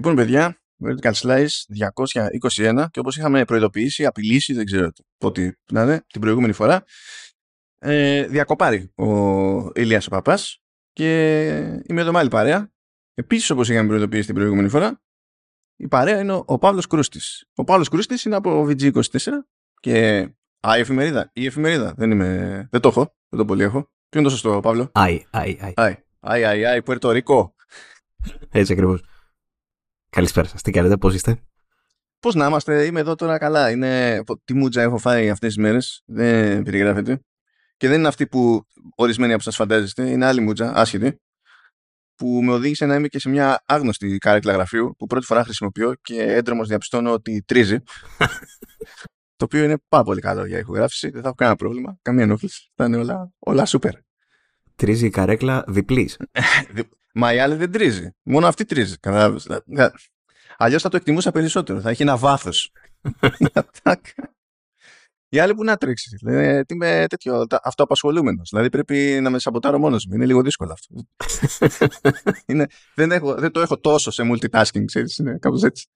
Λοιπόν, παιδιά, Vertical Slice 221 και όπως είχαμε προειδοποιήσει, απειλήσει, δεν ξέρω πότε να είναι, την προηγούμενη φορά, ε, διακοπάρει ο Ηλίας ο Παπάς και είμαι εδώ με άλλη παρέα. Επίσης, όπως είχαμε προειδοποιήσει την προηγούμενη φορά, η παρέα είναι ο Παύλος Κρούστης. Ο Παύλος Κρούστης είναι από VG24 και... Α, η εφημερίδα. Η εφημερίδα. Δεν, είμαι... δεν το έχω. Δεν το πολύ έχω. Ποιο είναι το σωστό, Παύλο; Άι, άι, άι. Άι, άι, άι, άι, Πουέρτο Ρίκο. Έτσι ακριβώς. Καλησπέρα σας. Τι κάνετε, πώς είστε; Πώς να είμαστε, είμαι εδώ τώρα καλά. Είναι... Τι μουτζα έχω φάει αυτές τις μέρες. Δεν περιγράφεται. Και δεν είναι αυτή που ορισμένοι από σας φαντάζεστε. Είναι άλλη μουτζα, άσχετη. Που με οδήγησε να είμαι και σε μια άγνωστη κάρεκλα γραφείου που πρώτη φορά χρησιμοποιώ και έντρομος διαπιστώνω ότι τρίζει. το οποίο είναι πάρα πολύ καλό για ηχογράφηση. Δεν θα έχω κανένα πρόβλημα. Καμία ενόχληση. Θα είναι όλα, όλα super. Τρίζει η καρέκλα διπλής. Μα η άλλη δεν τρίζει. Μόνο αυτή τρίζει. Αλλιώς θα το εκτιμούσα περισσότερο. Θα έχει ένα βάθος. η άλλη που να τρέξει. Δηλαδή, τι με τέτοιο αυτοαπασχολούμενο. Δηλαδή πρέπει να με σαμποτάρω μόνος μου. Είναι λίγο δύσκολο αυτό. είναι, δεν, έχω, δεν το έχω τόσο σε multitasking, ξέρεις. Είναι κάπως έτσι.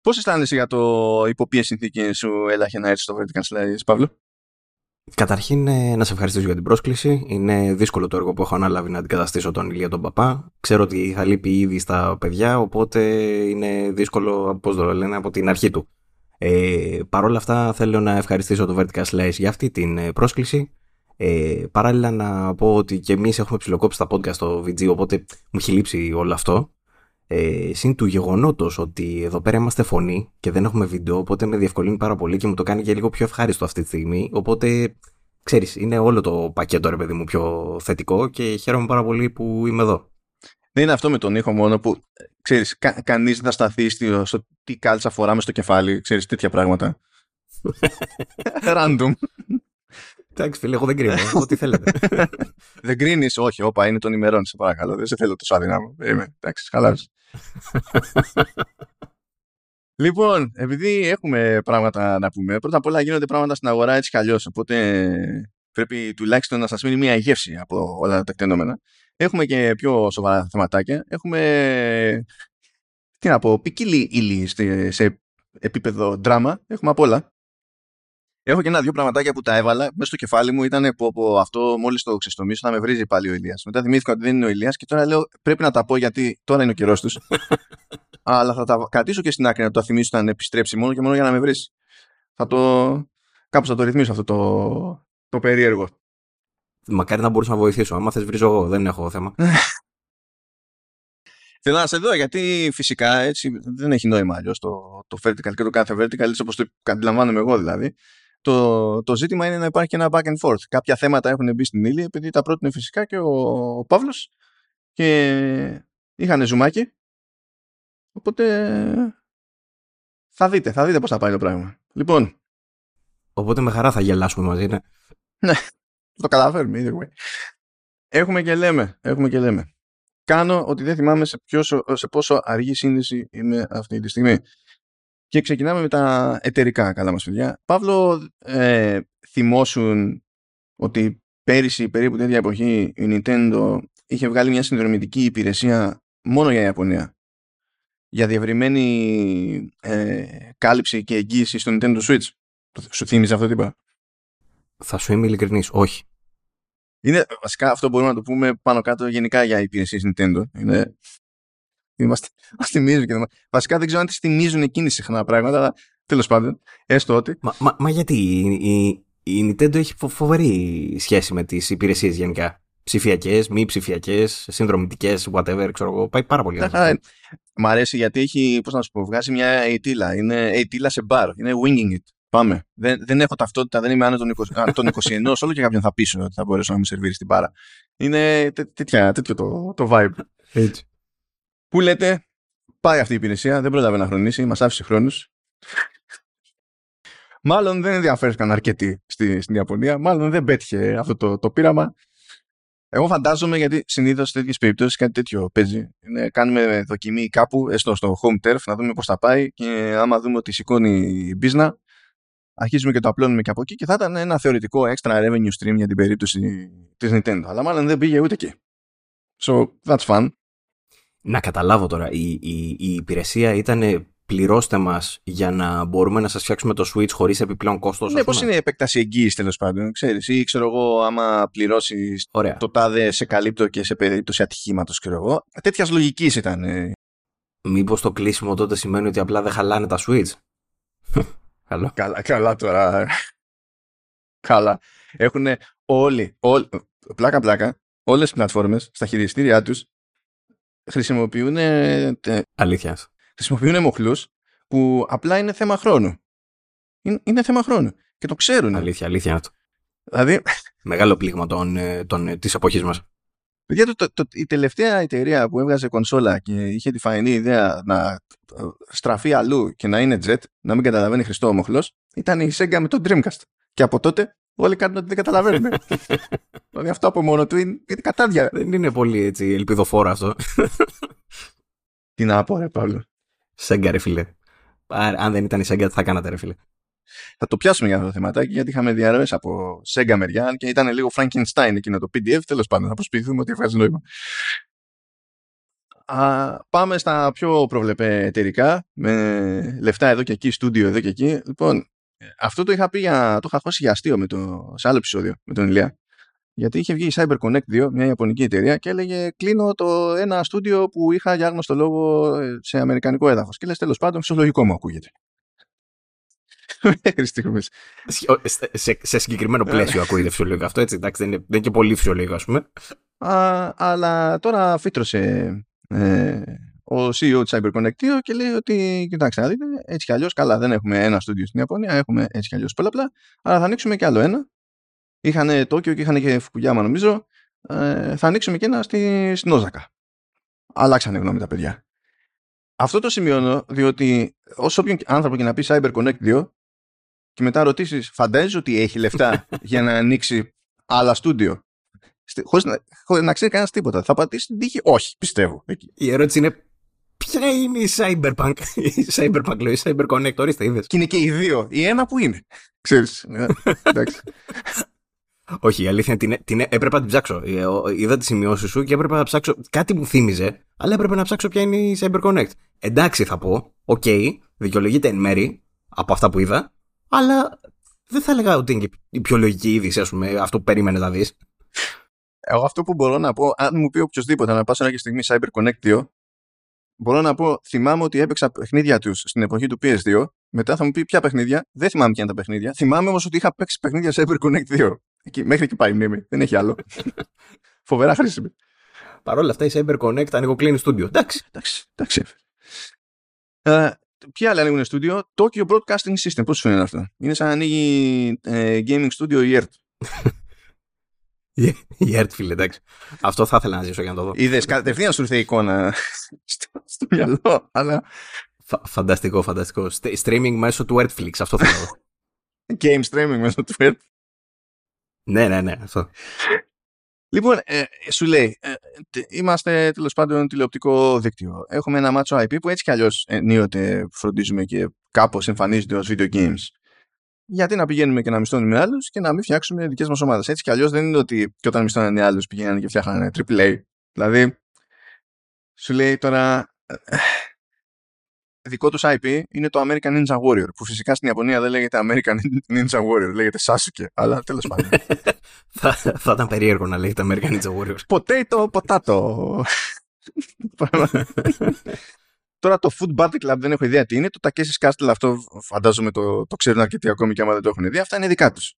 Πώς αισθάνεσαι για το υπό ποιες συνθήκες σου έλαχε να έρθεις στο Vertical Slice, Παύλο; Καταρχήν ε, να σε ευχαριστήσω για την πρόσκληση. Είναι δύσκολο το έργο που έχω αναλάβει να αντικαταστήσω τον Ηλία τον Παπά. Ξέρω ότι είχα λείπει ήδη στα παιδιά, οπότε είναι δύσκολο, πώς το λένε, από την αρχή του. Ε, Παρ' όλα αυτά θέλω να ευχαριστήσω το Vertical Slice για αυτή την ε, πρόσκληση. Ε, παράλληλα να πω ότι και εμείς έχουμε ψηλοκόψει τα podcast στο VG, οπότε μου έχει λείψει όλο αυτό. Ε, συν του γεγονότος ότι εδώ πέρα είμαστε φωνή και δεν έχουμε βίντεο, οπότε με διευκολύνει πάρα πολύ και μου το κάνει και λίγο πιο ευχάριστο αυτή τη στιγμή. Οπότε, ξέρεις, είναι όλο το πακέτο ρε παιδί μου πιο θετικό και χαίρομαι πάρα πολύ που είμαι εδώ. Δεν είναι αυτό με τον ήχο μόνο που, ξέρεις, κα, κανείς δεν θα σταθεί στο, στο τι κάλτσα φοράμε στο κεφάλι, ξέρεις, τέτοια πράγματα. Random. Εντάξει, φίλε, εγώ δεν κρίνω. Ό,τι θέλετε. δεν κρίνεις, όχι, όπα, είναι των ημερών, σε παρακαλώ. Δεν σε θέλω τόσο αδυνάμω. Είμαι, εντάξει, χαλάρωσε. Λοιπόν, επειδή έχουμε πράγματα να πούμε, πρώτα απ' όλα γίνονται πράγματα στην αγορά έτσι κι αλλιώς. Οπότε πρέπει τουλάχιστον να σας μείνει μια γεύση από όλα τα εκτενόμενα. Έχουμε και πιο σοβαρά θεματάκια. Έχουμε, τι να πω, ποικίλη ύλη σε επίπεδο δράμα. Έχουμε απ' όλα. Έχω και ένα-δύο πραγματάκια που τα έβαλα μέσα στο κεφάλι μου. Ήταν που, που αυτό μόλις το ξεστομίσω θα με βρίζει πάλι ο Ηλίας. Μετά θυμήθηκα ότι δεν είναι ο Ηλίας και τώρα λέω πρέπει να τα πω γιατί τώρα είναι ο καιρός τους. Αλλά θα τα κρατήσω και στην άκρη να το θυμίσω όταν επιστρέψει μόνο και μόνο για να με βρεις. Θα το. Κάπως θα το ρυθμίσω αυτό το, το περίεργο. Μακάρι να μπορούσα να βοηθήσω. Άμα θες, βρίζω εγώ. Δεν έχω θέμα. Θέλω να σε δω γιατί φυσικά έτσι δεν έχει νόημα αλλιώς το, το vertical και το κάθε vertical έτσι όπως το αντιλαμβάνομαι εγώ δηλαδή. Το, το ζήτημα είναι να υπάρχει και ένα back and forth. Κάποια θέματα έχουν μπει στην ύλη επειδή τα πρότεινε φυσικά και ο, ο Παύλος και είχαν ζουμάκι. Οπότε θα δείτε, θα δείτε πώς θα πάει το πράγμα. Λοιπόν. Οπότε με χαρά θα γελάσουμε μαζί, ναι. Ναι, το καταφέρουμε, either way. Έχουμε και λέμε, έχουμε και λέμε. Κάνω ότι δεν θυμάμαι σε, ποιο, σε πόσο αργή σύνδεση είμαι αυτή τη στιγμή. Και ξεκινάμε με τα εταιρικά καλά μας παιδιά. Παύλο, ε, θυμώσουν ότι πέρυσι περίπου τέτοια εποχή η Nintendo είχε βγάλει μια συνδρομητική υπηρεσία μόνο για Ιαπωνία. Για διευρυμένη ε, κάλυψη και εγγύηση στο Nintendo Switch. Σου θύμιζε αυτό τίποτα. Θα σου είμαι ειλικρινής, όχι. Είναι βασικά αυτό μπορούμε να το πούμε πάνω κάτω γενικά για υπηρεσίες Nintendo. Είναι Είμαστε, μας θυμίζουν και Βασικά δεν ξέρω αν τις θυμίζουν εκείνοι συχνά πράγματα, αλλά τέλος πάντων, έστω ότι. Μα, μα, μα γιατί η, η, η Nintendo έχει φοβερή σχέση με τις υπηρεσίες γενικά. Ψηφιακές, μη ψηφιακές, συνδρομητικές, whatever, ξέρω εγώ. Πάει πάρα πολύ καλά. Μ' αρέσει γιατί έχει, πώς να σου πω, βγάζει μια αιτήλα. Είναι αιτήλα σε μπαρ. Είναι winging it. Πάμε. Δεν, δεν έχω ταυτότητα, δεν είμαι άνω των 20, των 21, όλο και κάποιον θα πείσω ότι θα μπορέσω να μου σερβίρει στην μπάρα. Είναι τέτοια, τέτοιο το, το vibe. Έτσι. Πού λέτε, πάει αυτή η υπηρεσία, δεν πρόλαβε να χρονίσει, μας άφησε χρόνους. Μάλλον δεν ενδιαφέρθηκαν αρκετοί στη, στην Ιαπωνία, μάλλον δεν πέτυχε αυτό το, το πείραμα. Εγώ φαντάζομαι γιατί συνήθως σε τέτοιες περιπτώσεις κάτι τέτοιο παίζει. Είναι, κάνουμε δοκιμή κάπου, έστω στο home turf, να δούμε πώς θα πάει και άμα δούμε ότι σηκώνει η μπίζνα, αρχίζουμε και το απλώνουμε και από εκεί και θα ήταν ένα θεωρητικό extra revenue stream για την περίπτωση της Nintendo. Αλλά μάλλον δεν πήγε ούτε εκεί. So that's fun. Να καταλάβω τώρα, η, η, η υπηρεσία ήταν πληρώστε μας για να μπορούμε να σας φτιάξουμε το Switch χωρίς επιπλέον κόστος. Ναι, πώς είναι η επέκταση εγγύηση τέλος πάντων, ξέρεις. Ή ξέρω εγώ, άμα πληρώσεις το τάδε σε καλύπτω και σε περίπτωση ατυχήματος, ξέρω εγώ. Τέτοιας λογικής ήταν. Ε. Μήπως το κλείσιμο τότε σημαίνει ότι απλά δεν χαλάνε τα Switch; Καλό. Καλά, καλά τώρα. καλά. Έχουν όλοι, όλοι πλάκα πλάκα, όλες τις πλατφόρμες στα χειριστήριά τους χρησιμοποιούν. Αλήθειας χρησιμοποιούν μοχλούς που απλά είναι θέμα χρόνου. Είναι, είναι θέμα χρόνου. Και το ξέρουν. Αλήθεια, αλήθεια αυτό. Δηλαδή... Μεγάλο πλήγμα των, ε, των, ε, της εποχής μας. το, το, το, η τελευταία εταιρεία που έβγαζε κονσόλα και είχε τη φαϊνή ιδέα να ε, στραφεί αλλού και να είναι jet, να μην καταλαβαίνει χρηστό ο μοχλός, ήταν η Sega με το Dreamcast. Και από τότε όλοι κάνουν ότι δεν καταλαβαίνουν. δηλαδή αυτό από μόνο του είναι, είναι κατάδια. Δεν είναι πολύ έτσι ελπιδοφόρο αυτό. Τι να πω ρε Παύλο. Σέγγα, ρε φίλε. Αν δεν ήταν η Σέγγα, τι θα κάνατε, ρε φίλε; Θα το πιάσουμε για αυτό το θεματάκι, γιατί είχαμε διαρροές από Σέγγα μεριά και ήταν λίγο Frankenstein εκείνο το PDF. Τέλος πάντων, θα προσποιηθούμε ότι βγάζει νόημα. Α, πάμε στα πιο προβλεπέ εταιρικά, με λεφτά εδώ και εκεί, στούντιο εδώ και εκεί. Λοιπόν, αυτό το είχα πει για, το είχα χώσει για αστείο με το, σε άλλο επεισόδιο με τον Ηλία. Γιατί είχε βγει η CyberConnect 2, μια ιαπωνική εταιρεία, και έλεγε Κλείνω το ένα στούντιο που είχα για άγνωστο λόγο ε, σε αμερικανικό έδαφος. Και λες τέλος πάντων, φυσιολογικό μου ακούγεται. Μέχρι στιγμής. Σε, σε συγκεκριμένο ε. πλαίσιο ακούγεται φυσιολογικό αυτό, έτσι. Εντάξει, δεν είναι, δεν είναι και πολύ φυσιολογικό, ας πούμε. Α, αλλά τώρα φύτρωσε ε, ο CEO της CyberConnect 2 και λέει ότι, κοιτάξτε, δείτε, έτσι κι αλλιώς, καλά, δεν έχουμε ένα στούντιο στην Ιαπωνία, έχουμε έτσι κι αλλιώς πολλαπλά, αλλά θα ανοίξουμε κι άλλο ένα Είχαν Τόκιο και είχαν και Φουκουγιάμα νομίζω. Ε, θα ανοίξουμε και ένα στη, στην Όζακα. Αλλάξανε γνώμη τα παιδιά. Αυτό το σημειώνω διότι όσο όποιον άνθρωπο και να πει Cyber Connect 2 και μετά ρωτήσεις, φαντάζεσαι ότι έχει λεφτά για να ανοίξει άλλα στούντιο; Χωρίς να, χωρίς να ξέρει κανένας τίποτα. Θα πατήσει την τύχη. Όχι, πιστεύω. Η ερώτηση είναι ποια είναι η Cyberpunk. Η Cyberpunk λέει, η CyberConnect, ορίστε, είδες. Και είναι και οι δύο. Η ένα που είναι. Ξέρεις. Ε, εντάξει. Όχι, η αλήθεια είναι την, την, έπρεπε να την ψάξω. Ε, είδα τις σημειώσεις σου και έπρεπε να ψάξω. Κάτι μου θύμιζε, αλλά έπρεπε να ψάξω ποια είναι η CyberConnect. Εντάξει, θα πω. OK, okay, δικαιολογείται εν μέρει από αυτά που είδα, αλλά δεν θα έλεγα ότι είναι η πιο λογική είδηση, ας πούμε, αυτό που περίμενες να δεις. Εγώ αυτό που μπορώ να πω, αν μου πει οποιοδήποτε να πάω ανά πάσα στιγμή CyberConnect 2, μπορώ να πω, θυμάμαι ότι έπαιξα παιχνίδια τους στην εποχή του PS2. Μετά θα μου πει ποια παιχνίδια; Δεν θυμάμαι ποια είναι τα παιχνίδια. Θυμάμαι όμως ότι είχα παίξει παιχνίδια CyberConnect 2. Εκεί, μέχρι εκεί πάει η μνήμη. Δεν έχει άλλο. Φοβερά χρήσιμη. Παρ' όλα αυτά η CyberConnect ανοιγοκλίνει στούντιο. Εντάξει. Εντάξει. εντάξει. Uh, ποια άλλα ανοίγουν στούντιο; Tokyo Broadcasting System. Πώς σου φαίνεται αυτό; Είναι σαν να ανοίγει uh, gaming studio η ERT. η ERT, φίλε, εντάξει. Αυτό θα ήθελα να ζήσω για να το δω. Είδες κατευθείαν σου ήρθε η εικόνα στο, στο μυαλό, αλλά. Φα, φανταστικό, φανταστικό. Streaming μέσω του Netflix, αυτό θέλω. Game streaming μέσω του Netflix. Ναι, ναι, ναι, αυτό. Λοιπόν, ε, σου λέει, ε, είμαστε τέλος πάντων τηλεοπτικό δίκτυο. Έχουμε ένα μάτσο IP που έτσι κι αλλιώς ενίοτε φροντίζουμε και κάπως εμφανίζονται ως video games. Γιατί να πηγαίνουμε και να μισθώνουμε άλλους και να μην φτιάξουμε δικές μας ομάδες. Έτσι κι αλλιώς δεν είναι ότι και όταν μισθώνανε άλλους πηγαίνανε και φτιάχνανε AAA. Δηλαδή, σου λέει τώρα, δικό τους IP είναι το American Ninja Warrior, που φυσικά στην Ιαπωνία δεν λέγεται American Ninja Warrior, λέγεται Sasuke, αλλά τέλος πάντων. θα, θα ήταν περίεργο να λέγεται American Ninja Warrior. Potato, potato. Τώρα το Food Battle Club δεν έχω ιδέα τι είναι. Το Takeshi's Castle αυτό φαντάζομαι το, το ξέρουν αρκετοί ακόμη και άμα δεν το έχουν δει. Αυτά είναι δικά τους.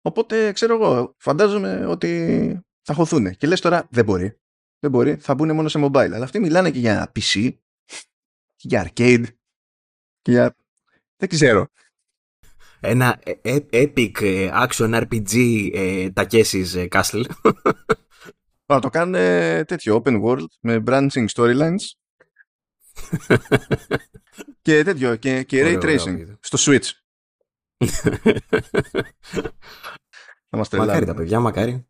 Οπότε ξέρω εγώ, φαντάζομαι ότι θα χωθούν. Και λες τώρα δεν μπορεί. Δεν μπορεί, θα μπουν μόνο σε mobile. Αλλά αυτοί μιλάνε και για PC και για arcade και για... δεν ξέρω. Ένα ε, ε, epic ε, action RPG Takeshi's Castle. Θα το κάνουν τέτοιο open world με branching storylines και τέτοιο και, και ray tracing στο Switch. μακάρι τα παιδιά, μακάρι.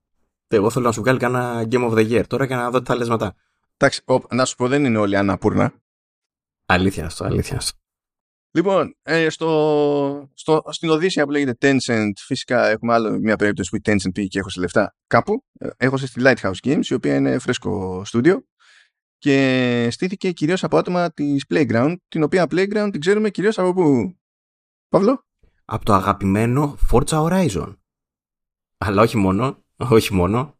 Εγώ θέλω να σου βγάλει κανένα Game of the Year τώρα και να δω τι θα λες μετά. Εντάξει, να σου πω δεν είναι όλοι αναπούρνα. Αλήθεια αυτό, αλήθεια αυτό. Λοιπόν, ε, στο, στο, στην Οδύσσια που λέγεται Tencent, φυσικά έχουμε άλλο μια περίπτωση που η Tencent πήγε και έχω σε λεφτά κάπου. Ε, έχω στη Lighthouse Games, η οποία είναι φρέσκο στούντιο. Και στήθηκε κυρίως από άτομα της Playground, την οποία Playground την ξέρουμε κυρίως από πού. Παύλο; Από το αγαπημένο Forza Horizon. Αλλά όχι μόνο, όχι μόνο.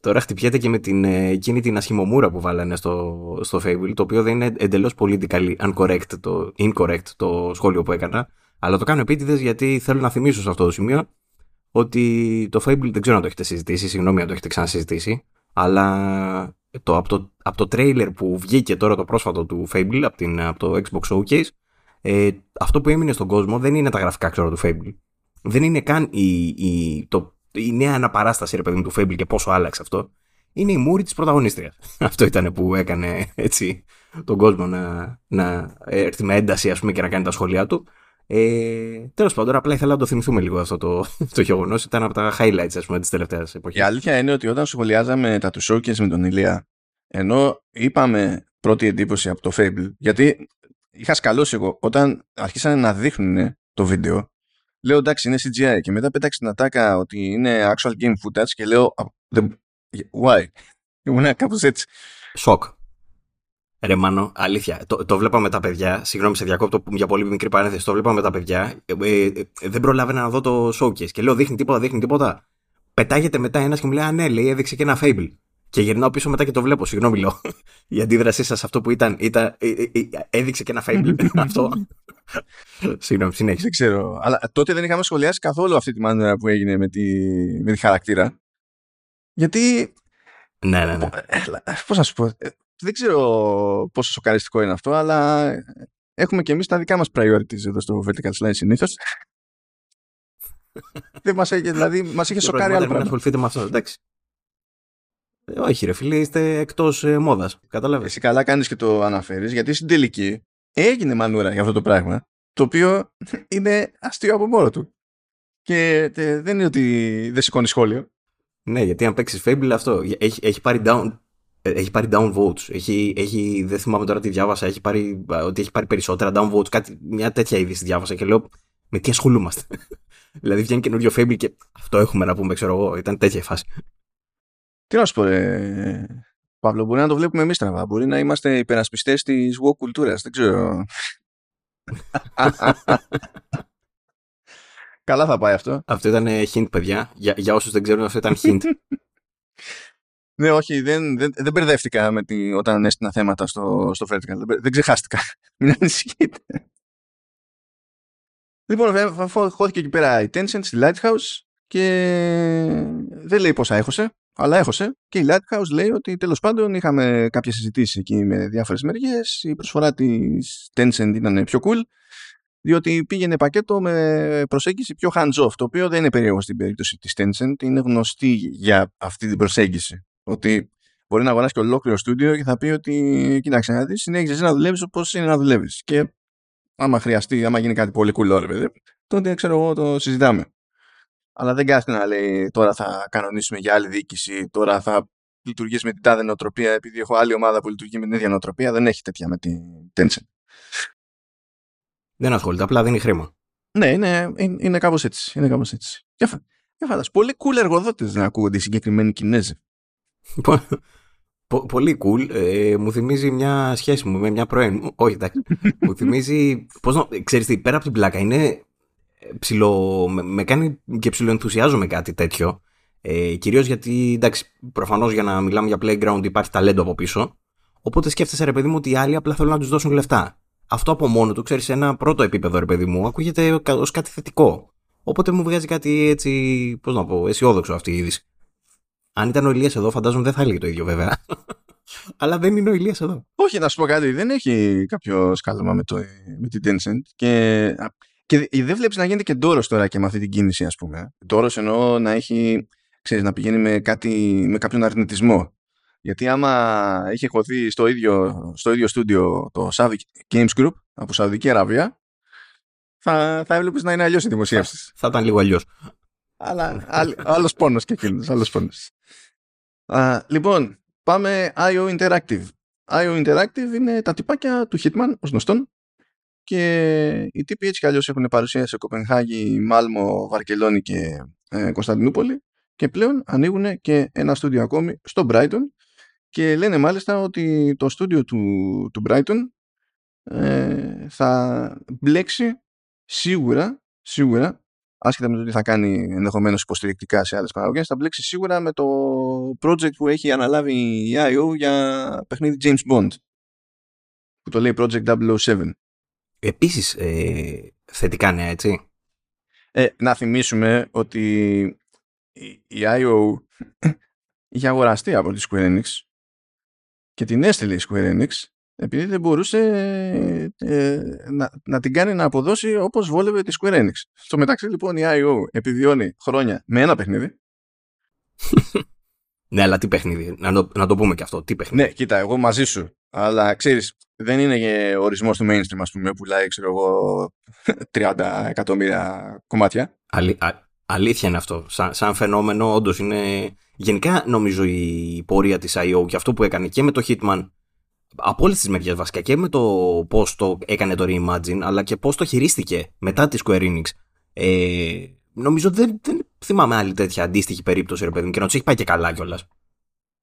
Τώρα χτυπιέται και με την, ε, εκείνη την ασχημομούρα που βάλανε στο, στο Fable, το οποίο δεν είναι εντελώς politically incorrect το, incorrect το σχόλιο που έκανα, αλλά το κάνω επίτηδες γιατί θέλω να θυμίσω σε αυτό το σημείο ότι το Fable δεν ξέρω αν το έχετε συζητήσει, συγγνώμη αν το έχετε ξανασυζητήσει, αλλά το, από, το, από το trailer που βγήκε τώρα το πρόσφατο του Fable από, την, από το Xbox Showcase, ε, αυτό που έμεινε στον κόσμο δεν είναι τα γραφικά ξέρω του Fable. Δεν είναι καν η, η, το, η νέα αναπαράσταση ρε παιδί μου του Fable και πόσο άλλαξε αυτό. Είναι η μούρη της πρωταγωνίστριας. αυτό ήταν που έκανε έτσι τον κόσμο να, να έρθει με ένταση ας πούμε, και να κάνει τα σχόλιά του. Ε, Τέλος πάντων, απλά ήθελα να το θυμηθούμε λίγο αυτό το, το γεγονός. Ήταν από τα highlights της τελευταίας εποχής. Η αλήθεια είναι ότι όταν σχολιάζαμε τα του showcase με τον Ηλία, ενώ είπαμε πρώτη εντύπωση από το Fable, γιατί είχα σκαλώσει εγώ όταν αρχίσανε να δείχνουν το βίντεο, λέω εντάξει είναι CGI και μετά πέταξε την ατάκα ότι είναι actual game footage και λέω why; Ήμουν κάπως έτσι. Σοκ. Ρε Μάνο, αλήθεια, το, το βλέπαμε τα παιδιά, συγγνώμη σε διακόπτω για πολύ μικρή παρένθεση, το βλέπαμε τα παιδιά, ε, ε, ε, δεν προλάβαινα να δω το showcase και λέω δείχνει τίποτα, δείχνει τίποτα. Πετάγεται μετά ένας και μου λέει, Α, ναι, λέει, έδειξε και ένα Fable. Και γυρνάω πίσω μετά και το βλέπω, συγγνώμη λέω. Η αντίδρασή σας αυτό που ήταν, ήταν ε, ε, ε, έδειξε και ένα Fable. αυτό. συγγνώμη, συνέχισε. Δεν ξέρω. Αλλά τότε δεν είχαμε σχολιάσει καθόλου αυτή τη μάνα που έγινε με τη, με τη χαρακτήρα. Γιατί. Ναι, ναι, ναι. Πώς να σου πω δεν ξέρω πόσο σοκαριστικό είναι αυτό, αλλά έχουμε και εμείς τα δικά μας priorities εδώ στο Vertical Slice συνήθως. δεν μας έχει, δηλαδή, μας είχε σοκάρει άλλο πράγμα. ασχοληθείτε με αυτό, εντάξει. Ε, όχι ρε φίλε, είστε εκτός ε, μόδας, κατάλαβες. Εσύ καλά κάνεις και το αναφέρεις, γιατί στην τελική έγινε μανούρα για αυτό το πράγμα, το οποίο είναι αστείο από μόνο του. Και δεν είναι ότι δεν σηκώνει σχόλιο. Ναι, γιατί αν παίξεις Fable αυτό, έχει, έχει πάρει down ε, έχει πάρει down votes. Έχει, έχει, δεν θυμάμαι τώρα τι διάβασα. Έχει πάρει, ότι έχει πάρει περισσότερα down votes. Κάτι, μια τέτοια είδηση διάβασα και λέω με τι ασχολούμαστε; δηλαδή βγαίνει καινούριο Fable και αυτό έχουμε να πούμε, ξέρω εγώ. Ήταν τέτοια η φάση. Τι να σου πω, ε, Παύλο, μπορεί να το βλέπουμε εμείς τραβά. Μπορεί να είμαστε υπερασπιστές της woke κουλτούρας. Δεν ξέρω. Καλά θα πάει αυτό. Αυτό ήταν hint, παιδιά. Για, για όσους δεν ξέρουν, αυτό ήταν hint. Ναι, όχι, δεν, δεν, δεν μπερδεύτηκα με τη, όταν έστεινα θέματα στο, στο Vertical. Δεν, δεν ξεχάστηκα. Μην ανησυχείτε. Λοιπόν, χώθηκε εκεί πέρα η Tencent στη Lighthouse και δεν λέει πόσα έχωσε, αλλά έχωσε. Και η Lighthouse λέει ότι τέλος πάντων είχαμε κάποιες συζητήσεις εκεί με διάφορες μεριές. Η προσφορά της Tencent ήταν πιο cool, διότι πήγαινε πακέτο με προσέγγιση πιο hands-off, το οποίο δεν είναι περίεργο στην περίπτωση της Tencent, είναι γνωστή για αυτή την προσέγγιση. Ότι μπορεί να αγοράσει και ολόκληρο στούντιο και θα πει ότι κοίταξε να δεις, συνέχιζες να δουλεύεις όπως είναι να δουλεύεις. Και άμα χρειαστεί, άμα γίνει κάτι πολύ cool, ρε τότε ξέρω εγώ το συζητάμε. Αλλά δεν κάθεται να λέει τώρα θα κανονίσουμε για άλλη διοίκηση, τώρα θα λειτουργήσει με την τάδε νοοτροπία επειδή έχω άλλη ομάδα που λειτουργεί με την ίδια νοοτροπία. Δεν έχει τέτοια με την Tencent. Δεν ασχολείται, απλά δίνει χρήμα. Ναι, είναι, είναι, είναι κάπως έτσι. Είναι κάπως έτσι. Για, για πολύ cool εργοδότες να ακούγονται οι συγκεκριμένοι Κινέζοι. Πολύ cool. Ε, μου θυμίζει μια σχέση μου με μια πρώην. Όχι, εντάξει. μου θυμίζει. Πώς να. Ξέρεις τι, πέρα από την πλάκα είναι. Ψιλο, με, με κάνει και ψιλοενθουσιάζομαι κάτι τέτοιο. Ε, Κυρίως γιατί, εντάξει, προφανώς για να μιλάμε για playground υπάρχει ταλέντο από πίσω. Οπότε σκέφτεσαι, ρε παιδί μου, ότι οι άλλοι απλά θέλουν να τους δώσουν λεφτά. Αυτό από μόνο του, ξέρεις, σε ένα πρώτο επίπεδο, ρε παιδί μου, ακούγεται ως κάτι θετικό. Οπότε μου βγάζει κάτι έτσι, πώς να πω, αισιόδοξο αυτή η είδηση. Αν ήταν ο Ηλίας εδώ, φαντάζομαι δεν θα έλεγε το ίδιο βέβαια. Αλλά δεν είναι ο Ηλίας εδώ. Όχι, να σου πω κάτι. Δεν έχει κάποιο σκάλωμα με, το, με την Tencent. Και, και δεν βλέπεις να γίνεται και ντόρος τώρα και με αυτή την κίνηση, ας πούμε. Ντόρος εννοώ να έχει, ξέρεις, να πηγαίνει με, κάτι, με κάποιον αρνητισμό. Γιατί άμα είχε χωθεί στο ίδιο, στο ίδιο στούντιο το Saudi Games Group από Σαουδική Αραβία, θα, θα έβλεπες να είναι αλλιώς η δημοσίευση. Θα, θα ήταν λίγο αλλιώς. Αλλά άλλος πόνος και εκείνος. Άλλος πόνος. Λοιπόν, πάμε IO Interactive. IO Interactive είναι τα τυπάκια του Hitman, ως γνωστόν. Και οι τύποι έτσι κι αλλιώς έχουν παρουσία σε Κοπενχάγη, Μάλμο, Βαρκελόνη και ε, Κωνσταντινούπολη και πλέον ανοίγουν και ένα στούντιο ακόμη στο Brighton και λένε μάλιστα ότι το στούντιο του, του Brighton ε, θα μπλέξει σίγουρα, σίγουρα άσχετα με το τι θα κάνει ενδεχομένως υποστηρικτικά σε άλλες παραγωγές, θα μπλέξει σίγουρα με το project που έχει αναλάβει η IO για παιχνίδι James Bond που το λέει Project 007. Επίσης, ε, θετικά νέα, έτσι. Ε, να θυμίσουμε ότι η IO είχε αγοραστεί από τη Square Enix και την έστειλε η Square Enix επειδή δεν μπορούσε ε, να, να την κάνει να αποδώσει όπως βόλευε τη Square Enix. Στο μεταξύ λοιπόν η IO επιβιώνει χρόνια με ένα παιχνίδι. ναι, αλλά τι παιχνίδι. Να το, να το πούμε και αυτό. Τι παιχνίδι. Ναι, κοίτα, εγώ μαζί σου. Αλλά ξέρεις, δεν είναι και ορισμός του mainstream, ας πούμε, που λέει, ξέρω εγώ, 30 εκατομμύρια κομμάτια. Αλή, α, αλήθεια είναι αυτό. Σαν, σαν φαινόμενο, όντως είναι. Γενικά, νομίζω η πορεία της IO και αυτό που έκανε και με το Hitman από όλες τις μεριές βασικά και με το πώς το έκανε το Reimagine, αλλά και πώς το χειρίστηκε μετά τη Square Enix. Ε, νομίζω δεν, δεν θυμάμαι άλλη τέτοια αντίστοιχη περίπτωση, ρε παιδί μου, και να τους έχει πάει και καλά κιόλας.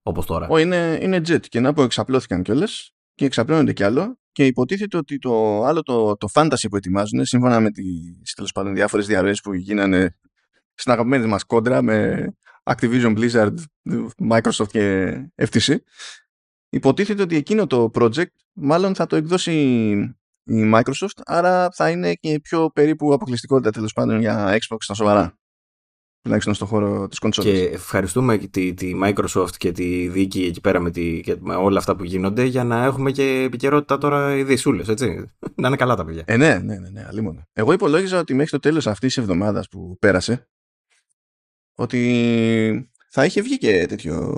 Όπως τώρα. Ω, είναι, είναι jet. Και να πω εξαπλώθηκαν κιόλας και εξαπλώνονται κι άλλο. Και υποτίθεται ότι το άλλο το, το fantasy που ετοιμάζουν, σύμφωνα με τις τέλος πάντων διάφορες διαρροές που γίνανε στην αγαπημένη μας κόντρα με Activision Blizzard, Microsoft και FTC, υποτίθεται ότι εκείνο το project μάλλον θα το εκδώσει η Microsoft, άρα θα είναι και πιο περίπου αποκλειστικότητα τέλος πάντων για Xbox στα σοβαρά. Τουλάχιστον στον χώρο της κονσόλα. Και ευχαριστούμε τη, τη Microsoft και τη δίκη εκεί πέρα με, τη, και με όλα αυτά που γίνονται για να έχουμε και επικαιρότητα τώρα οι δυσούλες, έτσι. να είναι καλά τα παιδιά. Ε, ναι, ναι, ναι, ναι αλίμονο. Εγώ υπολόγιζα ότι μέχρι το τέλος αυτής της εβδομάδας που πέρασε ότι θα είχε βγει και τέτοιο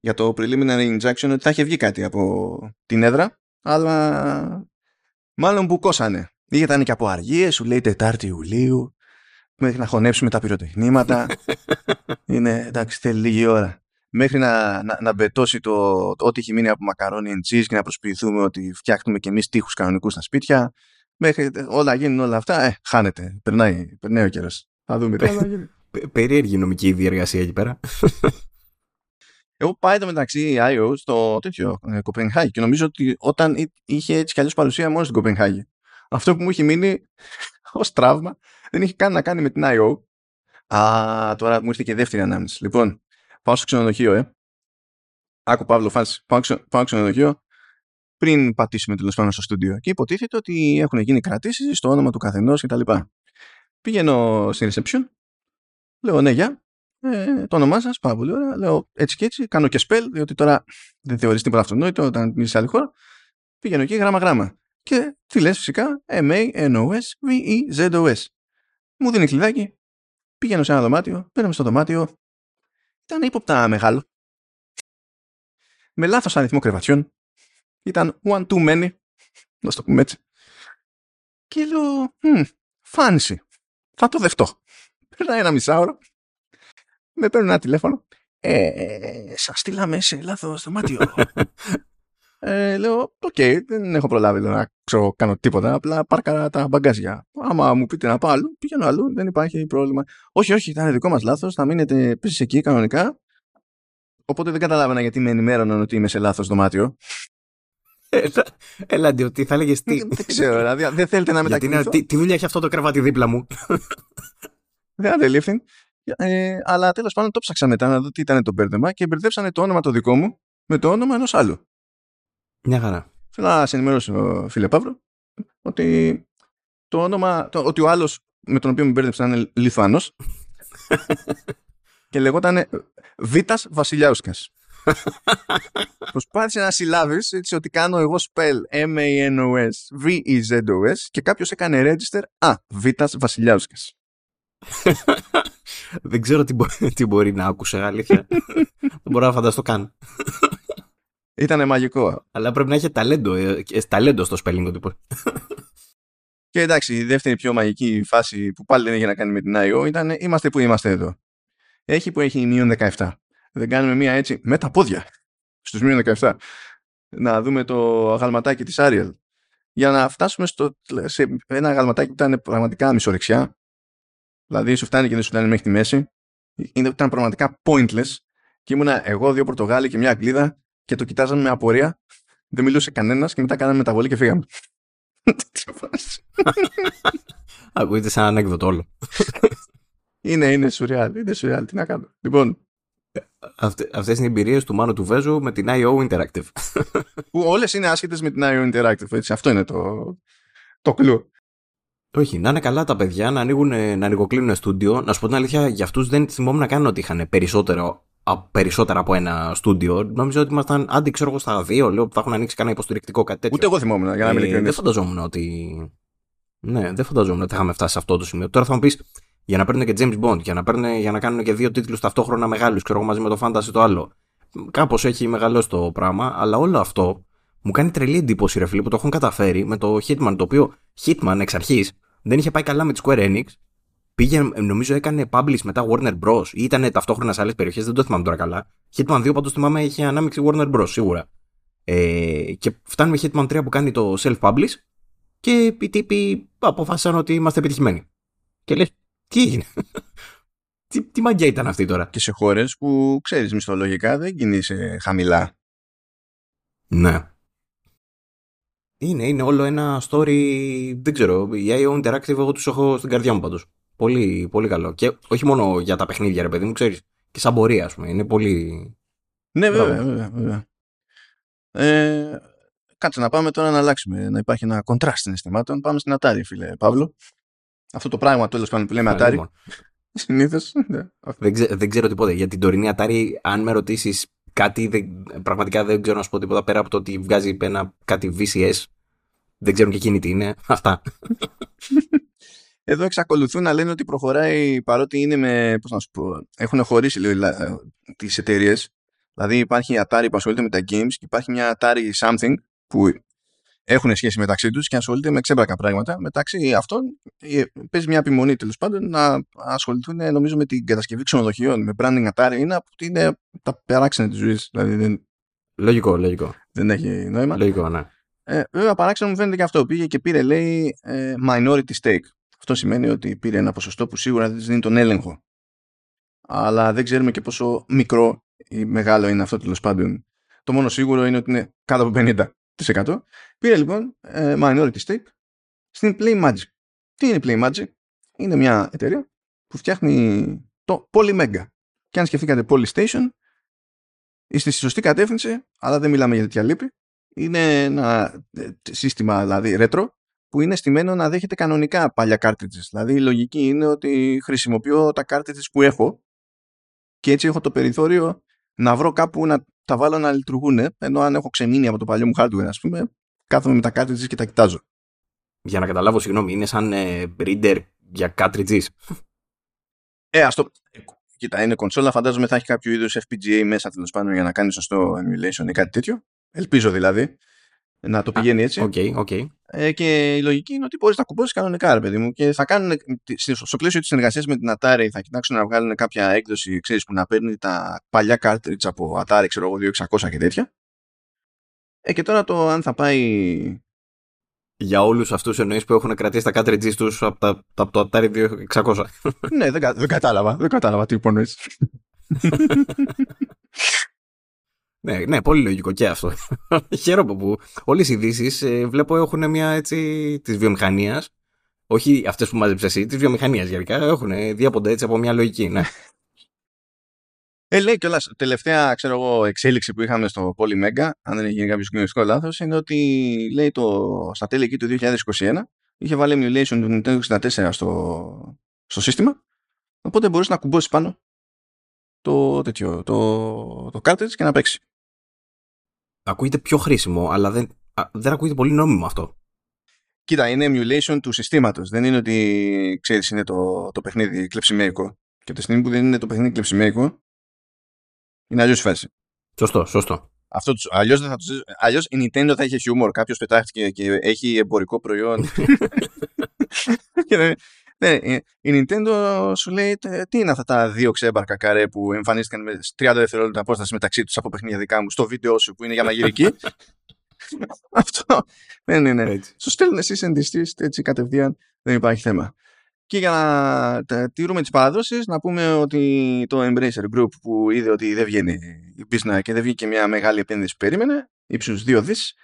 για το preliminary injunction ότι θα είχε βγει κάτι από την έδρα, αλλά μάλλον μπουκώσανε. Ήταν και από αργίες, σου λέει Τετάρτη Ιουλίου, μέχρι να χωνέψουμε τα πυροτεχνήματα. Είναι εντάξει, θέλει λίγη ώρα. Μέχρι να, να, να μπετώσει το, το, ό,τι έχει μείνει από μακαρόνι and cheese και να προσποιηθούμε ότι φτιάχνουμε και εμείς τείχους κανονικούς στα σπίτια. Μέχρι όλα γίνουν όλα αυτά, ε, χάνεται. Περνάει, περνάει ο καιρός. Θα δούμε τι θα γίνει. Περίεργη νομική διεργασία εκεί πέρα. Εγώ πάει το μεταξύ IO στο τέτοιο ε, Κοπενχάγη και νομίζω ότι όταν είχε έτσι κι αλλιώς παρουσία μόνος στην Κοπενχάγη. Αυτό που μου είχε μείνει ως τραύμα δεν είχε καν να κάνει με την IO. Α, τώρα μου ήρθε και δεύτερη ανάμνηση. Λοιπόν, πάω στο ξενοδοχείο, ε. Άκου Παύλο, φάση. Πάω, ξε, πάω στο ξενοδοχείο πριν πατήσουμε τέλος πάντων στο στούντιο. Και υποτίθεται ότι έχουν γίνει κρατήσεις στο όνομα του καθενός κτλ. Πηγαίνω στην reception. Λέω ναι, γεια ε, το όνομά σας, πάρα πολύ ωραία. Λέω έτσι και έτσι, κάνω και spell, διότι τώρα δεν θεωρείς τίποτα αυτονόητο όταν μιλήσει σε άλλη χώρα. Πήγαινω εκεί γράμμα-γράμμα. Και τι λες, φυσικά, M-A-N-O-S-V-E-Z-O-S. Μου δίνει κλειδάκι, πήγαινω σε ένα δωμάτιο, παίρνω στο δωμάτιο. Ήταν ύποπτα μεγάλο. Με λάθος αριθμό κρεβατιών. Ήταν one too many. Να το πούμε έτσι. Και λέω, hm, fancy. Θα το δεχτώ. Περνάει ένα μισάωρο με παίρνουν ένα τηλέφωνο. Ε, σας στείλαμε σε λάθος δωμάτιο. ε, λέω, OK, okay, δεν έχω προλάβει να ξέρω, κάνω τίποτα. Απλά πάρκαρα τα μπαγκάζια. Άμα μου πείτε να πάω αλλού, πηγαίνω αλλού, δεν υπάρχει πρόβλημα. Όχι, όχι, ήταν δικό μας λάθος. Θα μείνετε επίσης εκεί κανονικά. Οπότε δεν καταλάβαινα γιατί με ενημέρωναν ότι είμαι σε λάθος δωμάτιο. Έλα, ότι θα έλεγε τι. Δεν ξέρω, δηλαδή δεν θέλετε να μετακινηθώ. Τι, τι δουλειά έχει αυτό το κρεβάτι δίπλα μου. Δεν αντελήφθη. Ε, αλλά τέλος πάντων το ψάξα μετά να δω τι ήταν το μπέρδεμα και μπερδέψανε το όνομα το δικό μου με το όνομα ενός άλλου. Μια χαρά. Θέλω να σε ενημερώσω, φίλε Παύλο, ότι το όνομα, το, ότι ο άλλος με τον οποίο με μπέρδεψαν είναι Λιθουανό και λεγόταν Βίτα Βασιλιάουσκας. Προσπάθησε να συλλάβεις έτσι ότι κάνω εγώ spell M-A-N-O-S V-E-Z-O-S και κάποιος έκανε register Α, Βίτα Βασιλιάουσκας. Δεν ξέρω τι, μπορεί, τι μπορεί να άκουσε, αλήθεια. Δεν μπορώ να φανταστώ καν. Ήτανε μαγικό. Αλλά πρέπει να έχει ταλέντο, ε, ταλέντο στο spelling τύπο. Και εντάξει, η δεύτερη πιο μαγική φάση που πάλι δεν έχει να κάνει με την IO ήταν είμαστε που είμαστε εδώ. Έχει που έχει μείον 17. Δεν κάνουμε μία έτσι με τα πόδια στους μείον 17. Να δούμε το αγαλματάκι της Ariel. Για να φτάσουμε στο, σε ένα αγαλματάκι που ήταν πραγματικά μισορεξιά Δηλαδή σου φτάνει και δεν σου φτάνει μέχρι τη μέση. Ήταν πραγματικά pointless. Και ήμουνα εγώ, δύο Πορτογάλοι και μια Αγγλίδα και το κοιτάζαμε με απορία. Δεν μιλούσε κανένας και μετά κάναμε μεταβολή και φύγαμε. Ακούγεται σαν ανέκδοτο όλο. είναι, είναι σουρεάλ. Είναι σουρεάλ. Τι να κάνω. Λοιπόν, Αυτέ αυτές είναι οι εμπειρίες του Μάνου του Βέζου με την IO Interactive. που όλες είναι άσχετες με την IO Interactive. Έτσι. Αυτό είναι το, το κλου. Όχι, να είναι καλά τα παιδιά, να, ανοίγουν, να ανοιγοκλίνουν στούντιο. Να σου πω την αλήθεια, για αυτούς δεν θυμόμουν να κάνουν ότι είχαν περισσότερο, περισσότερα από ένα στούντιο. Νόμιζα ότι ήμασταν άντι, ξέρω εγώ, στα δύο. Λέω ότι θα έχουν ανοίξει κανένα υποστηρικτικό κάτι τέτοιο. Ούτε εγώ θυμόμουν, για να μην ε, Δεν φανταζόμουν ότι. Ναι, δεν φανταζόμουν ότι θα είχαμε φτάσει σε αυτό το σημείο. Τώρα θα μου πεις, για να παίρνουν και James Bond, για να, παίρνουν, για να κάνουν και δύο τίτλους ταυτόχρονα μεγάλους, ξέρω εγώ, μαζί με το Fantasy το άλλο. Κάπως έχει μεγαλώσει το πράγμα, αλλά όλο αυτό μου κάνει τρελή εντύπωση, ρε φίλε, που το έχουν καταφέρει με το Hitman, το οποίο Hitman εξ αρχής δεν είχε πάει καλά με τη Square Enix. Πήγε, νομίζω, έκανε publish μετά Warner Bros. ή ήταν ταυτόχρονα σε άλλες περιοχές, δεν το θυμάμαι τώρα καλά. Hitman 2 πάντως θυμάμαι είχε ανάμειξη Warner Bros. σίγουρα. Ε, και φτάνουμε Hitman 3 που κάνει το self-publish και οι τύποι αποφάσισαν ότι είμαστε επιτυχημένοι. Και λες, τι έγινε; τι, τι μαγκιά ήταν αυτή τώρα; Και σε χώρες που ξέρεις μισθολογικά δεν κινείσαι χαμηλά. Ναι. Είναι, είναι όλο ένα story. Δεν ξέρω. Η IO Interactive, εγώ τους έχω στην καρδιά μου πάντως. Πολύ, πολύ καλό. Και όχι μόνο για τα παιχνίδια, ρε παιδί μου, ξέρεις. Και σαν πορεία, ας πούμε. Είναι πολύ. Ναι, βέβαια, βέβαια. βέβαια. Ε, κάτσε να πάμε τώρα να αλλάξουμε. Να υπάρχει ένα κοντράστ συναισθημάτων. Πάμε στην Atari, φίλε Παύλο. Αυτό το πράγμα τέλος πάντων που λέμε Atari. Συνήθως. Ναι. Δεν, ξέ, δεν ξέρω τίποτα. Για την τωρινή Atari, αν με ρωτήσεις κάτι, δεν, πραγματικά δεν ξέρω να σου πω τίποτα πέρα από το ότι βγάζει ένα, κάτι VCS. Δεν ξέρουν και εκείνη τι είναι. Αυτά. Εδώ εξακολουθούν να λένε ότι προχωράει παρότι είναι με. Πώς να σου πω. Έχουν χωρίσει λίγο τις εταιρείες. Δηλαδή υπάρχει η Atari που ασχολείται με τα games και υπάρχει μια Atari Something που έχουν σχέση μεταξύ τους και ασχολείται με ξέμπρακα πράγματα. Μεταξύ αυτών ε, παίζει μια επιμονή τέλος πάντων να ασχοληθούν ε, νομίζω με την κατασκευή ξενοδοχείων, με branding Atari. Είναι από ότι είναι τα περάξενα της ζωής. Δηλαδή δεν... Λογικό, λογικό. Δεν έχει νόημα. Λογικό, ναι. Ε, βέβαια, παράξενο μου φαίνεται και αυτό. Πήγε και πήρε, λέει, ε, minority stake. Αυτό σημαίνει ότι πήρε ένα ποσοστό που σίγουρα δεν δίνει τον έλεγχο. Αλλά δεν ξέρουμε και πόσο μικρό ή μεγάλο είναι αυτό τέλος πάντων. Το μόνο σίγουρο είναι ότι είναι κάτω από 50%. Πήρε λοιπόν ε, minority stake στην Playmagic. Τι είναι Playmagic? Είναι μια εταιρεία που φτιάχνει το Polymega. Και αν σκεφτήκατε Polystation, είστε στη σωστή κατεύθυνση, αλλά δεν μιλάμε για τέτοια λύπη. Είναι ένα ε, σύστημα, δηλαδή retro, που είναι στημένο να δέχεται κανονικά παλιά cartridges. Δηλαδή η λογική είναι ότι χρησιμοποιώ τα cartridges που έχω και έτσι έχω το περιθώριο να βρω κάπου να τα βάλω να λειτουργούν, ενώ αν έχω ξεμείνει από το παλιό μου hardware, ας πούμε, κάθομαι με τα cartridges και τα κοιτάζω. Για να καταλάβω, συγγνώμη, είναι σαν ε, reader για cartridges. Ε, ας το... Κοίτα, είναι κονσόλα, φαντάζομαι θα έχει κάποιο είδους FPGA μέσα τέλος πάντων για να κάνει σωστό emulation ή κάτι τέτοιο. Ελπίζω δηλαδή να το πηγαίνει έτσι. Okay, okay. Ε, και η λογική είναι ότι μπορείς να κουμπώσεις κανονικά, ρε παιδί μου. Και θα κάνουν, στο πλαίσιο της συνεργασίας με την Atari, θα κοιτάξουν να βγάλουν κάποια έκδοση, ξέρεις, που να παίρνει τα παλιά cartridge από Atari, ξέρω εγώ, 2600 και τέτοια. Ε, και τώρα το αν θα πάει. Για όλους αυτούς εννοείς που έχουν κρατήσει τα cartridges τους από, από το Atari 2600. ναι, δεν, δεν κατάλαβα. Δεν κατάλαβα τι υπονοείς. Ναι, ναι, πολύ λογικό και αυτό. Χαίρομαι που όλες οι ειδήσεις ε, βλέπω έχουν μια έτσι της βιομηχανίας. Όχι αυτές που μάζεψες εσύ, της βιομηχανίας γενικά. Έχουν διάπονται έτσι από μια λογική, ναι. Ε, λέει κιόλας, τελευταία ξέρω εγώ, εξέλιξη που είχαμε στο Polymega, αν δεν έχει γίνει κάποιος κοινωνιστικό λάθος, είναι ότι λέει το, στα τέλη εκεί του 2021 είχε βάλει emulation του Nintendo 64 στο, στο σύστημα. Οπότε μπορούσε να κουμπώσεις πάνω το, τέτοιο, το, το cartridge και να παίξεις ακούγεται πιο χρήσιμο, αλλά δεν, δεν ακούγεται πολύ νόμιμο αυτό. Κοίτα, είναι emulation του συστήματος. Δεν είναι ότι, ξέρεις, είναι το, το παιχνίδι κλεψιμέικο. Και τη στιγμή που δεν είναι το παιχνίδι κλεψιμέικο, είναι αλλιώς φάση. Σωστό, σωστό. Αυτό τους, αλλιώς, δεν θα τους, αλλιώς η Nintendo θα είχε χιούμορ. Κάποιος πετάχτηκε και έχει εμπορικό προϊόν. και ναι, η Nintendo σου λέει τι είναι αυτά τα δύο ξέμπαρκα καρέ που εμφανίστηκαν με 30 δευτερόλεπτα απόσταση μεταξύ τους από παιχνίδια δικά μου στο βίντεο σου που είναι για μαγειρική. Αυτό δεν είναι. Έτσι. Σου στέλνουν εσεί εντιστή έτσι κατευθείαν, δεν υπάρχει θέμα. Και για να τηρούμε τις παραδόσεις, να πούμε ότι το Embracer Group που είδε ότι δεν βγαίνει η business και δεν βγήκε μια μεγάλη επένδυση που περίμενε, ύψους 2 δις,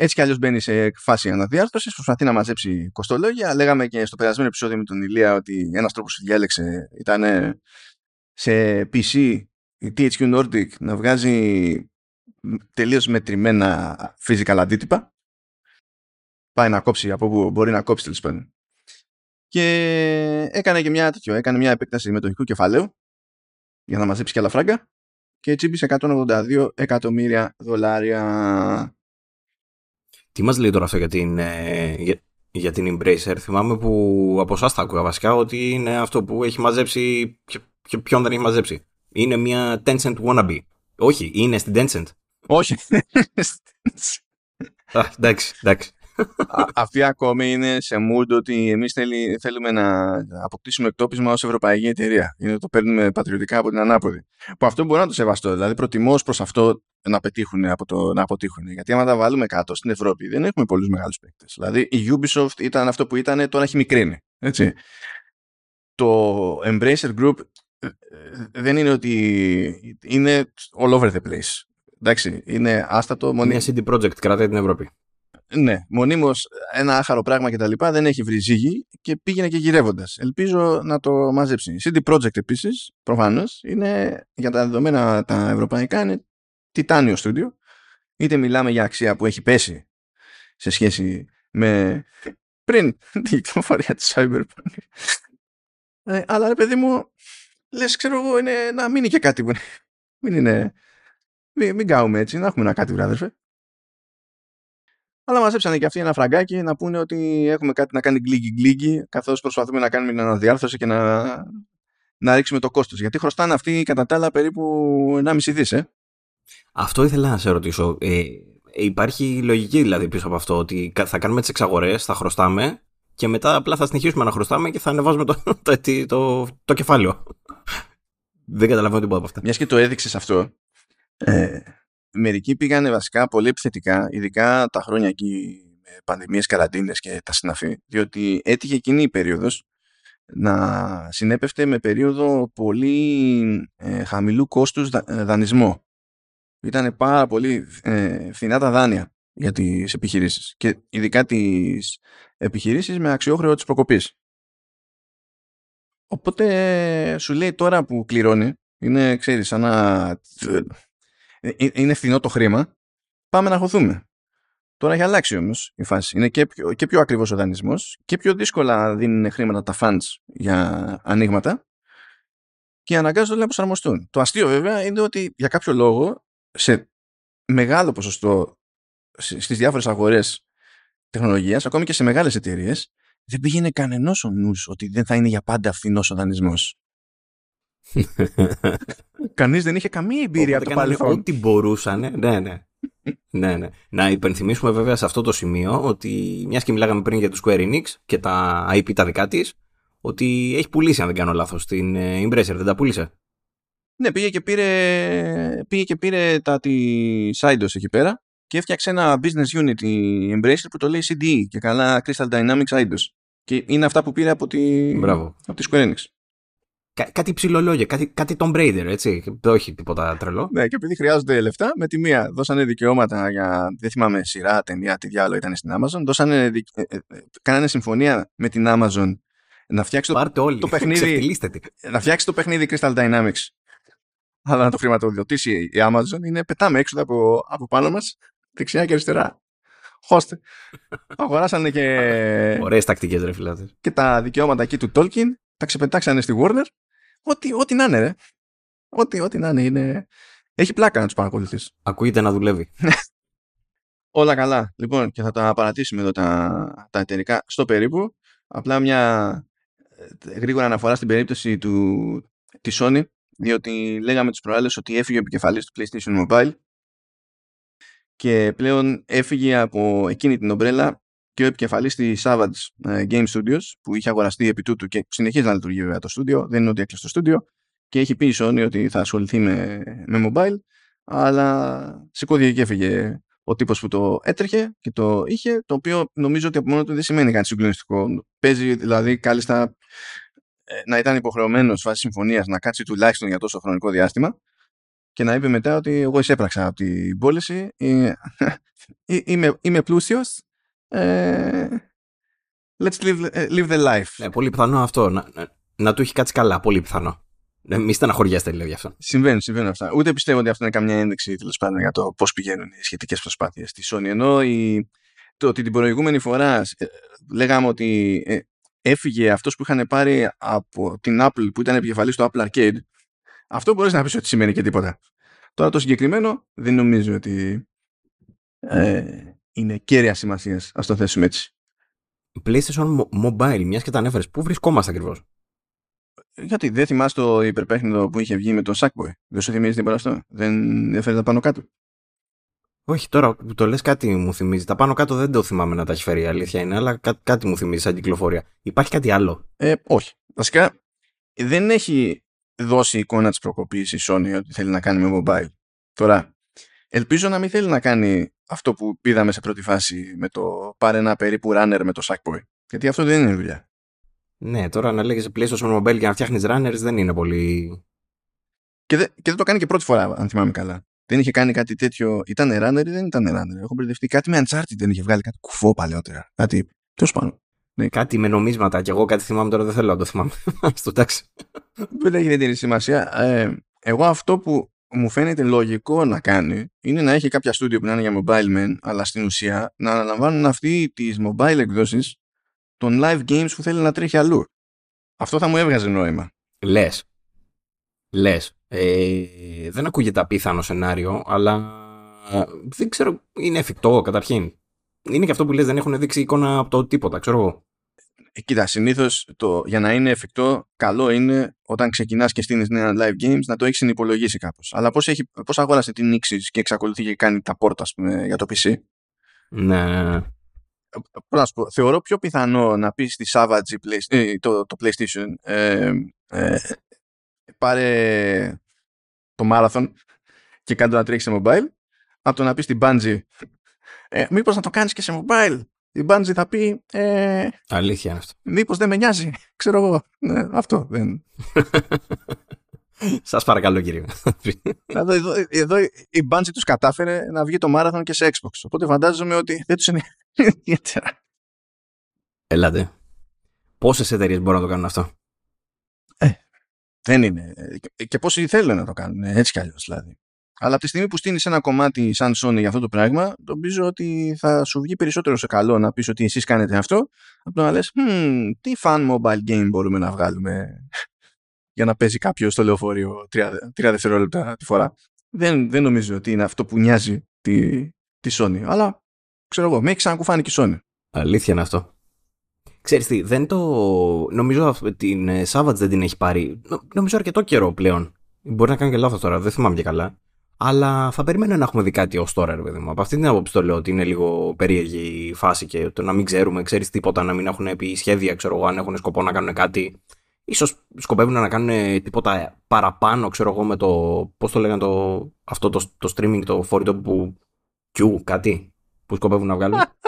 έτσι κι αλλιώς μπαίνει σε φάση αναδιάρθρωσης, προσπαθεί να μαζέψει κοστολόγια. Λέγαμε και στο περασμένο επεισόδιο με τον Ηλία ότι ένας τρόπος που διάλεξε ήταν σε PC η THQ Nordic να βγάζει τελείως μετρημένα physical αντίτυπα. Πάει να κόψει από όπου μπορεί να κόψει τέλος πάντων. Και έκανε και μια τέτοιο, έκανε μια επέκταση μετοχικού κεφαλαίου για να μαζέψει και άλλα φράγκα και τσίπησε 182 εκατομμύρια δολάρια. Τι μας λέει τώρα αυτό για την, ε, για, για την Embracer; Θυμάμαι που από εσάς τα άκουγα βασικά ότι είναι αυτό που έχει μαζέψει και ποιον δεν έχει μαζέψει. Είναι μια Tencent wannabe. Όχι, είναι στην Tencent. Όχι. Α, εντάξει, εντάξει. Αυτή ακόμη είναι σε mood ότι εμείς θέλουμε να αποκτήσουμε εκτόπισμα ως ευρωπαϊκή εταιρεία. Είναι το παίρνουμε πατριωτικά από την ανάποδη. Που αυτό μπορεί να το σεβαστώ. Δηλαδή προτιμώ προς αυτό να πετύχουν από το να αποτύχουν. Γιατί άμα τα βάλουμε κάτω στην Ευρώπη δεν έχουμε πολλούς μεγάλους παίκτες. Δηλαδή η Ubisoft ήταν αυτό που ήταν, τώρα έχει μικρύνει. Έτσι. Το Embracer Group ε, ε, δεν είναι ότι είναι all over the place. Εντάξει, είναι άστατο. Μονή... Μια CD Projekt κρατάει την Ευρώπη. Ναι, μονίμως ένα άχαρο πράγμα κτλ. δεν έχει βρει ζύγι και πήγαινε και γυρεύοντας. Ελπίζω να το μαζέψει. CD Projekt επίσης, προφανώς, είναι για τα δεδομένα τα ευρωπαϊκά, είναι τιτάνιο στούντιο. Είτε μιλάμε για αξία που έχει πέσει σε σχέση με πριν την κυκλοφορία της Cyberpunk. Ε, αλλά ρε παιδί μου, λες, ξέρω εγώ, είναι να μείνει και κάτι που μην είναι. Μην, μην κάνουμε έτσι, να έχουμε ένα κάτι, βράδερφε. Αλλά μαζέψανε και αυτοί ένα φραγκάκι να πούνε ότι έχουμε κάτι να κάνει γκλίγκι γκλίγκι, καθώς προσπαθούμε να κάνουμε μια αναδιάρθρωση και να, να ρίξουμε το κόστος. Γιατί χρωστάνε αυτοί κατά τα άλλα περίπου 1,5 δις, ε. Αυτό ήθελα να σε ρωτήσω. Ε, υπάρχει λογική δηλαδή πίσω από αυτό ότι θα κάνουμε τις εξαγορές, θα χρωστάμε και μετά απλά θα συνεχίσουμε να χρωστάμε και θα ανεβάζουμε το, το, το, το κεφάλαιο. Δεν καταλαβαίνω τίποτα από αυτά. Μιας και το έδειξες αυτό. Ε, μερικοί πήγανε βασικά πολύ επιθετικά, ειδικά τα χρόνια εκεί με πανδημίες, καραντίνες και τα συναφή, διότι έτυχε εκείνη η περίοδος να συνέπεφτε με περίοδο πολύ ε, χαμηλού κόστους δα, ε, δανεισμό. Ήταν πάρα πολύ ε, φθηνά τα δάνεια για τις επιχειρήσεις και ειδικά τις επιχειρήσεις με αξιόχρεο της προκοπής. Οπότε σου λέει τώρα που κληρώνει, είναι ξέρεις σαν να ε, ε, είναι φθηνό το χρήμα, πάμε να χωθούμε. Τώρα έχει αλλάξει όμως η φάση. Είναι και πιο, και πιο ακριβώ ο δανεισμός και πιο δύσκολα δίνουν χρήματα τα funds για ανοίγματα και αναγκάζονται να προσαρμοστούν. Το αστείο βέβαια είναι ότι για κάποιο λόγο σε μεγάλο ποσοστό στις διάφορες αγορές τεχνολογίας, ακόμη και σε μεγάλες εταιρείες, δεν πήγαινε κανένα ο νους ότι δεν θα είναι για πάντα φθηνός ο δανεισμός. Κανείς δεν είχε καμία εμπειρία από το παρελθόν. Ό,τι μπορούσαν. Ναι, ναι. ναι, ναι. Να υπενθυμίσουμε βέβαια σε αυτό το σημείο ότι μιας και μιλάγαμε πριν για τους Square Enix και τα IP τα δικά της, ότι έχει πουλήσει, αν δεν κάνω λάθος, την ε, Embracer, δεν τα πούλησε; Ναι, πήγε και πήρε, πήγε και πήρε τα τη Eidos εκεί πέρα και έφτιαξε ένα business unit η Embracer που το λέει CDE και καλά Crystal Dynamics Eidos. Και είναι αυτά που πήρε από τη, από τη Square Enix. Κά, κάτι ψηλολόγια, κάτι, κάτι Tomb Raider, έτσι. Όχι τίποτα τρελό. Ναι, και επειδή χρειάζονται λεφτά, με τη μία δώσανε δικαιώματα για. Δεν θυμάμαι σειρά, ταινία, τι διάλογο ήταν στην Amazon. Δώσανε, ε, ε, ε, κάνανε συμφωνία με την Amazon να φτιάξει το, όλοι. το παιχνίδι. να φτιάξει το παιχνίδι Crystal Dynamics. Αλλά να το χρηματοδοτήσει η Amazon είναι πετάμε έξω από, από πάνω μας, δεξιά και αριστερά. Χώστε. Αγοράσανε και. Ωραίες τακτικές, ρε φιλάτε. Και τα δικαιώματα εκεί του Tolkien τα ξεπετάξανε στη Warner Ό,τι, ό,τι να είναι, ρε. Ό,τι, ό,τι να είναι, είναι... Έχει πλάκα να τους παρακολουθείς. Ακούγεται να δουλεύει. Όλα καλά. Λοιπόν, και θα τα παρατήσουμε εδώ τα, τα εταιρικά στο περίπου. Απλά μια ε, γρήγορα αναφορά στην περίπτωση του, της Sony, διότι λέγαμε τις προάλλες ότι έφυγε ο επικεφαλής του PlayStation Mobile και πλέον έφυγε από εκείνη την ομπρέλα και ο επικεφαλής της Savage ε, Game Studios που είχε αγοραστεί επί τούτου και συνεχίζει να λειτουργεί βέβαια το στούντιο, δεν είναι ότι έκλεισε το στούντιο και έχει πει η Sony ότι θα ασχοληθεί με, με mobile αλλά σηκώθηκε και έφυγε ο τύπος που το έτρεχε και το είχε, το οποίο νομίζω ότι από μόνο του δεν σημαίνει κάτι συγκλονιστικό. Παίζει δηλαδή κάλλιστα ε, να ήταν υποχρεωμένος φάση συμφωνίας να κάτσει τουλάχιστον για τόσο χρονικό διάστημα και να είπε μετά ότι εγώ εισέπραξα από την πώληση, ε, είμαι, είμαι πλούσιος, ε, let's live, live the life. Ναι, πολύ πιθανό αυτό, να, να, να του έχει κάτσει καλά, πολύ πιθανό. Ναι, μη στεναχωριέστε δηλαδή αυτό. Συμβαίνουν, συμβαίνουν αυτά. Ούτε πιστεύω ότι αυτό είναι καμιά ένδειξη τέλος πάντων για το πώς πηγαίνουν οι σχετικές προσπάθειες στη Sony. Ενώ η, το ότι την προηγούμενη φορά ε, λέγαμε ότι ε, έφυγε αυτός που είχαν πάρει από την Apple που ήταν επικεφαλής στο Apple Arcade, αυτό μπορείς να πεις ότι σημαίνει και τίποτα. Τώρα το συγκεκριμένο δεν νομίζω ότι ε, είναι κέρια σημασίας. Α το θέσουμε έτσι. PlayStation Mobile, μιας και τα ανέφερες, πού βρισκόμαστε ακριβώς; Γιατί δεν θυμάσαι το υπερπέχνητο που είχε βγει με τον Sackboy; Δεν σου θυμίζει τίποτα αυτό; Δεν έφερε τα πάνω κάτω; Όχι, τώρα που το λες κάτι μου θυμίζει. Τα πάνω κάτω δεν το θυμάμαι να τα έχει φέρει, η αλήθεια είναι, αλλά κά- κάτι μου θυμίζει σαν κυκλοφορία. Υπάρχει κάτι άλλο; Ε, όχι. Βασικά δεν έχει δώσει εικόνα της προκοπής η Sony ότι θέλει να κάνει με mobile. Τώρα, ελπίζω να μην θέλει να κάνει αυτό που πήδαμε σε πρώτη φάση με το πάρε ένα περίπου runner με το Sackboy. Γιατί αυτό δεν είναι δουλειά. Ναι, τώρα να λέγεσαι PlayStation Mobile για να φτιάχνεις runners δεν είναι πολύ. Και, δε, και δεν το κάνει και πρώτη φορά, αν θυμάμαι καλά. Δεν είχε κάνει κάτι τέτοιο. Ήταν runner ή δεν ήταν runner; Έχω μπερδευτεί. Κάτι με Uncharted δεν είχε βγάλει κάτι κουφό παλαιότερα. Κάτι. Τέλος πάνω. Ναι. Κάτι με νομίσματα. Και εγώ κάτι θυμάμαι τώρα δεν θέλω να το θυμάμαι. Στο εντάξει. δεν έχει ιδιαίτερη σημασία. Ε, εγώ αυτό που μου φαίνεται λογικό να κάνει είναι να έχει κάποια στούντιο που να είναι για mobile men, αλλά στην ουσία να αναλαμβάνουν αυτοί τις mobile εκδόσεις των live games που θέλει να τρέχει αλλού. Αυτό θα μου έβγαζε νόημα. Λες. Λες. Ε, δεν ακούγεται απίθανο σενάριο, αλλά δεν ξέρω, είναι εφικτό καταρχήν. Είναι και αυτό που λες, δεν έχουν δείξει εικόνα από το τίποτα, ξέρω εγώ. Ε, κοίτα, συνήθως για να είναι εφικτό, καλό είναι όταν ξεκινάς και στείλει νέα live games να το έχεις συνυπολογίσει κάπως. Αλλά πώς πώς αγόρασε την Nixis και εξακολουθεί και κάνει τα πόρτα πούμε, για το PC. Ναι, ναι, ναι πω, θεωρώ πιο πιθανό να πεις στη Savage ε, το, το PlayStation ε, ε, πάρε το Marathon και κάτω να τρέχει σε mobile από το να πεις στην Bungie ε, μήπως να το κάνεις και σε mobile η Bungie θα πει ε, αλήθεια αυτό μήπως δεν με νοιάζει ξέρω εγώ ναι, αυτό δεν Σας παρακαλώ κύριε. εδώ, εδώ, εδώ η Bungie τους κατάφερε να βγει το Marathon και σε Xbox. Οπότε φαντάζομαι ότι δεν τους είναι ιδιαίτερα. Ελάτε. Πόσες εταιρείες μπορούν να το κάνουν αυτό; Ε, δεν είναι. Και πόσοι θέλουν να το κάνουν. Έτσι κι αλλιώς δηλαδή. Αλλά από τη στιγμή που στείνει ένα κομμάτι σαν Sony για αυτό το πράγμα, νομίζω ότι θα σου βγει περισσότερο σε καλό να πεις ότι εσείς κάνετε αυτό, από το να λες, hm, τι fan mobile game μπορούμε να βγάλουμε για να παίζει κάποιος στο λεωφορείο τρία, τρία δευτερόλεπτα τη φορά. Δεν, δεν νομίζω ότι είναι αυτό που νοιάζει τη, τη Sony. Αλλά ξέρω εγώ, με έχει ξανακουφάνει και η Sony. Αλήθεια είναι αυτό. Ξέρεις τι, δεν το... Νομίζω την ε, Savage δεν την έχει πάρει. Νομίζω αρκετό καιρό πλέον. Μπορεί να κάνει και λάθος τώρα, δεν θυμάμαι και καλά. Αλλά θα περιμένω να έχουμε δει κάτι ως τώρα, ρε παιδί μου. Από αυτή την άποψη το λέω ότι είναι λίγο περίεργη η φάση και το να μην ξέρουμε, ξέρεις τίποτα, να μην έχουν πει σχέδια, ξέρω εγώ, αν έχουν σκοπό να κάνουν κάτι ίσως σκοπεύουν να κάνουν τίποτα παραπάνω, ξέρω εγώ, με το, πώς το λέγανε το, αυτό το, το streaming, το φορητό που, Q, κάτι, που σκοπεύουν να βγάλουν.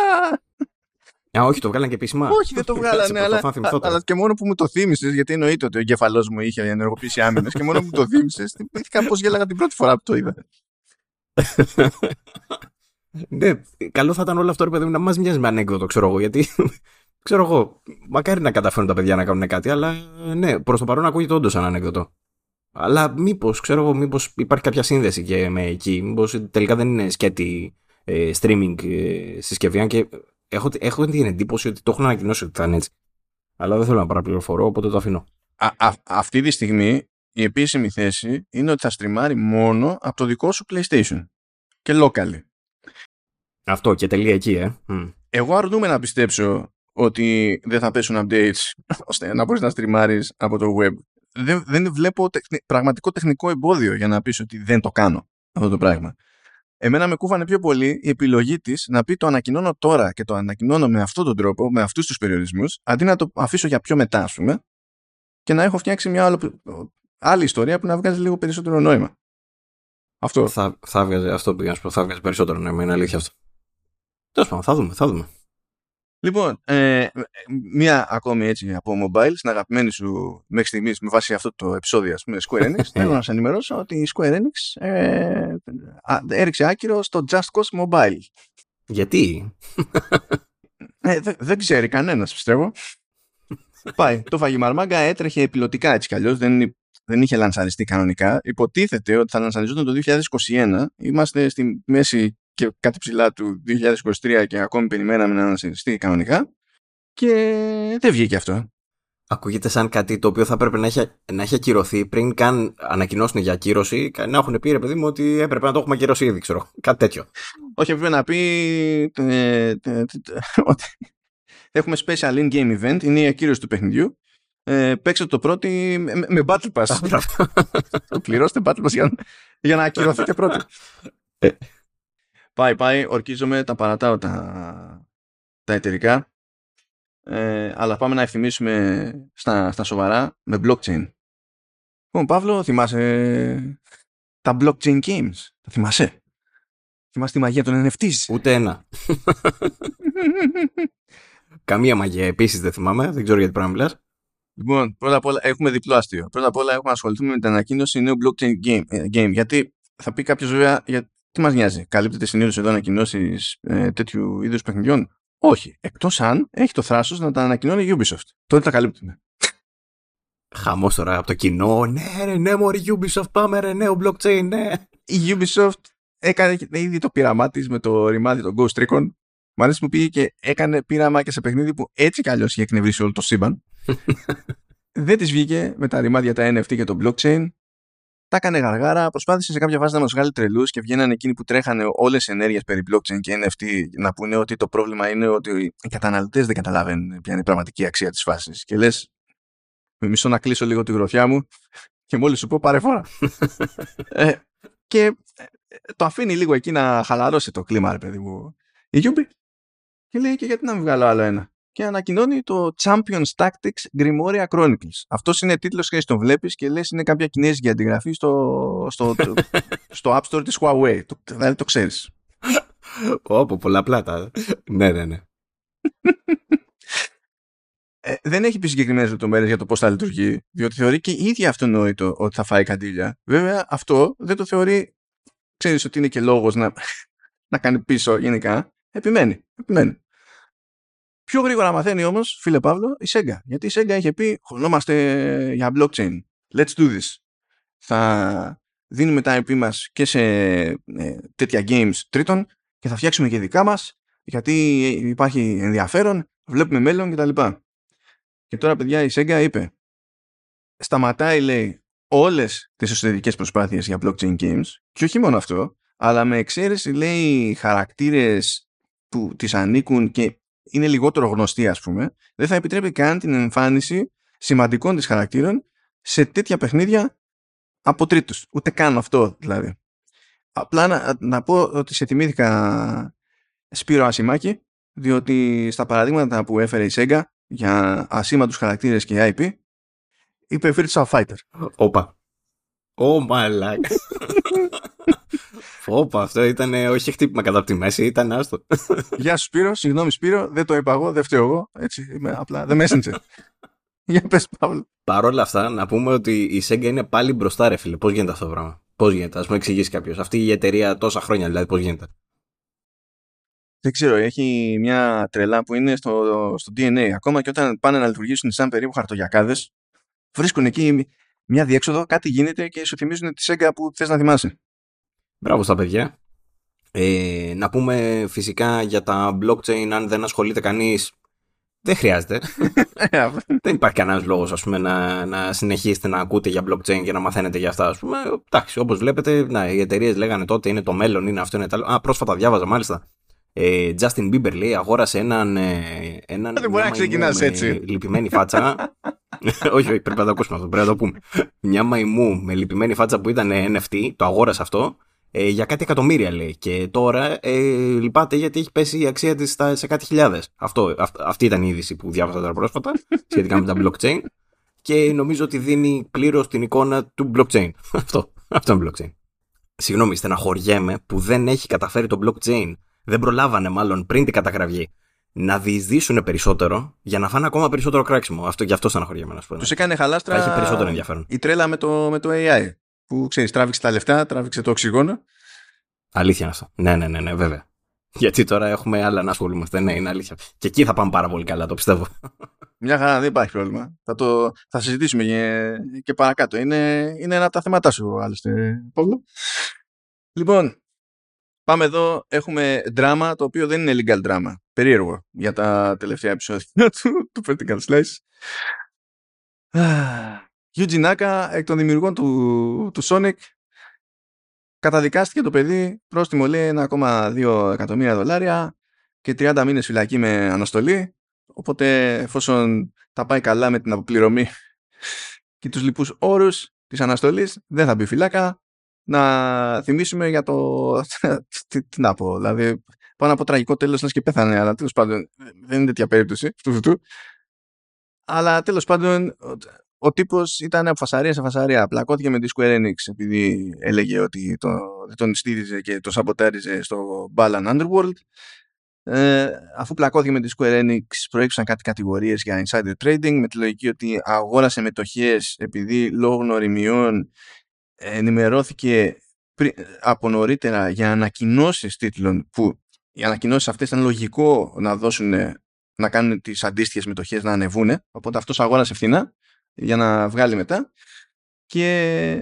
Α, όχι, το βγάλανε και επίσημα. Όχι, δεν το βγάλανε, αλλά, αλλά και μόνο που μου το θύμισες, γιατί εννοείται ότι ο εγκεφαλός μου είχε ενεργοποιήσει άμυνες και μόνο που μου το θύμισες, θυμήθηκα πώς γέλαγα την πρώτη φορά που το είδα. ναι, καλό θα ήταν όλο αυτό, ρε παιδί μου, να μας μοιάζει με ανέκδοτο, ξέρω εγώ, γιατί ξέρω εγώ, μακάρι να καταφέρουν τα παιδιά να κάνουν κάτι, αλλά ναι, προς το παρόν ακούγεται όντως ένα ανέκδοτο. Αλλά μήπως, ξέρω εγώ, μήπως υπάρχει κάποια σύνδεση και με εκεί, μήπως τελικά δεν είναι σκέτη ε, streaming ε, συσκευή, αν και έχω, έχω την εντύπωση ότι το έχουν ανακοινώσει ότι θα είναι έτσι. Αλλά δεν θέλω να παραπληροφορώ, οπότε το αφήνω. Α, α, αυτή τη στιγμή η επίσημη θέση είναι ότι θα στριμάρει μόνο από το δικό σου PlayStation και locally. Αυτό και τελεία εκεί, ε. Εγώ αρνούμαι να πιστέψω ότι δεν θα πέσουν updates ώστε να μπορείς να στριμάρεις από το web. Δεν, δεν βλέπω πραγματικό τεχνικό εμπόδιο για να πεις ότι δεν το κάνω αυτό το πράγμα. Εμένα με κούβανε πιο πολύ η επιλογή της να πει το ανακοινώνω τώρα και το ανακοινώνω με αυτόν τον τρόπο, με αυτούς τους περιορισμούς, αντί να το αφήσω για πιο μετά, ας πούμε, και να έχω φτιάξει μια άλλη, άλλη ιστορία που να βγάζει λίγο περισσότερο νόημα. Αυτό. Θα, θα βγάζει, αυτό πήγα να σου πω, θα βγάζει περισσότερο νόημα, είναι αλήθεια αυτό. Τέλος πάντων, θα δούμε, θα δούμε. Λοιπόν, ε, μία ακόμη έτσι από mobile, στην αγαπημένη σου μέχρι στιγμής με βάση αυτό το επεισόδιο, ας πούμε, Square Enix, θέλω να σα ενημερώσω ότι η Square Enix ε, έριξε άκυρο στο Just Cause Mobile. Γιατί; Ε, δεν ξέρει κανένας, πιστεύω. Πάει. Το Φαγιμαρμάγκα έτρεχε πιλωτικά έτσι κι αλλιώς, δεν, δεν είχε λανσαριστεί κανονικά. Υποτίθεται ότι θα λανσαριζόταν το 2021. Είμαστε στη μέση και κάτι ψηλά του 2023 και ακόμη περιμέναμε να λανσαριστεί κανονικά. Και δεν βγήκε αυτό. Ακούγεται σαν κάτι το οποίο θα έπρεπε να έχει, να έχει ακυρωθεί πριν καν ανακοινώσουν για ακύρωση. Να έχουν πει ρε παιδί μου ότι έπρεπε να το έχουμε ακυρώσει ήδη, ξέρω. Κάτι τέτοιο. Όχι, έπρεπε να πει ε, ότι έχουμε special in-game event, είναι η ακύρωση του παιχνιδιού. Ε, παίξτε το πρώτο με, με Battle Pass. Πληρώστε Battle Pass για, για να ακυρωθείτε πρώτοι. Ε. πάει, πάει, ορκίζομαι, τα παρατάω τα, τα εταιρικά. Ε, αλλά πάμε να ευθυμίσουμε στα, στα σοβαρά με blockchain. Λοιπόν, Παύλο, θυμάσαι τα blockchain games; Τα θυμάσαι; Θυμάσαι τη μαγεία των NFTs. Ούτε ένα. Καμία μαγεία επίσης δεν θυμάμαι. Δεν ξέρω γιατί πρέπει να μιλάς. Λοιπόν, πρώτα απ' όλα έχουμε διπλό αστείο. Πρώτα απ' όλα έχουμε ασχοληθεί με την ανακοίνωση νέου blockchain game. Ε, game γιατί θα πει κάποιος βέβαια, για... τι μας νοιάζει. Καλύπτεται συνήθως εδώ ανακοινώσεις ε, τέτοιου είδους παιχνιδιών; Όχι. Εκτός αν έχει το θράσος να τα ανακοινώνει η Ubisoft. Τότε τα καλύπτουμε. Χαμός τώρα από το κοινό. Ναι, ρε, ναι, μωρή Ubisoft, πάμε ρε, νέο blockchain, ναι. Η Ubisoft έκανε ήδη το πείραμά της με το ρημάδι των Ghost Recon Μ' αρέσει που πήγε και έκανε πείραμα και σε παιχνίδι που έτσι κι αλλιώς είχε εκνευρίσει όλο το σύμπαν. Δεν της βγήκε με τα ρημάδια τα NFT και το blockchain. Τα έκανε γαργάρα. Προσπάθησε σε κάποια φάση να μας βγάλει τρελούς και βγαίνανε εκείνοι που τρέχανε όλες τι ενέργειες περί blockchain και NFT να πούνε ότι το πρόβλημα είναι ότι οι καταναλωτές δεν καταλαβαίνουν ποια είναι η πραγματική αξία της φάσης. Και λες, με μισό να κλείσω λίγο τη γροθιά μου και μόλις σου πω πάρε φόρα. ε, και ε, το αφήνει λίγο εκεί να χαλαρώσει το κλίμα, ρε παιδί μου. Η Yubi και λέει και γιατί να μην βγάλω άλλο ένα; Και ανακοινώνει το Champions Tactics Grimoria Chronicles. Αυτός είναι τίτλος και τον βλέπεις και λες είναι κάποια κινέζικη αντιγραφή στο, στο, στο App Store της Huawei. Το, δηλαδή το ξέρεις. Όπω πολλά πλάτα. ναι, ναι, ναι. Ε, δεν έχει πει συγκεκριμένες λεπτομέρειες για το πώς θα λειτουργεί, διότι θεωρεί και η ίδια αυτονόητο ότι θα φάει καντήλια. Βέβαια, αυτό δεν το θεωρεί. Ξέρεις ότι είναι και λόγος να, να κάνει πίσω γενικά. Επιμένει. επιμένει. Πιο γρήγορα μαθαίνει όμως, φίλε Παύλο, η Sega. Γιατί η Sega είχε πει, χωνόμαστε για blockchain. Let's do this. Θα δίνουμε τα IP μας και σε ε, τέτοια games τρίτων και θα φτιάξουμε και δικά μας γιατί υπάρχει ενδιαφέρον, βλέπουμε μέλλον κτλ. Και τώρα, παιδιά, η Sega είπε σταματάει, λέει, όλες τις εσωτερικές προσπάθειες για blockchain games και όχι μόνο αυτό, αλλά με εξαίρεση, λέει, χαρακτήρες που τις ανήκουν και είναι λιγότερο γνωστοί ας πούμε, δεν θα επιτρέπει καν την εμφάνιση σημαντικών της χαρακτήρων σε τέτοια παιχνίδια από τρίτους. Ούτε καν αυτό δηλαδή. Απλά να, να πω ότι σε τιμήθηκα Σπύρο Ασημάκη, διότι στα παραδείγματα που έφερε η Sega για ασήμαντους χαρακτήρες και IP, είπε Virtual Fighter. Όπα. Ω μαλάκα. Φόπα, αυτό ήταν όχι χτύπημα κατά τη μέση, ήταν άστο. Γεια σου Σπύρο, συγγνώμη Σπύρο, δεν το είπα εγώ, δεν φταίω εγώ. Έτσι, είμαι απλά, δεν messenger. Για πες Παύλο. Παρ' όλα αυτά, να πούμε ότι η Sega είναι πάλι μπροστά, ρε φίλε. Πώς γίνεται αυτό το πράγμα; Πώς γίνεται, ας μου εξηγήσει κάποιος. Αυτή η εταιρεία τόσα χρόνια, δηλαδή, πώς γίνεται; Δεν ξέρω, έχει μια τρελά που είναι στο, στο DNA. Ακόμα και όταν πάνε να λειτουργήσουν σαν περίπου χαρτογιακάδες, βρίσκουν εκεί μια διέξοδο, κάτι γίνεται και σου θυμίζουν τη Sega που θες να θυμάσαι. Μπράβο στα παιδιά. Ε, να πούμε φυσικά για τα blockchain, αν δεν ασχολείται κανείς, δεν χρειάζεται. δεν υπάρχει κανένας λόγος να, να συνεχίσετε να ακούτε για blockchain και να μαθαίνετε για αυτά. Ας πούμε. Εντάξει, όπως βλέπετε, να, οι εταιρείες λέγανε τότε είναι το μέλλον, είναι αυτό, είναι το άλλο. Α, πρόσφατα διάβαζα μάλιστα. Ε, Justin Bieber λέει αγόρασε έναν. Ε, έναν δεν μπορεί να ξεκινάς έτσι. Λυπημένη φάτσα. όχι, όχι, πρέπει να το ακούσουμε αυτό. Πρέπει να το πούμε. Μια μαϊμού με λυπημένη φάτσα που ήταν NFT, το αγόρασε αυτό ε, για κάτι εκατομμύρια λέει. Και τώρα ε, λυπάται γιατί έχει πέσει η αξία της σε κάτι χιλιάδες. Αυτό, αυτή ήταν η είδηση που διάβασα τώρα πρόσφατα σχετικά με τα blockchain. Και νομίζω ότι δίνει πλήρως την εικόνα του blockchain. αυτό, αυτό είναι blockchain. Συγγνώμη, στεναχωριέμαι που δεν έχει καταφέρει το blockchain. Δεν προλάβανε μάλλον πριν την καταγραφή να διεισδύσουν περισσότερο για να φάνε ακόμα περισσότερο κράξιμο. Αυτό, γι' αυτό στεναχωριέμαι να σου πω. Τους έκανε χαλάστρα. Θα έχει περισσότερο ενδιαφέρον. Η τρέλα με το, με το AI. Που ξέρεις, τράβηξε τα λεφτά, τράβηξε το οξυγόνο. Αλήθεια είναι αυτό. Ναι, ναι, ναι, ναι, βέβαια. Γιατί τώρα έχουμε άλλα να ασχολούμαστε. Ναι, είναι αλήθεια. Και εκεί θα πάμε πάρα πολύ καλά, το πιστεύω. Μια χαρά, δεν υπάρχει πρόβλημα. Θα, το, θα συζητήσουμε και, και παρακάτω. Είναι, είναι ένα από τα θέματα σου, άλλωστε, Παύλο. Λοιπόν, πάμε εδώ. Έχουμε δράμα, το οποίο δεν είναι legal drama. Περίεργο για τα τελευταία επεισόδια του, του Vertical Slice. Yuji Naka, εκ των δημιουργών του, του Sonic, καταδικάστηκε το παιδί προς τιμολή 1,2 εκατομμύρια δολάρια και 30 μήνες φυλακή με αναστολή. Οπότε εφόσον τα πάει καλά με την αποπληρωμή και τους λοιπούς όρους της αναστολής δεν θα μπει φυλάκα. Να θυμίσουμε για το τι, τι να πω δηλαδή πάνω από τραγικό τέλος να και πέθανε αλλά τέλος πάντων δεν είναι τέτοια περίπτωση αλλά τέλος πάντων ο τύπος ήταν από φασαρία σε φασαρία. Πλακώθηκε με τη Square Enix επειδή έλεγε ότι το, τον στήριζε και το σαμποτάριζε στο Balan Underworld. Ε, αφού πλακώθηκε με τη Square Enix προέκυψαν κάτι κατηγορίες για insider trading με τη λογική ότι αγόρασε μετοχές επειδή λόγω γνωριμιών ενημερώθηκε από νωρίτερα για ανακοινώσεις τίτλων που οι ανακοινώσεις αυτές ήταν λογικό να δώσουν να κάνουν τις αντίστοιχες μετοχές να ανεβούν οπότε αυτός αγόρασε φθηνά για να βγάλει μετά. Και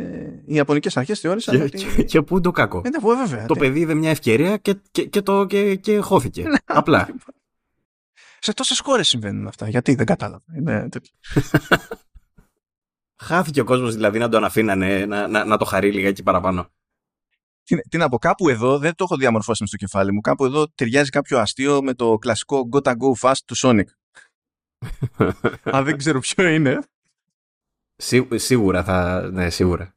οι Ιαπωνικές αρχές θεώρησαν και, ότι... Και, και πού το κακό. Ε, ναι, βέβαια, το παιδί είδε μια ευκαιρία και, και, και, το, και, και χώθηκε. Ναι, Απλά. Σε τόσες χώρες συμβαίνουν αυτά. Γιατί δεν κατάλαβα. Είναι Χάθηκε ο κόσμος δηλαδή να τον αφήνανε να, να, να το χαρεί λίγα εκεί παραπάνω. Τι, τι να πω, κάπου εδώ δεν το έχω διαμορφώσει στο κεφάλι μου. Κάπου εδώ ταιριάζει κάποιο αστείο με το κλασικό Gotta Go Fast του Sonic. Αν δεν ξέρω ποιο είναι. Σί, σίγουρα θα. Ναι, σίγουρα.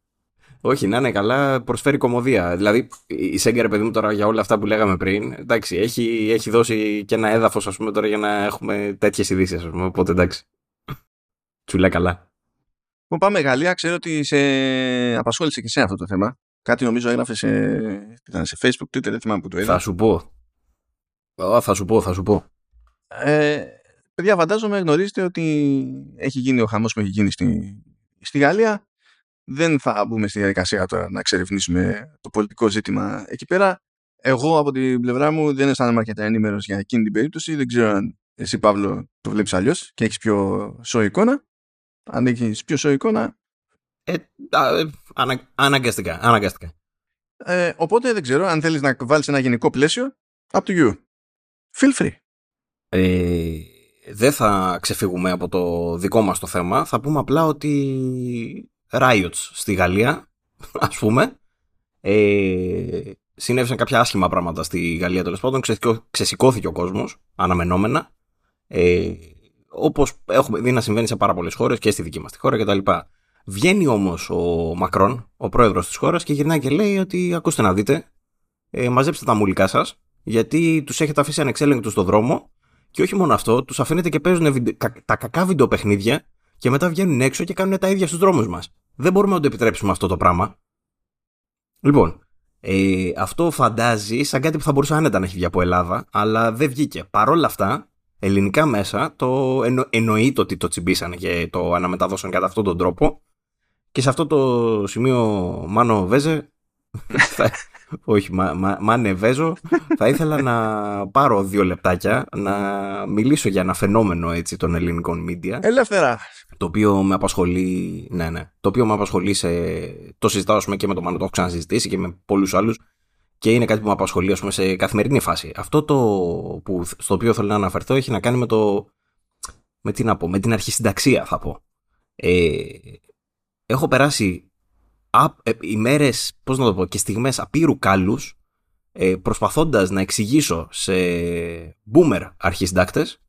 Όχι, να είναι καλά, προσφέρει κομμωδία. Δηλαδή, η Σέγκερ, παιδί μου, τώρα για όλα αυτά που λέγαμε πριν, εντάξει, έχει, έχει δώσει και ένα έδαφος, ας πούμε, τώρα για να έχουμε τέτοιες ειδήσεις, ας πούμε. Οπότε εντάξει. Τσουλά καλά. Λοιπόν, πάμε Γαλλία. Ξέρω ότι σε απασχόλησε και σε αυτό το θέμα. Κάτι νομίζω έγραφε σε, ήταν σε Facebook, Twitter, δεν θυμάμαι που το είδα. Θα σου πω. θα σου πω, θα σου πω. Ε, παιδιά, φαντάζομαι γνωρίζετε ότι έχει γίνει ο χαμός που έχει γίνει στη, στη Γαλλία. Δεν θα μπούμε στη διαδικασία τώρα να εξερευνήσουμε το πολιτικό ζήτημα εκεί πέρα. Εγώ από την πλευρά μου δεν αισθάνομαι αρκετά ενήμερος για εκείνη την περίπτωση. Δεν ξέρω αν εσύ, Παύλο, το βλέπεις αλλιώς και έχεις πιο σοϊ εικόνα. Αν έχεις πιο σοϊ εικόνα. Ε, α, ανα, αναγκαστικά. αναγκαστικά. Ε, οπότε δεν ξέρω αν θέλεις να βάλεις ένα γενικό πλαίσιο. Up to you. Feel free. Ε, δεν θα ξεφύγουμε από το δικό μας το θέμα. Θα πούμε απλά ότι riots στη Γαλλία, ας πούμε, ε, συνέβησαν κάποια άσχημα πράγματα στη Γαλλία τέλος πάντων. Ξεσηκώθηκε ο κόσμος, αναμενόμενα. Ε, Όπως έχουμε δει να συμβαίνει σε πάρα πολλές χώρες και στη δική μας τη χώρα κτλ. Βγαίνει όμως ο Μακρόν, ο πρόεδρος της χώρας, και γυρνάει και λέει ότι ακούστε να δείτε, ε, μαζέψτε τα μουλικά σας, γιατί τους έχετε αφήσει ανεξέλεγκτους στο δρόμο και όχι μόνο αυτό, τους αφήνετε και παίζουν τα κακά βιντεοπαιχνίδια και μετά βγαίνουν έξω και κάνουν τα ίδια στους δρόμους μας. Δεν μπορούμε να το επιτρέψουμε αυτό το πράγμα. Λοιπόν, ε, αυτό φαντάζει σαν κάτι που θα μπορούσε άνετα να έχει βγει από Ελλάδα, αλλά δεν βγήκε. Παρ' όλα αυτά, ελληνικά μέσα το εννο, εννοείται ότι το τσιμπήσανε και το αναμεταδώσαν κατά αυτόν τον τρόπο. Και σε αυτό το σημείο, Μάνο Βέζε, όχι, μα, μα, μα θα ήθελα να πάρω δύο λεπτάκια να μιλήσω για ένα φαινόμενο έτσι των ελληνικών media. Ελεύθερα. Το οποίο με απασχολεί, ναι, ναι, το οποίο με απασχολεί σε, το συζητάω πούμε, και με τον Μάνο, το έχω ξανασυζητήσει και με πολλούς άλλους και είναι κάτι που με απασχολεί πούμε, σε καθημερινή φάση. Αυτό το που, στο οποίο θέλω να αναφερθώ έχει να κάνει με το, με τι να πω, με την αρχισυνταξία θα πω. Ε, έχω περάσει ε, ημέρες, πώς να το πω, και στιγμές απείρου κάλους ε, προσπαθώντας να εξηγήσω σε boomer αρχισυντάκτες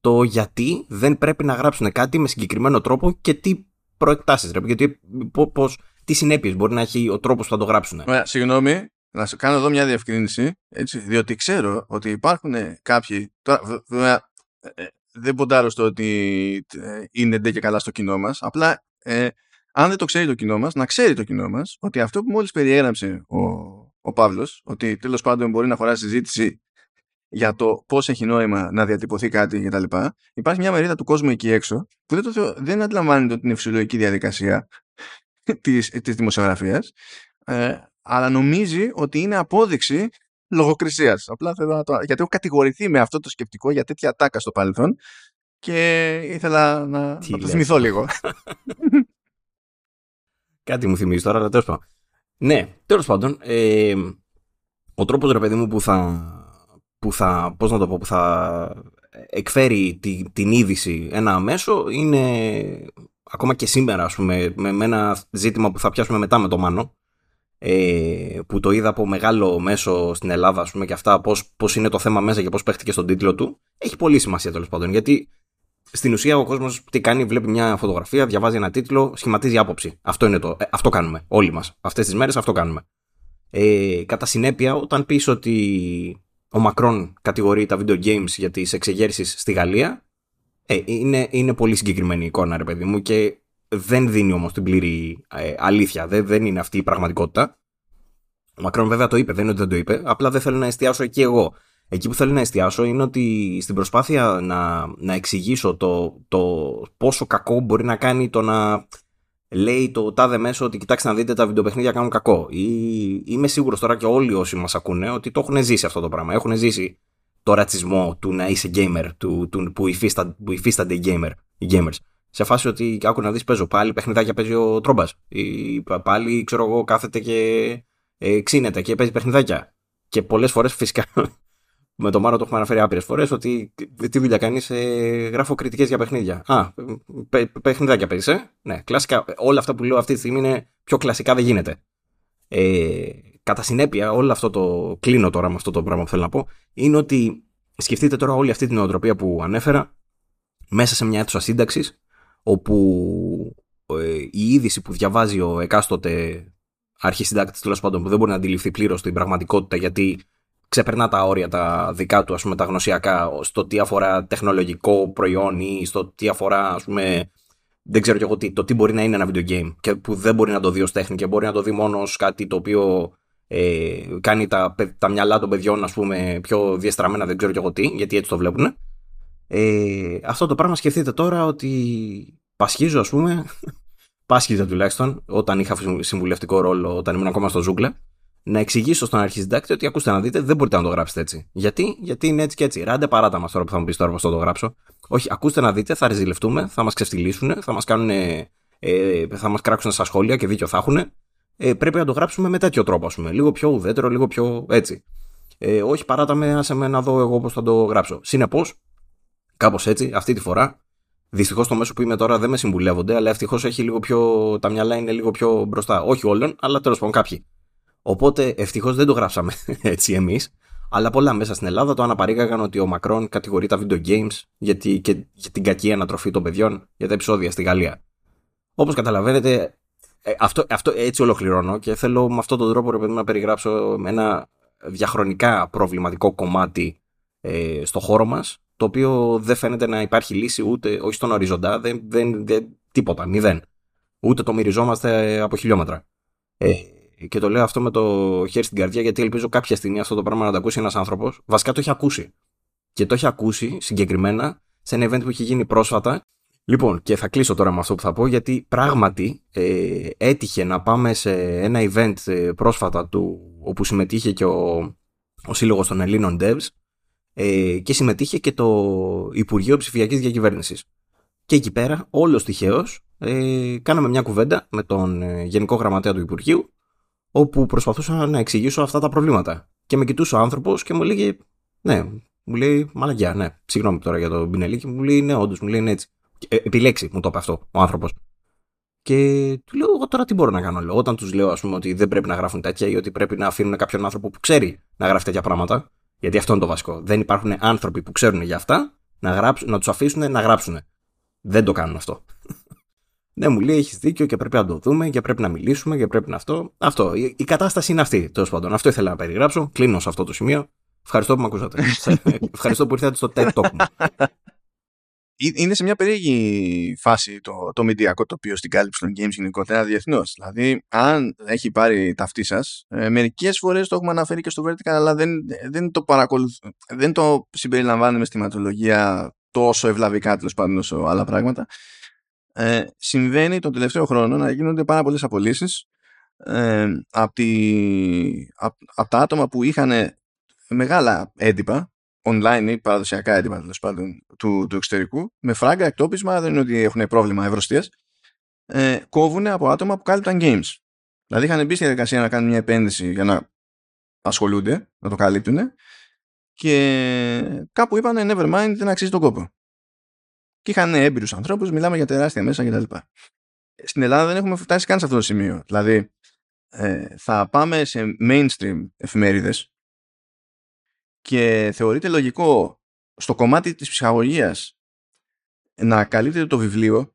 το γιατί δεν πρέπει να γράψουν κάτι με συγκεκριμένο τρόπο και τι προεκτάσεις, ρε, γιατί, πώς, τι συνέπειες μπορεί να έχει ο τρόπος που θα το γράψουν. Ωραία, συγγνώμη, να σου κάνω εδώ μια διευκρίνηση, έτσι, διότι ξέρω ότι υπάρχουν κάποιοι, τώρα βέβαια ε, δεν ποντάρω στο ότι είναι ντε και καλά στο κοινό μας, απλά ε, αν δεν το ξέρει το κοινό μας, να ξέρει το κοινό μας ότι αυτό που μόλις περιέγραψε ο, ο Παύλος, ότι τέλος πάντων μπορεί να χωράσει συζήτηση για το πώς έχει νόημα να διατυπωθεί κάτι κτλ. Υπάρχει μια μερίδα του κόσμου εκεί έξω που δεν, το δεν αντιλαμβάνεται ότι είναι φυσιολογική διαδικασία της της δημοσιογραφίας, ε, αλλά νομίζει ότι είναι απόδειξη λογοκρισίας. Απλά θέλω να το. Γιατί έχω κατηγορηθεί με αυτό το σκεπτικό για τέτοια τάκα στο παρελθόν και ήθελα να, να το θυμηθώ λίγο. Κάτι μου θυμίζει τώρα, αλλά τέλος πάντων. Ναι, τέλος πάντων, ε, ο τρόπος ρε παιδί μου που θα, που θα, πώς να το πω, που θα εκφέρει τη, την είδηση ένα μέσο είναι ακόμα και σήμερα, ας πούμε, με, με ένα ζήτημα που θα πιάσουμε μετά με το Μάνο, ε, που το είδα από μεγάλο μέσο στην Ελλάδα, ας πούμε, και αυτά, πώς, πώς είναι το θέμα μέσα και πώς παίχτηκε στον τίτλο του, έχει πολύ σημασία τέλος πάντων, γιατί στην ουσία ο κόσμος τι κάνει, βλέπει μια φωτογραφία, διαβάζει ένα τίτλο, σχηματίζει άποψη. Αυτό, είναι το, ε, αυτό κάνουμε όλοι μας. Αυτές τις μέρες αυτό κάνουμε. Ε, κατά συνέπεια, όταν πεις ότι ο Μακρόν κατηγορεί τα video games για τις εξεγέρσεις στη Γαλλία, ε, είναι, είναι πολύ συγκεκριμένη εικόνα, ρε παιδί μου, και δεν δίνει όμως την πλήρη ε, αλήθεια. Δεν, δεν είναι αυτή η πραγματικότητα. Ο Μακρόν βέβαια το είπε, δεν είναι ότι δεν το είπε. Απλά δεν θέλω να εστιάσω εκεί εγώ. Εκεί που θέλω να εστιάσω είναι ότι στην προσπάθεια να, να εξηγήσω το, το πόσο κακό μπορεί να κάνει το να λέει το τάδε μέσο ότι κοιτάξτε να δείτε τα βιντεοπαιχνίδια κάνουν κακό. Ή, είμαι σίγουρος τώρα και όλοι όσοι μας ακούνε ότι το έχουν ζήσει αυτό το πράγμα. Έχουν ζήσει το ρατσισμό του να είσαι gamer, του, του, που, υφίστα, που υφίστανται οι, gamer, οι gamers. Σε φάση ότι άκου να δεις παίζω πάλι παιχνιδάκια παίζει ο Τρόμπας. Ή πάλι ξέρω εγώ κάθεται και ε, ξύνεται και παίζει παιχνιδάκια. Και πολλές φορές φυσικά με το Μάρο το έχουμε αναφέρει άπειρες φορές ότι τι δουλειά κάνεις, ε, γράφω κριτικές για παιχνίδια. Α, παι, παιχνιδάκια παίζεις, ε. Ναι, κλασικά. Όλα αυτά που λέω αυτή τη στιγμή είναι πιο κλασικά δεν γίνεται. Ε, κατά συνέπεια, όλο αυτό το. Κλείνω τώρα με αυτό το πράγμα που θέλω να πω. Είναι ότι σκεφτείτε τώρα όλη αυτή την νοοτροπία που ανέφερα μέσα σε μια αίθουσα σύνταξης, όπου ε, η είδηση που διαβάζει ο εκάστοτε αρχισυντάκτης τέλος πάντων που δεν μπορεί να αντιληφθεί πλήρως την πραγματικότητα γιατί ξεπερνά τα όρια τα δικά του, ας πούμε, τα γνωσιακά, στο τι αφορά τεχνολογικό προϊόν ή στο τι αφορά, ας πούμε, δεν ξέρω κι εγώ τι, το τι μπορεί να είναι ένα video game και που δεν μπορεί να το δει ως τέχνη και μπορεί να το δει μόνο ως κάτι το οποίο ε, κάνει τα, τα μυαλά των παιδιών, ας πούμε, πιο διαστραμμένα, δεν ξέρω κι εγώ τι, γιατί έτσι το βλέπουν. Ε, αυτό το πράγμα σκεφτείτε τώρα ότι πασχίζω, ας πούμε, πάσχιζε τουλάχιστον, όταν είχα συμβουλευτικό ρόλο, όταν ήμουν ακόμα στο Ζούγκλε, να εξηγήσω στον αρχισυντάκτη ότι ακούστε να δείτε, δεν μπορείτε να το γράψετε έτσι. Γιατί, Γιατί είναι έτσι και έτσι. Ράντε παράτα μας τώρα που θα μου πεις τώρα πώς θα το γράψω. Όχι, ακούστε να δείτε, θα ρεζιλευτούμε, θα μας ξεφτυλίσουν, θα μας κάνουν. Ε, θα μας κράξουν στα σχόλια και δίκιο θα έχουν. Ε, πρέπει να το γράψουμε με τέτοιο τρόπο, ας πούμε. Λίγο πιο ουδέτερο, λίγο πιο έτσι. Ε, όχι, παράτα με, άσε με να δω εγώ πώς θα το γράψω. Συνεπώς, κάπως έτσι, αυτή τη φορά, Δυστυχώς το μέσο που είμαι τώρα δεν με συμβουλεύονται, αλλά ευτυχώς έχει λίγο πιο. Τα μυαλά είναι λίγο πιο μπροστά. Όχι όλων, αλλά τέλος πάντων κάποιοι. Οπότε ευτυχώς δεν το γράψαμε έτσι εμείς. Αλλά πολλά μέσα στην Ελλάδα το αναπαρήγαγαν ότι ο Μακρόν κατηγορεί τα video games γιατί, και για την κακή ανατροφή των παιδιών για τα επεισόδια στη Γαλλία. Όπως καταλαβαίνετε, ε, αυτό, αυτό έτσι ολοκληρώνω και θέλω με αυτόν τον τρόπο να περιγράψω ένα διαχρονικά προβληματικό κομμάτι ε, στο χώρο μας, το οποίο δεν φαίνεται να υπάρχει λύση ούτε όχι στον οριζοντά, δεν, δεν, δεν, τίποτα, μηδέν. Ούτε το μυριζόμαστε από χιλιόμετρα. Ε, και το λέω αυτό με το χέρι στην καρδιά γιατί ελπίζω κάποια στιγμή αυτό το πράγμα να το ακούσει ένας άνθρωπος. Βασικά το έχει ακούσει. Και το έχει ακούσει συγκεκριμένα σε ένα event που έχει γίνει πρόσφατα. Λοιπόν, και θα κλείσω τώρα με αυτό που θα πω γιατί πράγματι ε, έτυχε να πάμε σε ένα event ε, πρόσφατα του, όπου συμμετείχε και ο, ο Σύλλογος των Ελλήνων Devs ε, και συμμετείχε και το Υπουργείο Ψηφιακής Διακυβέρνησης. Και εκεί πέρα, όλος τυχαίως, ε, κάναμε μια κουβέντα με τον ε, Γενικό Γραμματέα του Υπουργείου όπου προσπαθούσα να εξηγήσω αυτά τα προβλήματα. Και με κοιτούσε ο άνθρωπος και μου λέγε, Ναι, μου λέει, Μαλαγιά, ναι, συγγνώμη τώρα για το Μπινελίκη, μου λέει, Ναι, όντως, μου λέει, Ναι, έτσι. Ε, επιλέξει, μου το είπε αυτό ο άνθρωπος. Και του λέω, Εγώ τώρα τι μπορώ να κάνω, λέω. Όταν τους λέω, ας πούμε, ότι δεν πρέπει να γράφουν τέτοια ή ότι πρέπει να αφήνουν κάποιον άνθρωπο που ξέρει να γράφει τέτοια πράγματα. Γιατί αυτό είναι το βασικό. Δεν υπάρχουν άνθρωποι που ξέρουν για αυτά να, γράψουν, να τους αφήσουν να γράψουν. Δεν το κάνουν αυτό. Ναι, μου λέει: Έχεις δίκιο και πρέπει να το δούμε και πρέπει να μιλήσουμε και πρέπει να αυτό. Αυτό. Η, η κατάσταση είναι αυτή, τέλος πάντων. Αυτό ήθελα να περιγράψω. Κλείνω σε αυτό το σημείο. Ευχαριστώ που με ακούσατε. Ευχαριστώ που ήρθατε στο TED Talk μου. είναι σε μια περίεργη φάση το, το μηντιακό τοπίο στην κάλυψη των games γενικότερα διεθνώς. Δηλαδή, αν έχει πάρει ταυτή σας, ε, μερικές φορές το έχουμε αναφέρει και στο Vertical, αλλά δεν, δεν, το, δεν το συμπεριλαμβάνουμε στη ματολογία τόσο ευλαβικά τέλος πάντων όσο άλλα πράγματα. Ε, συμβαίνει τον τελευταίο χρόνο να γίνονται πάρα πολλές απολύσεις ε, από, από τα άτομα που είχαν μεγάλα έντυπα online ή παραδοσιακά έντυπα τέλος πάντων του, του εξωτερικού, με φράγκα εκτόπισμα, δεν είναι ότι έχουν πρόβλημα ευρωστίας, ε, κόβουν από άτομα που κάλυπταν games. Δηλαδή είχαν μπει στη διαδικασία να κάνουν μια επένδυση για να ασχολούνται, να το καλύπτουν και κάπου είπαν never mind, δεν αξίζει τον κόπο. Και είχαν έμπειρους ανθρώπους, μιλάμε για τεράστια μέσα κτλ. Στην Ελλάδα δεν έχουμε φτάσει καν σε αυτό το σημείο. Δηλαδή, ε, θα πάμε σε mainstream εφημερίδες και θεωρείται λογικό στο κομμάτι της ψυχαγωγίας να καλύπτεται το βιβλίο,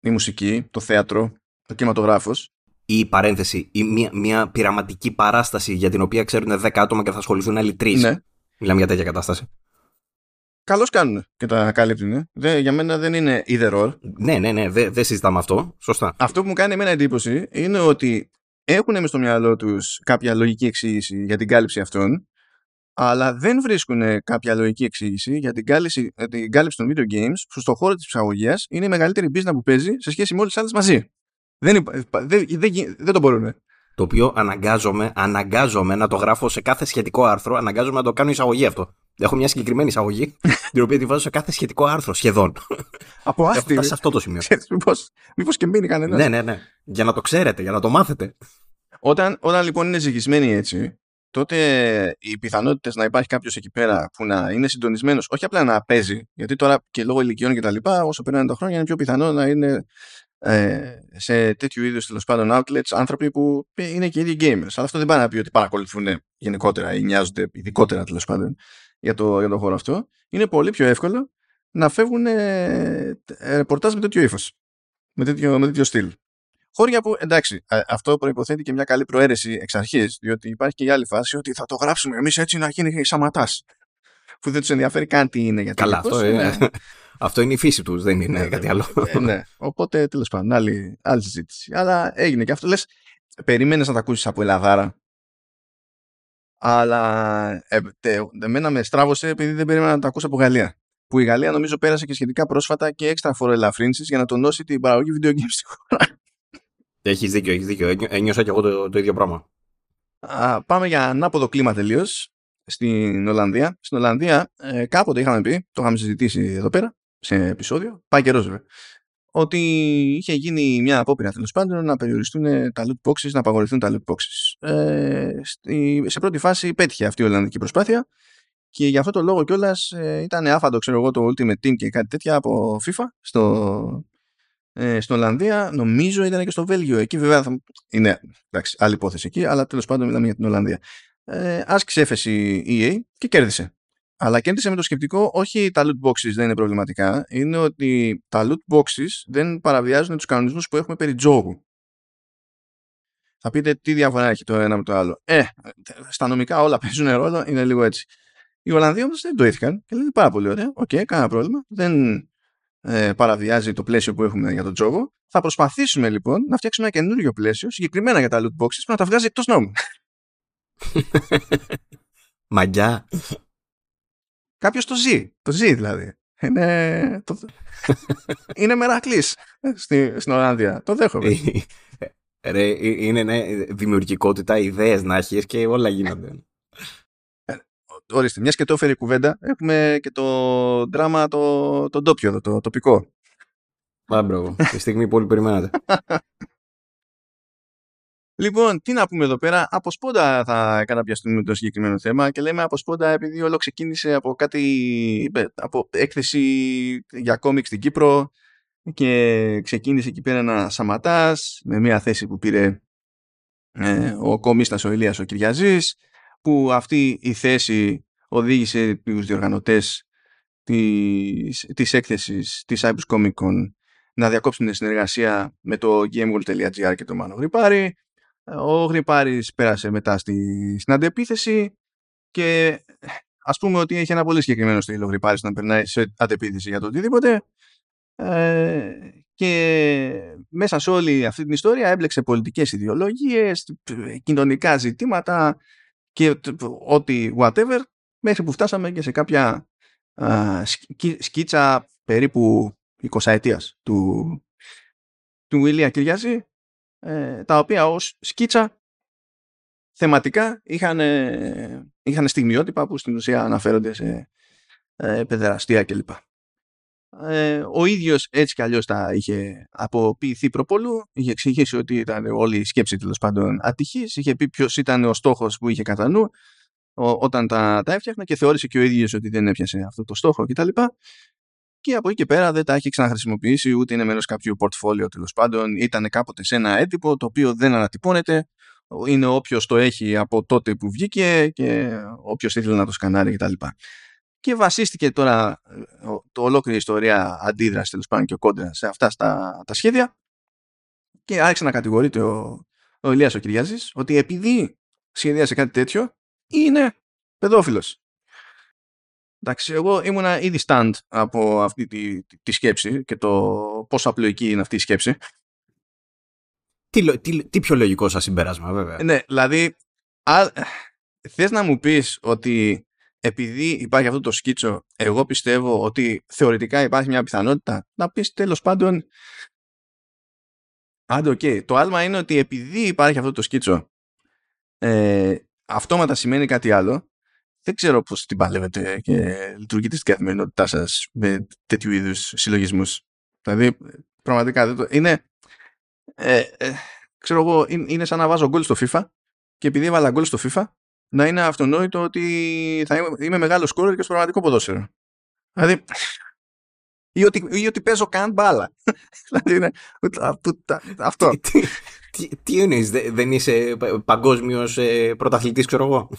η μουσική, το θέατρο, το κινηματογράφος. Ή παρένθεση, ή μια, μια πειραματική παράσταση για την οποία ξέρουν 10 άτομα και θα ασχοληθούν άλλοι 3. Ναι. Μιλάμε για τέτοια κατάσταση. Καλώς κάνουν και τα καλύπτουν. για μένα δεν είναι either or. Ναι, ναι, ναι, δεν δε συζητάμε αυτό. Σωστά. Αυτό που μου κάνει εμένα εντύπωση είναι ότι έχουν με στο μυαλό τους κάποια λογική εξήγηση για την κάλυψη αυτών αλλά δεν βρίσκουν κάποια λογική εξήγηση για την κάλυψη, ε, την κάλυψη των video games που στον χώρο της ψαγωγία είναι η μεγαλύτερη business που παίζει σε σχέση με όλες τις άλλες μαζί. Δεν, δεν, δεν, δεν το μπορούν. Το οποίο αναγκάζομαι, αναγκάζομαι να το γράφω σε κάθε σχετικό άρθρο, αναγκάζομαι να το κάνω εισαγωγή αυτό. Έχω μια συγκεκριμένη εισαγωγή, την οποία τη βάζω σε κάθε σχετικό άρθρο σχεδόν. Από άστι. σε αυτό το σημείο. Μήπω και μείνει κανένας. Ναι, ναι, ναι. Για να το ξέρετε, για να το μάθετε. Όταν, όταν λοιπόν είναι ζυγισμένοι έτσι, τότε οι πιθανότητες να υπάρχει κάποιος εκεί πέρα που να είναι συντονισμένος, όχι απλά να παίζει, γιατί τώρα και λόγω ηλικιών και τα λοιπά, όσο περνάνε τα χρόνια, είναι πιο πιθανό να είναι ε, σε τέτοιου είδους τέλος πάντων outlets άνθρωποι που είναι και ίδιοι gamers. Αλλά αυτό δεν πάει να πει ότι παρακολουθούν γενικότερα ή νοιάζονται ειδικότερα τέλος πάντων για το, για το χώρο αυτό. Είναι πολύ πιο εύκολο να φεύγουν ε, ρεπορτάζ με τέτοιο ύφος. Με τέτοιο, με τέτοιο στυλ. Χώρια που εντάξει, αυτό προποθέτει και μια καλή προαίρεση εξ αρχής, διότι υπάρχει και η άλλη φάση ότι θα το γράψουμε εμείς έτσι να γίνει σαματάς. Που δεν τους ενδιαφέρει καν τι είναι. Γιατί Καλά, αυτό είναι, αυτό είναι η φύση τους, δεν είναι ναι, κάτι άλλο. Ε, ναι, οπότε τέλος πάντων, άλλη, άλλη συζήτηση. Αλλά έγινε και αυτό. Λες, περίμενε να τα ακούσεις από Ελλαδάρα. Αλλά ε, εμένα με στράβωσε επειδή δεν περίμενα να τα ακούσω από Γαλλία. Που η Γαλλία νομίζω πέρασε και σχετικά πρόσφατα και έξτρα φοροελαφρύνσει για να τονώσει την παραγωγή video games στη χώρα. Έχεις δίκιο, έχεις δίκιο. Ένιωσα και εγώ το, το ίδιο πράγμα. Α, πάμε για ανάποδο κλίμα τελείως στην Ολλανδία. Στην Ολλανδία ε, κάποτε είχαμε πει, το είχαμε συζητήσει εδώ πέρα, σε επεισόδιο, πάει καιρός βέβαια, ότι είχε γίνει μια απόπειρα τέλος πάντων να περιοριστούν τα loot boxes, να απαγορευτούν τα loot boxes. Ε, στη, σε πρώτη φάση πέτυχε αυτή η Ολλανδική προσπάθεια και για αυτό το λόγο κιόλας ε, ήταν άφαντο, ξέρω εγώ, το Ultimate Team και κάτι τέτοια από FIFA στο, ε, στην Ολλανδία, νομίζω ήταν και στο Βέλγιο. Εκεί βέβαια θα... είναι εντάξει, άλλη υπόθεση εκεί, αλλά τέλος πάντων μιλάμε για την Ολλανδία. Ε, άσκησε έφεση η EA και κέρδισε. Αλλά κέρδισε με το σκεπτικό, όχι τα loot boxes δεν είναι προβληματικά, είναι ότι τα loot boxes δεν παραβιάζουν τους κανονισμούς που έχουμε περί τζόγου. Θα πείτε τι διαφορά έχει το ένα με το άλλο. Ε, στα νομικά όλα παίζουν ρόλο, είναι λίγο έτσι. Οι Ολλανδοί όμως δεν το πτοήθηκαν και λένε πάρα πολύ ωραία. OK, okay, κανένα πρόβλημα. Δεν ε, παραβιάζει το πλαίσιο που έχουμε για τον τζόγο. Θα προσπαθήσουμε λοιπόν να φτιάξουμε ένα καινούριο πλαίσιο, συγκεκριμένα για τα loot boxes, που να τα βγάζει εκτός νόμου. Μαγκιά. Κάποιος το ζει. Το ζει δηλαδή. Είναι, το... είναι μερακλής στη, στην Ολλανδία. Το δέχομαι. Ρε, είναι ναι, δημιουργικότητα, ιδέες να έχεις και όλα γίνονται ορίστε, μιας και το έφερε η κουβέντα, έχουμε και το δράμα το, το ντόπιο, το τοπικό. Μπράβο, τη στιγμή που όλοι περιμένατε. Λοιπόν, τι να πούμε εδώ πέρα. Από σπόντα θα καταπιαστούμε το συγκεκριμένο θέμα και λέμε από σπόντα επειδή όλο ξεκίνησε από κάτι, από έκθεση για κόμικ στην Κύπρο και ξεκίνησε εκεί πέρα ένα Σαματάς με μια θέση που πήρε ε, ο κομίστας ο Ηλίας ο Κυριαζής που αυτή η θέση οδήγησε τους διοργανωτές της, της έκθεσης της Cyprus Comic Con να διακόψουν την συνεργασία με το gameworld.gr και το Μάνο Γρυπάρη. Ο Γρυπάρης πέρασε μετά στη, στην αντεπίθεση και ας πούμε ότι έχει ένα πολύ συγκεκριμένο στυλ ο Γρυπάρης να περνάει σε αντεπίδηση για το οτιδήποτε ε, και μέσα σε όλη αυτή την ιστορία έμπλεξε πολιτικές ιδεολογίες, κοινωνικά ζητήματα και ό,τι whatever μέχρι που φτάσαμε και σε κάποια α, σκίτσα περίπου 20 ετίας του, του Ηλία Κυριάζη ε, τα οποία ως σκίτσα θεματικά είχαν, είχαν στιγμιότυπα που στην ουσία αναφέρονται σε ε, παιδεραστία κλπ. Ε, ο ίδιος έτσι κι αλλιώς τα είχε αποποιηθεί προπολού, είχε εξηγήσει ότι ήταν όλη η σκέψη τέλος πάντων ατυχής, είχε πει ποιος ήταν ο στόχος που είχε κατά νου όταν τα, τα έφτιαχνα και θεώρησε και ο ίδιος ότι δεν έπιασε αυτό το στόχο κτλ. Και από εκεί και πέρα δεν τα έχει ξαναχρησιμοποιήσει ούτε είναι μέρος κάποιου πορτφόλιο τέλος πάντων. Ήταν κάποτε σε ένα έντυπο το οποίο δεν ανατυπώνεται. Είναι όποιος το έχει από τότε που βγήκε και όποιος ήθελε να το σκανάρει κτλ. Και βασίστηκε τώρα ε, το ολόκληρη ιστορία αντίδραση τέλος πάντων και ο κόντρας σε αυτά στα, τα σχέδια και άρχισε να κατηγορείται ο, ο Ηλίας ο Κυριάζης ότι επειδή σχεδίασε κάτι τέτοιο είναι παιδόφιλος. Εντάξει, εγώ ήμουνα ήδη stand από αυτή τη, τη, σκέψη και το πόσο απλοϊκή είναι αυτή η σκέψη. Τι, τι, τι πιο λογικό σας συμπέρασμα βέβαια. Ναι, δηλαδή α, θες να μου πεις ότι επειδή υπάρχει αυτό το σκίτσο εγώ πιστεύω ότι θεωρητικά υπάρχει μια πιθανότητα; Να πεις τέλος πάντων Άντε, οκ. Το άλμα είναι ότι επειδή υπάρχει αυτό το σκίτσο ε, αυτόματα σημαίνει κάτι άλλο δεν ξέρω πώς την παλεύετε και λειτουργείτε στην καθημερινότητά σας με τέτοιου είδους συλλογισμούς. Δηλαδή, πραγματικά, δεν το... είναι, ε, ε, ξέρω εγώ, είναι σαν να βάζω γκολ στο FIFA και επειδή έβαλα γκολ στο FIFA, να είναι αυτονόητο ότι θα είμαι, είμαι μεγάλος σκόρερ και στο πραγματικό ποδόσφαιρο. Δηλαδή, ή ότι, ή ότι παίζω καν μπάλα. δηλαδή είναι αυτό. Τι, τι, τι εννοείς, δεν είσαι παγκόσμιος ε, πρωταθλητής, ξέρω εγώ;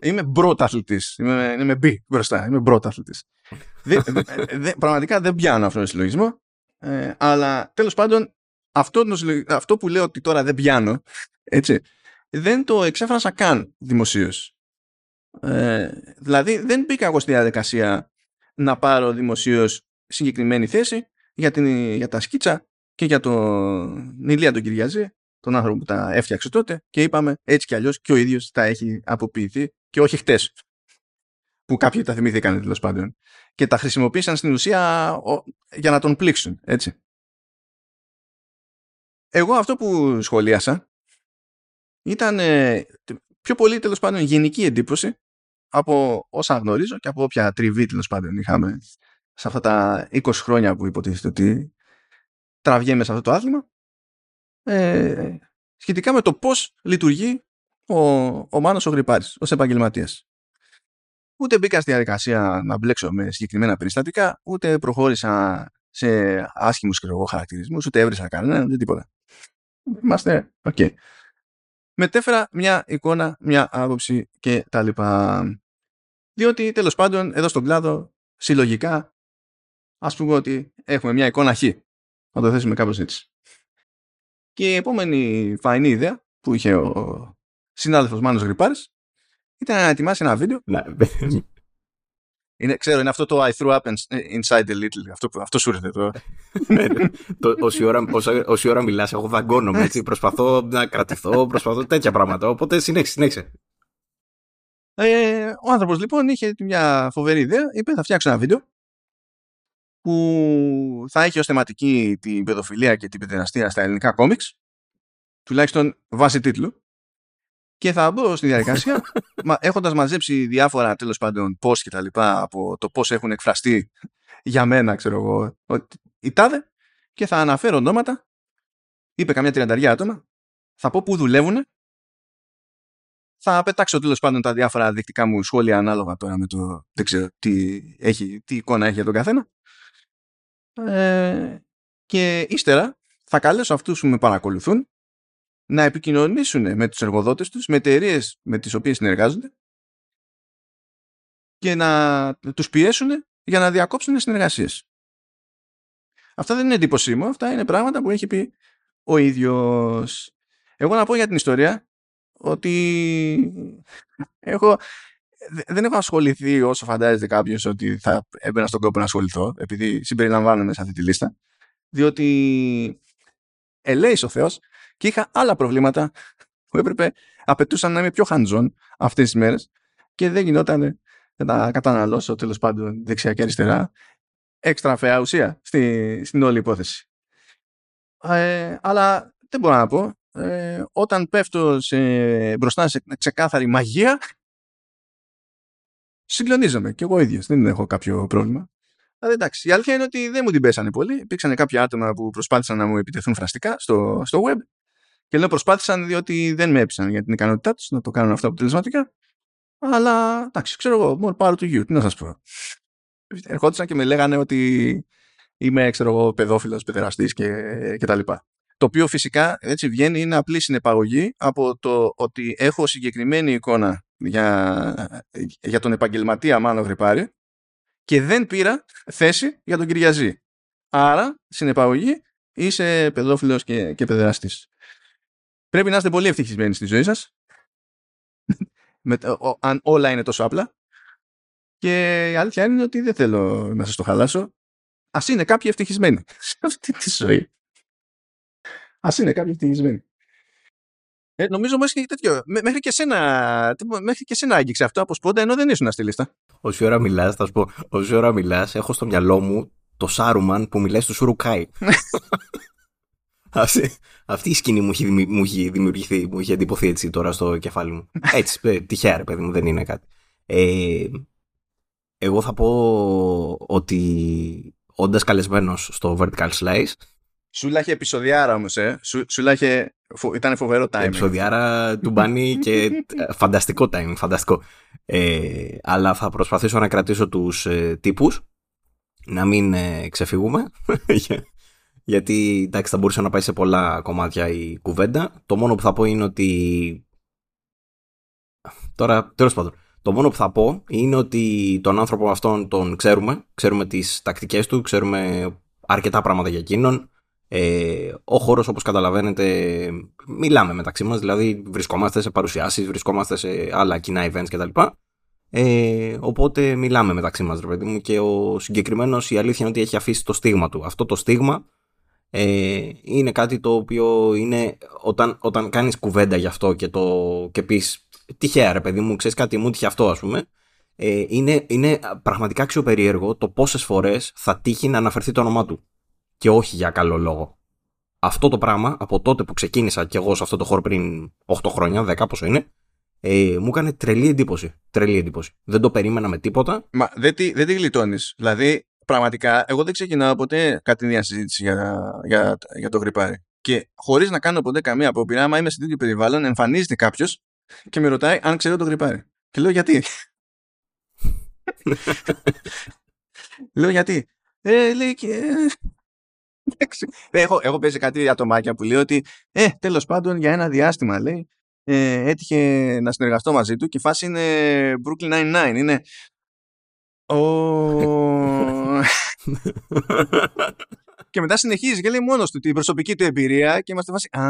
Είμαι μπρόταθλητη. Είμαι, είμαι B μπροστά. Είμαι μπρόταθλητη. πραγματικά δεν πιάνω αυτόν τον συλλογισμό. Ε, αλλά τέλος πάντων, αυτό, αυτό που λέω ότι τώρα δεν πιάνω, έτσι, δεν το εξέφρασα καν δημοσίως. Ε, δηλαδή, δεν μπήκα εγώ στη διαδικασία να πάρω δημοσίως συγκεκριμένη θέση για, την, για τα σκίτσα και για τον Ηλία τον Κυριαζή, τον άνθρωπο που τα έφτιαξε τότε και είπαμε έτσι κι αλλιώς και ο ίδιος τα έχει αποποιηθεί και όχι χτες που κάποιοι τα θυμήθηκαν τέλος πάντων και τα χρησιμοποίησαν στην ουσία για να τον πλήξουν έτσι. Εγώ αυτό που σχολίασα ήταν ε, πιο πολύ τέλος πάντων γενική εντύπωση από όσα γνωρίζω και από όποια τριβή τέλος πάντων είχαμε σε αυτά τα 20 χρόνια που υποτίθεται ότι τραβιέμαι σε αυτό το άθλημα ε, σχετικά με το πώς λειτουργεί ο, ο Μάνος ο Γρυπάρης ως επαγγελματίας. Ούτε μπήκα στη διαδικασία να μπλέξω με συγκεκριμένα περιστατικά, ούτε προχώρησα σε άσχημους και εγώ χαρακτηρισμούς, ούτε έβρισα κανέναν, ούτε τίποτα. Είμαστε, OK. Okay. Μετέφερα μια εικόνα, μια άποψη και τα λοιπά. Διότι τέλος πάντων εδώ στον κλάδο συλλογικά ας πούμε ότι έχουμε μια εικόνα χ. Να το θέσουμε κάπως έτσι. Και η επόμενη φαεινή ιδέα που είχε ο συνάδελφος Μάνος Γρυπάρης ήταν να ετοιμάσει ένα βίντεο. είναι, ξέρω, είναι αυτό το I threw up inside a little. Αυτό, αυτό σου ήρθε τώρα. Ναι, ναι. όση, ώρα, όση ώρα μιλάς, εγώ δαγκώνομαι έτσι. Προσπαθώ να κρατηθώ, προσπαθώ τέτοια πράγματα. Οπότε συνέχισε, συνέχισε. Ε, ο άνθρωπος λοιπόν είχε μια φοβερή ιδέα. Είπε θα φτιάξω ένα βίντεο που θα έχει ως θεματική την παιδοφιλία και την παιδεραστία στα ελληνικά κόμιξ, τουλάχιστον βάση τίτλου, και θα μπω στη διαδικασία, μα, έχοντας μαζέψει διάφορα τέλος πάντων πώς και τα λοιπά από το πώς έχουν εκφραστεί για μένα, ξέρω εγώ, η τάδε, και θα αναφέρω ονόματα, είπε καμιά τριανταριά άτομα, θα πω που δουλεύουν, θα πετάξω τέλος πάντων τα διάφορα δεικτικά μου σχόλια ανάλογα τώρα με το δεν ξέρω τι, έχει, τι εικόνα έχει για τον καθένα. Ε, και ύστερα θα καλέσω αυτούς που με παρακολουθούν να επικοινωνήσουν με τους εργοδότες τους, με εταιρείες με τις οποίες συνεργάζονται και να τους πιέσουν για να διακόψουν συνεργασίες. Αυτά δεν είναι εντύπωσή μου, αυτά είναι πράγματα που έχει πει ο ίδιος. Εγώ να πω για την ιστορία ότι έχω δεν έχω ασχοληθεί όσο φαντάζεται κάποιος ότι θα έμπαινα στον κόπο να ασχοληθώ, επειδή συμπεριλαμβάνομαι σε αυτή τη λίστα. Διότι ελέησε ο Θεός και είχα άλλα προβλήματα που έπρεπε, απαιτούσαν να είμαι πιο hands-on αυτές τις μέρες και δεν γινόταν να τα καταναλώσω τέλος πάντων δεξιά και αριστερά. Έξτρα φαιά ουσία στη, στην όλη υπόθεση. Ε, αλλά δεν μπορώ να πω. Ε, όταν πέφτω σε, μπροστά σε ξεκάθαρη μαγεία, συγκλονίζομαι και εγώ ίδιος. Δεν έχω κάποιο πρόβλημα. Αλλά εντάξει, η αλήθεια είναι ότι δεν μου την πέσανε πολύ. Υπήρξαν κάποια άτομα που προσπάθησαν να μου επιτεθούν φραστικά στο, στο web και λέω προσπάθησαν διότι δεν με έπεισαν για την ικανότητά τους να το κάνουν αυτό αποτελεσματικά. Αλλά εντάξει, ξέρω εγώ, more power to you, τι να σας πω. Ερχόντουσαν και με λέγανε ότι είμαι, ξέρω εγώ, παιδόφιλος, παιδεραστής και, και τα λοιπά. Το οποίο φυσικά έτσι βγαίνει είναι απλή συνεπαγωγή από το ότι έχω συγκεκριμένη εικόνα για, για τον επαγγελματία Μάνο Γρυπάρη και δεν πήρα θέση για τον Κυριαζή. Άρα, συνεπαγωγή, είσαι παιδόφιλος και, και παιδεραστής. Πρέπει να είστε πολύ ευτυχισμένοι στη ζωή σας με, αν όλα είναι τόσο απλά και η αλήθεια είναι ότι δεν θέλω να σας το χαλάσω Α είναι κάποιοι ευτυχισμένοι σε αυτή τη ζωή. Α είναι κάποιοι ευτυχισμένοι. Ε, νομίζω μέχρι και τέτοιο. Μέχρι και σένα, μέχρι και σένα άγγιξε αυτό από σπόντα ενώ δεν ήσουν στη λίστα. Όση ώρα μιλάς, θα σου πω, όση ώρα μιλάς, έχω στο μυαλό μου το Σάρουμαν που μιλάει στο Σουρουκάι. αυτή, αυτή η σκηνή μου έχει, μου έχει δημιουργηθεί, μου έχει εντυπωθεί έτσι τώρα στο κεφάλι μου. Έτσι, ε, τυχαία ρε παιδί μου, δεν είναι κάτι. Ε, εγώ θα πω ότι όντας καλεσμένος στο Vertical Slice. Σούλα είχε επεισοδιάρα όμως, ε. Σου, σούλα είχε. Ήταν φοβερό timing. Επεισοδιάρα του μπάνι και ε, φανταστικό timing, φανταστικό. Ε, αλλά θα προσπαθήσω να κρατήσω τους ε, τύπους, να μην ε, ξεφύγουμε. Γιατί εντάξει, θα μπορούσε να πάει σε πολλά κομμάτια η κουβέντα. Το μόνο που θα πω είναι ότι. Τώρα, τέλος πάντων. Το μόνο που θα πω είναι ότι τον άνθρωπο αυτόν τον ξέρουμε, ξέρουμε τις τακτικές του, ξέρουμε αρκετά πράγματα για εκείνον. Ε, ο χώρος όπως καταλαβαίνετε μιλάμε μεταξύ μας, δηλαδή βρισκόμαστε σε παρουσιάσεις, βρισκόμαστε σε άλλα κοινά events κτλ. Ε, οπότε μιλάμε μεταξύ μας ρε παιδί μου και ο συγκεκριμένος η αλήθεια είναι ότι έχει αφήσει το στίγμα του. Αυτό το στίγμα ε, είναι κάτι το οποίο είναι όταν, όταν κάνεις κουβέντα γι' αυτό και, το, και πεις τυχαία ρε παιδί μου, ξέρεις κάτι μου τυχαία αυτό ας πούμε. Ε, είναι, είναι πραγματικά αξιοπερίεργο το πόσες φορές θα τύχει να αναφερθεί το όνομά του. Και όχι για καλό λόγο. Αυτό το πράγμα από τότε που ξεκίνησα κι εγώ σε αυτό το χώρο πριν 8 χρόνια, 10 πόσο είναι, ε, μου έκανε τρελή εντύπωση. Τρελή εντύπωση. Δεν το περίμενα με τίποτα. Μα δεν τη, δεν τη γλιτώνεις. Δηλαδή, πραγματικά, εγώ δεν ξεκινάω ποτέ κάτι μια συζήτηση για, για, για το γρυπάρι. Και χωρίς να κάνω ποτέ καμία απόπειρα, άμα είμαι σε τέτοιο περιβάλλον, εμφανίζεται κάποιος και με ρωτάει αν ξέρω το γρυπάρι. Και λέω γιατί; λέω γιατί; Ε, λέει και... έχω, έχω πέσει κάτι ατομάκια που λέει ότι ε, τέλος πάντων για ένα διάστημα λέει ε, έτυχε να συνεργαστώ μαζί του και η φάση είναι Brooklyn Nine-Nine. Είναι... Oh... Και μετά συνεχίζεις και λέει μόνος του την προσωπική του εμπειρία και είμαστε βάσει. Α,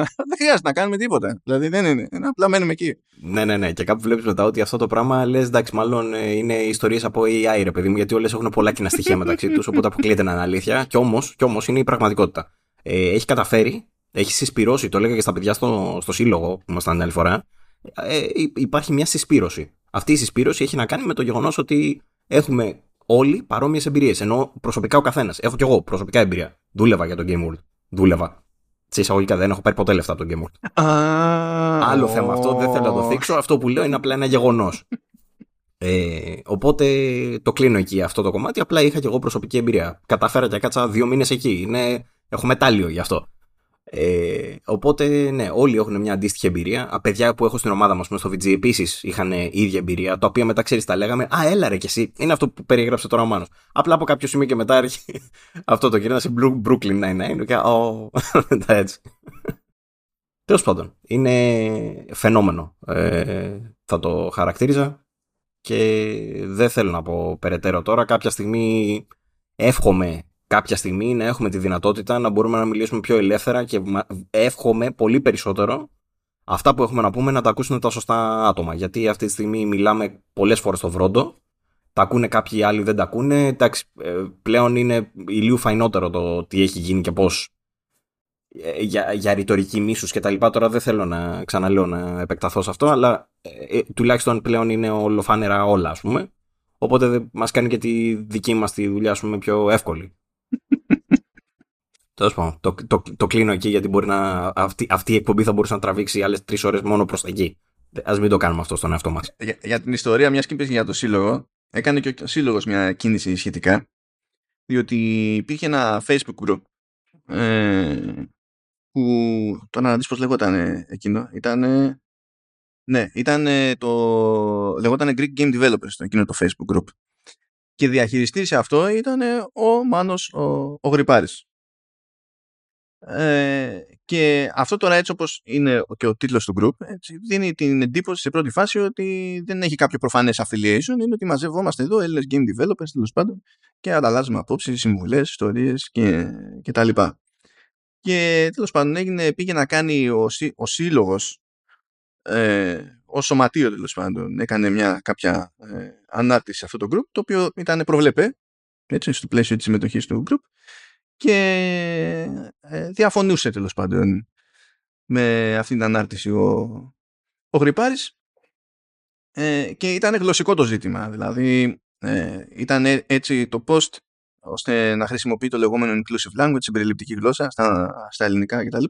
δεν χρειάζεται να κάνουμε τίποτα. Δηλαδή δεν είναι. είναι απλά μένουμε εκεί. Ναι, ναι, ναι. Και κάπου βλέπεις μετά ότι αυτό το πράγμα λες, εντάξει, μάλλον ε, είναι ιστορίες από AI, ρε παιδί μου, γιατί όλες έχουν πολλά κοινά στοιχεία μεταξύ τους. Οπότε αποκλείεται να είναι αλήθεια. Κι όμως όμως είναι η πραγματικότητα. Ε, έχει καταφέρει, έχει συσπυρώσει, το έλεγα και στα παιδιά στο, στο σύλλογο που ήμασταν την άλλη φορά. Ε, υπάρχει μια συσπήρωση. Αυτή η συσπήρωση έχει να κάνει με το γεγονός ότι έχουμε όλοι παρόμοιες εμπειρίες. Ενώ προσωπικά ο καθένας. Έχω κι εγώ προσωπικά εμπειρία. Δούλευα για το Game World. Δούλευα. Σε εισαγωγικά δεν έχω πάρει ποτέ λεφτά από το Game World. Άλλο θέμα αυτό, δεν θέλω να το θίξω. Αυτό που λέω είναι απλά ένα γεγονός. Ε, οπότε το κλείνω εκεί αυτό το κομμάτι. Απλά είχα κι εγώ προσωπική εμπειρία. Κατάφερα και κάτσα δύο μήνες εκεί. Είναι, έχω μετάλλιο γι' αυτό. Ε, οπότε, ναι, όλοι έχουν μια αντίστοιχη εμπειρία. παιδιά που έχω στην ομάδα μα στο VG επίσης είχαν ίδια εμπειρία, τα οποία μετά ξέρεις, τα λέγαμε. Α, έλα ρε κι εσύ. Είναι αυτό που περιγράψε τώρα ο Μάνος. Απλά από κάποιο σημείο και μετά έρχεται αυτό το γυρνάς σε Brooklyn Nine-Nine. Και, oh, μετά έτσι. Τέλος πάντων, είναι φαινόμενο. Ε, θα το χαρακτήριζα και δεν θέλω να πω περαιτέρω τώρα. Κάποια στιγμή εύχομαι κάποια στιγμή να έχουμε τη δυνατότητα να μπορούμε να μιλήσουμε πιο ελεύθερα και εύχομαι πολύ περισσότερο αυτά που έχουμε να πούμε να τα ακούσουν τα σωστά άτομα. Γιατί αυτή τη στιγμή μιλάμε πολλές φορές στο βρόντο. Τα ακούνε κάποιοι άλλοι δεν τα ακούνε. Εντάξει, ε, πλέον είναι ηλίου φαϊνότερο το τι έχει γίνει και πώς ε, για, για ρητορική μίσους και τα λοιπά. Τώρα δεν θέλω να ξαναλέω να επεκταθώ σε αυτό, αλλά ε, τουλάχιστον πλέον είναι ολοφάνερα όλα, ας πούμε. Οπότε μας κάνει και τη δική μας τη δουλειά, ας πούμε, πιο εύκολη. Τέλος πάντων, το, το, το, κλείνω εκεί γιατί μπορεί να, αυτή, αυτή η εκπομπή θα μπορούσε να τραβήξει άλλες τρεις ώρες μόνο προς τα εκεί. Α μην το κάνουμε αυτό στον εαυτό μας. Για, για, την ιστορία, μιας και για το σύλλογο, έκανε και ο σύλλογος μια κίνηση σχετικά. Διότι υπήρχε ένα Facebook group ε, που τώρα να δεις πώς λεγόταν εκείνο ήταν ναι, ήταν το λεγόταν Greek Game Developers το εκείνο το Facebook group και διαχειριστής σε αυτό ήταν ο Μάνος ο, ο Γρυπάρης ε, και αυτό τώρα έτσι όπως είναι και ο τίτλος του group έτσι, δίνει την εντύπωση σε πρώτη φάση ότι δεν έχει κάποιο προφανές affiliation είναι ότι μαζευόμαστε εδώ Έλληνες game developers τέλος πάντων και ανταλλάζουμε απόψεις, συμβουλές, ιστορίες και, και τα λοιπά. Και τέλος πάντων έγινε, πήγε να κάνει ο, ο σύλλογος ε, ο σωματείο τέλος πάντων έκανε μια κάποια ε, ανάρτηση σε αυτό το group το οποίο ήταν προβλεπέ έτσι, στο πλαίσιο της συμμετοχής του group και ε, διαφωνούσε τέλος πάντων με αυτήν την ανάρτηση ο, ο Γρυπάρης ε, και ήταν γλωσσικό το ζήτημα δηλαδή ε, ήταν έτσι το post ώστε να χρησιμοποιεί το λεγόμενο inclusive language, συμπεριληπτική γλώσσα στα, στα ελληνικά κτλ.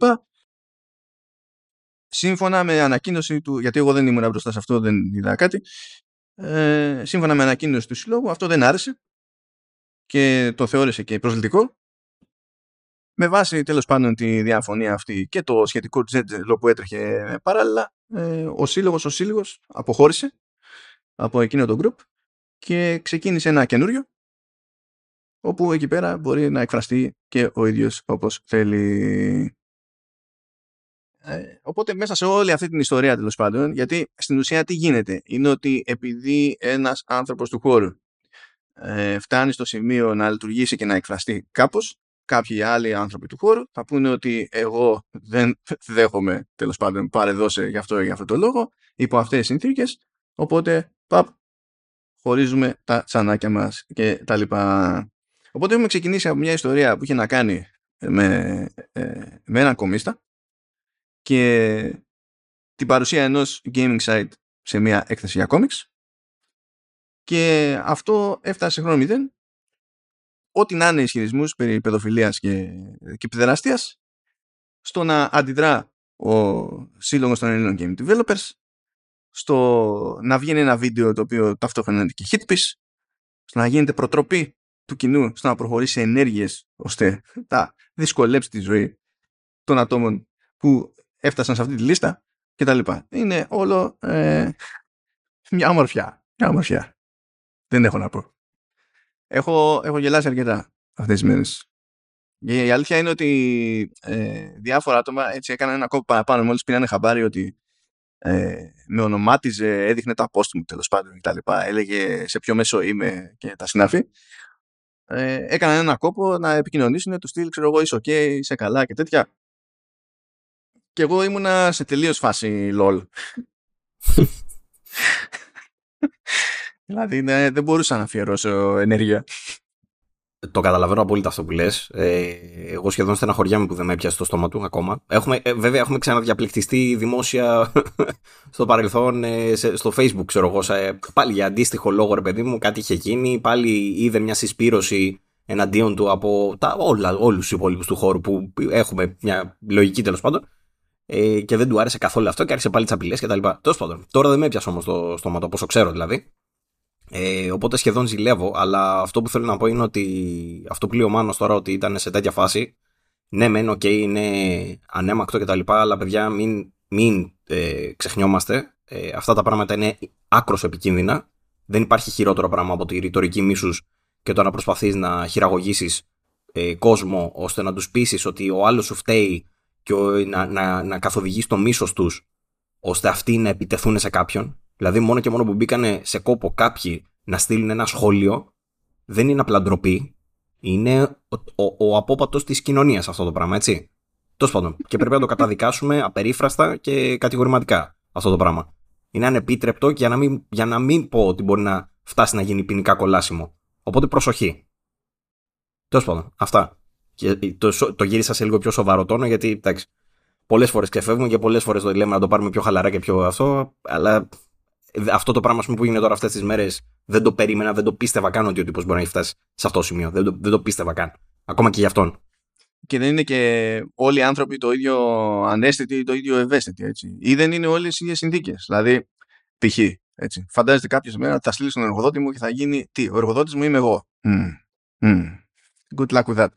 Σύμφωνα με ανακοίνωση του, γιατί εγώ δεν ήμουν μπροστά σε αυτό, δεν είδα κάτι, ε, σύμφωνα με ανακοίνωση του συλλόγου, αυτό δεν άρεσε και το θεώρησε και προσλητικό. Με βάση τέλος πάντων τη διαφωνία αυτή και το σχετικό τζέτζελο που έτρεχε παράλληλα, ε, ο σύλλογος ο σύλλογος αποχώρησε από εκείνο το group και ξεκίνησε ένα καινούριο όπου εκεί πέρα μπορεί να εκφραστεί και ο ίδιος όπως θέλει. Ε, οπότε μέσα σε όλη αυτή την ιστορία τέλος πάντων, γιατί στην ουσία τι γίνεται, είναι ότι επειδή ένας άνθρωπος του χώρου ε, φτάνει στο σημείο να λειτουργήσει και να εκφραστεί κάπως, κάποιοι άλλοι άνθρωποι του χώρου θα πούνε ότι εγώ δεν δέχομαι τέλος πάντων παρεδώσε γι' αυτό ή για αυτό το λόγο υπό αυτές τις συνθήκες οπότε παπ χωρίζουμε τα τσανάκια μας και τα λοιπά. Οπότε έχουμε ξεκινήσει από μια ιστορία που είχε να κάνει με, ε, με έναν κομίστα και την παρουσία ενός gaming site σε μια έκθεση για κόμιξ και αυτό έφτασε χρόνο μηδέν ό,τι να είναι ισχυρισμούς περί παιδοφιλίας και, και παιδεραστίας στο να αντιδρά ο σύλλογος των Ελλήνων Game Developers στο να βγαίνει ένα βίντεο το οποίο ταυτόχρονα είναι και hit piece στο να γίνεται προτροπή του κοινού στο να προχωρήσει ενέργειες ώστε να δυσκολέψει τη ζωή των ατόμων που έφτασαν σε αυτή τη λίστα και τα λοιπά. Είναι όλο ε, μια ομορφιά. Μια ομορφιά. Δεν έχω να πω. Έχω, έχω γελάσει αρκετά αυτές τις μέρες. Και η αλήθεια είναι ότι ε, διάφορα άτομα έτσι έκαναν ένα κόπο παραπάνω μόλις πήραν χαμπάρι ότι ε, με ονομάτιζε, έδειχνε τα post μου τέλος πάντων κτλ. Έλεγε σε ποιο μέσο είμαι και τα συνάφη ε, έκαναν ένα κόπο να επικοινωνήσουν του στυλ, ξέρω εγώ, είσαι ok, είσαι καλά και τέτοια. Και εγώ ήμουνα σε τελείως φάση lol. δηλαδή ναι, δεν μπορούσα να αφιερώσω ενέργεια. Το καταλαβαίνω απόλυτα αυτό που λες. Ε, εγώ σχεδόν στεναχωριάμαι που δεν με έπιασε το στόμα του ακόμα. Έχουμε, ε, βέβαια, έχουμε ξαναδιαπληκτιστεί δημόσια στο παρελθόν, ε, σε, στο Facebook, ξέρω εγώ. Σε, πάλι για αντίστοιχο λόγο, ρε παιδί μου, κάτι είχε γίνει. Πάλι είδε μια συσπήρωση εναντίον του από τα, όλα, όλους τους υπόλοιπους του χώρου που έχουμε μια λογική τέλος πάντων. Ε, και δεν του άρεσε καθόλου αυτό και άρχισε πάλι τις απειλές κτλ. Τέλος πάντων. Τώρα δεν με έπιασε όμως το στόμα του, όσο ξέρω δηλαδή. Ε, οπότε σχεδόν ζηλεύω, αλλά αυτό που θέλω να πω είναι ότι αυτό που λέει ο Μάνος τώρα ότι ήταν σε τέτοια φάση, ναι μεν, OK, okay, είναι αναίμακτο κτλ, αλλά παιδιά μην, μην ε, ξεχνιόμαστε, ε, αυτά τα πράγματα είναι άκρως επικίνδυνα, δεν υπάρχει χειρότερο πράγμα από τη ρητορική μίσους και το να προσπαθείς να χειραγωγήσεις ε, κόσμο ώστε να τους πείσεις ότι ο άλλος σου φταίει και να, να, να καθοδηγείς το μίσος τους ώστε αυτοί να επιτεθούν σε κάποιον Δηλαδή, μόνο και μόνο που μπήκανε σε κόπο κάποιοι να στείλουν ένα σχόλιο, δεν είναι απλά ντροπή. Είναι ο, ο, ο απόπατος της κοινωνίας αυτό το πράγμα, έτσι. Τέλος πάντων. Και πρέπει να το καταδικάσουμε απερίφραστα και κατηγορηματικά αυτό το πράγμα. Είναι ανεπίτρεπτο για να μην, για να μην πω ότι μπορεί να φτάσει να γίνει ποινικά κολάσιμο. Οπότε προσοχή. Τέλος πάντων, αυτά. Και το, το γύρισα σε λίγο πιο σοβαρό τόνο γιατί εντάξει, πολλές φορές ξεφεύγουμε και πολλές φορές το λέμε να το πάρουμε πιο χαλαρά και πιο αυτό. Αλλά αυτό το πράγμα που έγινε τώρα αυτές τις μέρες δεν το περίμενα, δεν το πίστευα καν ότι ο τύπος μπορεί να έχει φτάσει σε αυτό το σημείο. Δεν το, δεν το πίστευα καν. Ακόμα και για αυτόν. Και δεν είναι και όλοι οι άνθρωποι το ίδιο ανέστητοι ή το ίδιο ευαίσθητοι. Έτσι. Ή δεν είναι όλες οι ίδιες συνθήκες. Δηλαδή, π.χ. Έτσι. Φαντάζεται κάποιος μέρα θα στείλει στον εργοδότη μου και θα γίνει τι, ο εργοδότης μου είμαι εγώ. Mm. Mm. Good luck with that.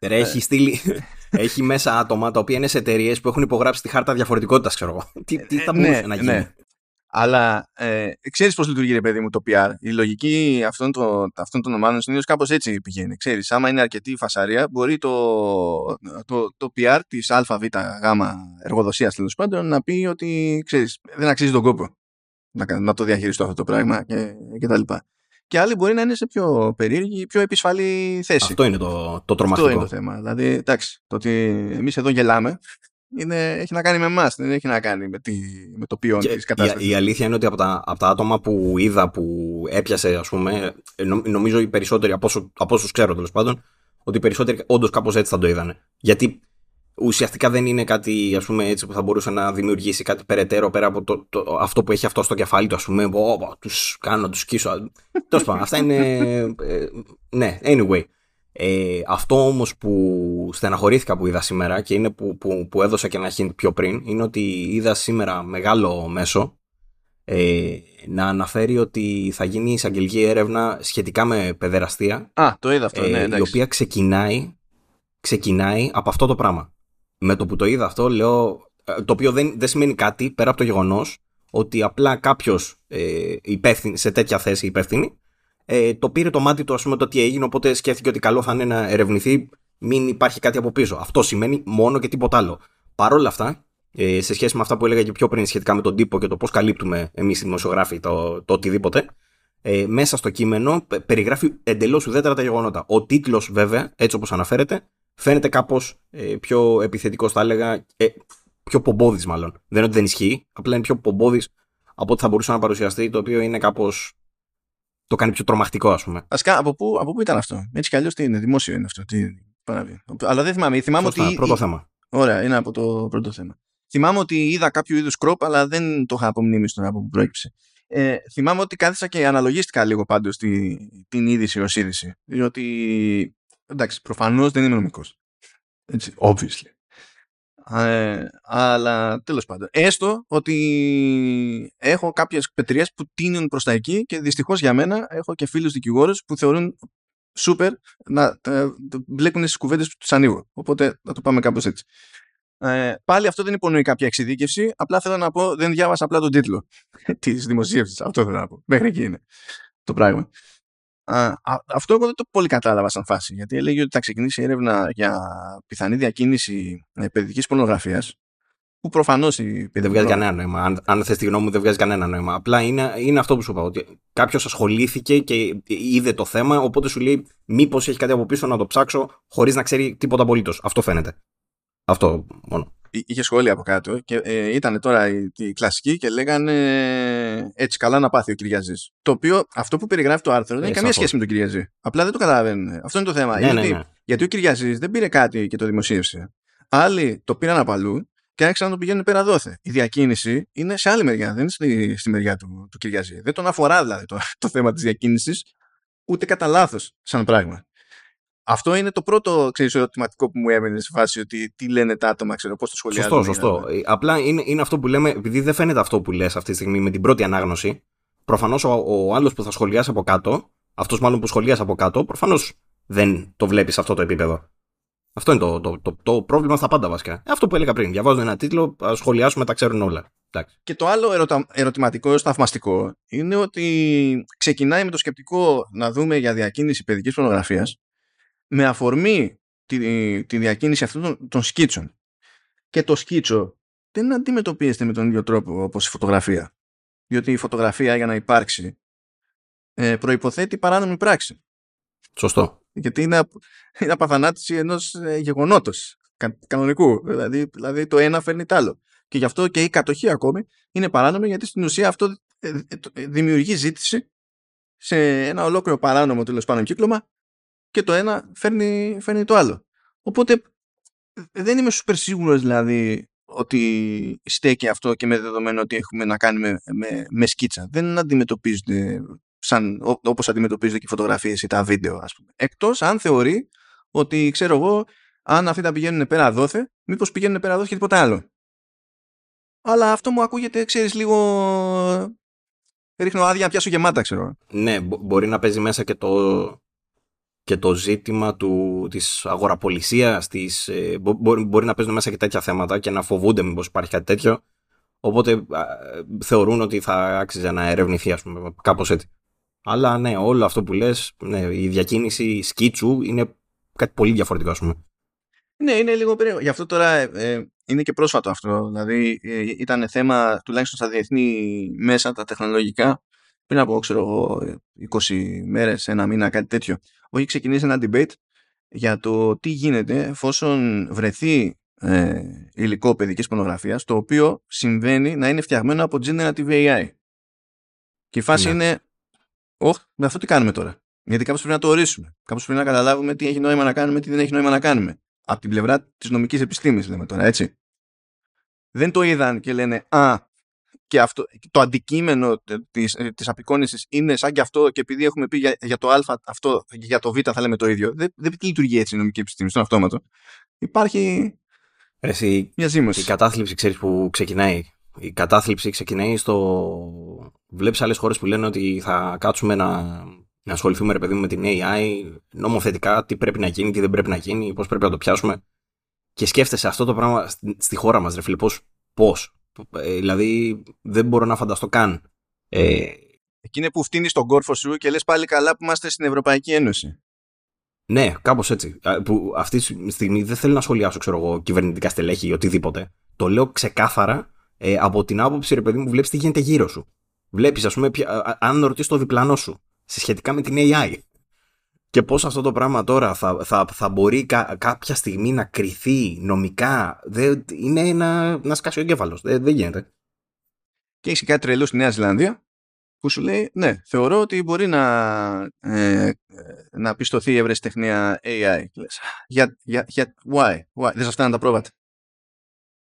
Ρε, έχει, στείλει, έχει μέσα άτομα τα οποία είναι σε εταιρείες που έχουν υπογράψει τη χάρτα διαφορετικότητας, ξέρω εγώ. Τι, τι θα ε, μπορούσε ναι, να γίνει; Ναι. Αλλά ε, ξέρεις πώς λειτουργεί, ρε παιδί μου, το PR. Η λογική αυτών, το, αυτών των ομάδων συνήθως κάπως έτσι πηγαίνει. Ξέρεις, άμα είναι αρκετή φασαρία, μπορεί το, το, το PR της ΑΒΓ εργοδοσίας τέλος πάντων να πει ότι ξέρεις, δεν αξίζει τον κόπο να, να το διαχειριστώ αυτό το πράγμα και, και τα λοιπά. Και άλλοι μπορεί να είναι σε πιο περίεργη, πιο επισφαλή θέση. Αυτό είναι το, το τρομακτικό. Αυτό είναι το θέμα. Δηλαδή, εντάξει, το ότι εμείς εδώ γελάμε είναι, έχει να κάνει με εμάς, δεν έχει να κάνει με, τη, με το ποιόν της κατάστασης. Η, η, αλήθεια είναι ότι από τα, από τα άτομα που είδα που έπιασε, ας πούμε, νομίζω οι περισσότεροι από, όσο, από όσους ξέρω τέλος πάντων, ότι οι περισσότεροι όντως κάπως έτσι θα το είδανε. Γιατί ουσιαστικά δεν είναι κάτι ας πούμε, έτσι που θα μπορούσε να δημιουργήσει κάτι περαιτέρω πέρα από το, το, αυτό που έχει αυτό στο κεφάλι του. Α πούμε, τους κάνω, τους σκίσω. Τέλος πάντων, αυτά είναι. Ε, ναι, anyway. Ε, αυτό όμως που στεναχωρήθηκα που είδα σήμερα και είναι που, που, που έδωσα και ένα hint πιο πριν είναι ότι είδα σήμερα μεγάλο μέσο ε, να αναφέρει ότι θα γίνει εισαγγελική έρευνα σχετικά με παιδεραστία Α, το είδα αυτό, ναι, η οποία ξεκινάει, ξεκινάει από αυτό το πράγμα με το που το είδα αυτό, λέω. Ε, το οποίο δεν, δεν σημαίνει κάτι πέρα από το γεγονός ότι απλά κάποιος ε, σε τέτοια θέση υπεύθυνη ε, το πήρε το μάτι του, ας πούμε, το τι έγινε. Οπότε σκέφτηκε ότι καλό θα είναι να ερευνηθεί, μην υπάρχει κάτι από πίσω. Αυτό σημαίνει μόνο και τίποτα άλλο. Παρ' όλα αυτά, ε, σε σχέση με αυτά που έλεγα και πιο πριν σχετικά με τον τύπο και το πώς καλύπτουμε εμείς οι δημοσιογράφοι το, το οτιδήποτε, ε, μέσα στο κείμενο περιγράφει εντελώς ουδέτερα τα γεγονότα. Ο τίτλος, βέβαια, έτσι όπως αναφέρεται, φαίνεται κάπως ε, πιο επιθετικός, θα έλεγα. Ε, πιο πομπόδης, μάλλον. Δεν είναι ότι δεν ισχύει, απλά είναι πιο πομπόδης από ό,τι θα μπορούσε να παρουσιαστεί, το οποίο είναι κάπως. Το κάνει πιο τρομακτικό, ας πούμε. Βασικά, από πού, από πού ήταν αυτό; Έτσι κι αλλιώς τι είναι, δημόσιο είναι αυτό. Τι, Αλλά δεν θυμάμαι. Θυμάμαι Σωστά, ότι. Πρώτο θέμα. Ωραία, είναι από το πρώτο θέμα. Θυμάμαι ότι είδα κάποιο είδους κρόπ, αλλά δεν το είχα απομνήμει στον από που προέκυψε. Ε, θυμάμαι ότι κάθισα και αναλογίστηκα λίγο πάντως την είδηση ως είδηση. Διότι. Εντάξει, προφανώς δεν είμαι νομικός. Έτσι, obviously. Ε, αλλά τέλος πάντων. Έστω ότι έχω κάποιες πετριές που τίνουν προς τα εκεί και δυστυχώς για μένα έχω και φίλους δικηγόρους που θεωρούν σούπερ να ε, μπλέκουν στις κουβέντες που τους ανοίγω. Οπότε θα το πάμε κάπως έτσι. Ε, πάλι αυτό δεν υπονοεί κάποια εξειδίκευση. Απλά θέλω να πω, δεν διάβασα απλά τον τίτλο της δημοσίευσης. Αυτό θέλω να πω. Μέχρι εκεί είναι το πράγμα. Α, αυτό εγώ δεν το πολύ κατάλαβα σαν φάση. Γιατί έλεγε ότι θα ξεκινήσει έρευνα για πιθανή διακίνηση ε, παιδικής πορνογραφίας. Που προφανώς. Δεν βγάζει κανένα νόημα. Αν, αν θες τη γνώμη μου, δεν βγάζει κανένα νόημα. Απλά είναι, είναι αυτό που σου είπα. Ότι κάποιος ασχολήθηκε και είδε το θέμα, οπότε σου λέει μήπως έχει κάτι από πίσω να το ψάξω χωρίς να ξέρει τίποτα απολύτως. Αυτό φαίνεται. Αυτό μόνο είχε σχόλια από κάτω και ε, ήταν τώρα η, η, κλασική και λέγανε έτσι καλά να πάθει ο Κυριαζής. Το οποίο αυτό που περιγράφει το άρθρο δεν έχει καμία σχέση με τον Κυριαζή. Απλά δεν το καταλαβαίνουν. Αυτό είναι το θέμα. Ναι, γιατί, ναι, ναι. γιατί ο Κυριαζής δεν πήρε κάτι και το δημοσίευσε. Άλλοι το πήραν από αλλού και άρχισαν να το πηγαίνουν πέρα δόθε. Η διακίνηση είναι σε άλλη μεριά, δεν είναι στη, στη μεριά του, του Κυριαζή. Δεν τον αφορά δηλαδή το, το θέμα της διακίνησης ούτε κατά λάθος σαν πράγμα. Αυτό είναι το πρώτο ξέρεις, ερωτηματικό που μου έμενε σε φάση ότι τι λένε τα άτομα, ξέρω πώς το σχολιάζουν. Σωστό, σωστό. Δηλαδή. Απλά είναι, είναι αυτό που λέμε, επειδή δεν φαίνεται αυτό που λες αυτή τη στιγμή με την πρώτη ανάγνωση. Προφανώς ο, ο άλλος που θα σχολιάσει από κάτω, αυτός μάλλον που σχολιάσει από κάτω, προφανώς δεν το βλέπει σε αυτό το επίπεδο. Αυτό είναι το, το, το, το, πρόβλημα στα πάντα βασικά. Αυτό που έλεγα πριν. Διαβάζω ένα τίτλο, α σχολιάσουμε, τα ξέρουν όλα. Εντάξει. Και το άλλο ερωτα... ερωτηματικό, θαυμαστικό, είναι ότι ξεκινάει με το σκεπτικό να δούμε για διακίνηση παιδικής πορνογραφίας με αφορμή τη, τη διακίνηση αυτών των, των σκίτσων. Και το σκίτσο δεν αντιμετωπίζεται με τον ίδιο τρόπο όπως η φωτογραφία. Διότι η φωτογραφία για να υπάρξει ε, προϋποθέτει παράνομη πράξη. Σωστό. Γιατί είναι, είναι απαθανάτηση ενός ε, γεγονότος. κανονικού. Δηλαδή, δηλαδή το ένα φέρνει το άλλο. Και γι' αυτό και η κατοχή ακόμη είναι παράνομη γιατί στην ουσία αυτό ε, ε, ε, δημιουργεί ζήτηση σε ένα ολόκληρο παράνομο τέλος πάντων κύκλωμα και το ένα φέρνει, φέρνει το άλλο. Οπότε δεν είμαι σούπερ σίγουρος δηλαδή ότι στέκει αυτό και με δεδομένο ότι έχουμε να κάνουμε με, με σκίτσα. Δεν αντιμετωπίζονται σαν, όπως αντιμετωπίζονται και οι φωτογραφίες ή τα βίντεο ας πούμε. Εκτός αν θεωρεί ότι ξέρω εγώ αν αυτοί τα πηγαίνουν πέρα δόθε μήπως πηγαίνουν πέρα δόθε και τίποτα άλλο. Αλλά αυτό μου ακούγεται ξέρεις λίγο ρίχνω άδεια να πιάσω γεμάτα ξέρω. Ναι μπορεί να παίζει μέσα και το και το ζήτημα του, της αγοραπολισίας, της, ε, μπορεί, μπορεί να παίζουν μέσα και τέτοια θέματα και να φοβούνται μήπως υπάρχει κάτι τέτοιο. Οπότε θεωρούν ότι θα άξιζε να ερευνηθεί, ας πούμε, κάπως έτσι. Αλλά ναι, όλο αυτό που λες, ναι, η διακίνηση σκίτσου είναι κάτι πολύ διαφορετικό, ας πούμε. Ναι, είναι λίγο περίεργο. Γι' αυτό τώρα ε, είναι και πρόσφατο αυτό. Δηλαδή, ε, ήταν θέμα τουλάχιστον στα διεθνή μέσα, τα τεχνολογικά, πριν από, ξέρω 20 μέρες, ένα μήνα, κάτι τέτοιο που έχει ξεκινήσει ένα debate για το τι γίνεται εφόσον βρεθεί ε, υλικό παιδικής πορνογραφίας το οποίο συμβαίνει να είναι φτιαγμένο από generative AI. Και η φάση ναι. είναι όχι, με αυτό τι κάνουμε τώρα; Γιατί κάπως πρέπει να το ορίσουμε. Κάπως πρέπει να καταλάβουμε τι έχει νόημα να κάνουμε, τι δεν έχει νόημα να κάνουμε. Από την πλευρά της νομικής επιστήμης λέμε τώρα, έτσι. Δεν το είδαν και λένε «Α, και αυτό, το αντικείμενο της, ε, της απεικόνησης είναι σαν και αυτό και επειδή έχουμε πει για, για το α αυτό και για το β θα λέμε το ίδιο δεν, δεν λειτουργεί έτσι η νομική επιστήμη στον αυτόματο. Υπάρχει Εσύ, μια ζήμωση. η κατάθλιψη ξέρεις που ξεκινάει. Η κατάθλιψη ξεκινάει στο βλέπεις άλλες χώρες που λένε ότι θα κάτσουμε να, να ασχοληθούμε ρε παιδί με την AI νομοθετικά τι πρέπει να γίνει, τι δεν πρέπει να γίνει πώς πρέπει να το πιάσουμε. Και σκέφτεσαι αυτό το πράγμα στη χώρα μας ρε φίλε πώς, πώς ε, δηλαδή δεν μπορώ να φανταστώ καν. Ε, Εκείνη που φτύνεις τον κόρφο σου και λες πάλι καλά που είμαστε στην Ευρωπαϊκή Ένωση. Ναι, κάπως έτσι. Που αυτή τη στιγμή δεν θέλω να σχολιάσω, ξέρω εγώ, κυβερνητικά στελέχη ή οτιδήποτε. Το λέω ξεκάθαρα ε, από την άποψη, ρε παιδί μου, βλέπεις τι γίνεται γύρω σου. Βλέπεις, ας πούμε, αν ρωτήσεις το διπλανό σου σε σχετικά με την AI και πώς αυτό το πράγμα τώρα θα, θα, θα μπορεί κάποια στιγμή να κρυθεί νομικά. Δεν, είναι να, να σκάσει ο εγκέφαλος δεν, δεν γίνεται. Και έχει κάτι τρελό στη Νέα Ζηλανδία που σου λέει ναι θεωρώ ότι μπορεί να, ε, να πιστωθεί η ευρεσιτεχνία AI για, για, για, why, why, δεν σας φτάνουν τα πρόβατα;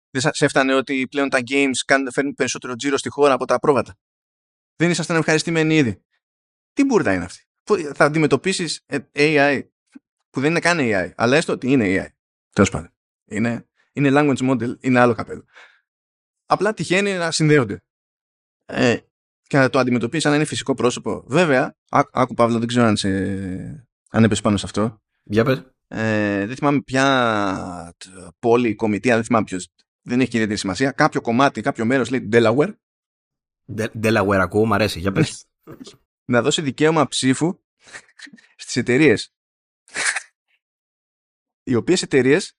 Δεν σας έφτανε ότι πλέον τα games φέρνουν περισσότερο τζίρο στη χώρα από τα πρόβατα; Δεν ήσασταν ευχαριστημένοι ήδη; Τι μπουρδα είναι αυτή; Θα αντιμετωπίσεις ε, AI που δεν είναι καν AI, αλλά έστω ότι είναι AI. Τέλος πάντων. Είναι, είναι language model, είναι άλλο καπέλο. Απλά τυχαίνει να συνδέονται. Ε, και να το αντιμετωπίσεις σαν να είναι φυσικό πρόσωπο. Βέβαια, άκου Παύλο, δεν ξέρω αν, σε, αν έπεσες πάνω σε αυτό. Για πες. Ε, δεν θυμάμαι ποια πόλη, κομιτεία, δεν θυμάμαι ποιος. Δεν έχει ιδιαίτερη σημασία. Κάποιο κομμάτι, κάποιο μέρος λέει Delaware. Delaware ακούω, μου αρέσει. Για πες. να δώσει δικαίωμα ψήφου στις εταιρείες. Οι οποίες εταιρείες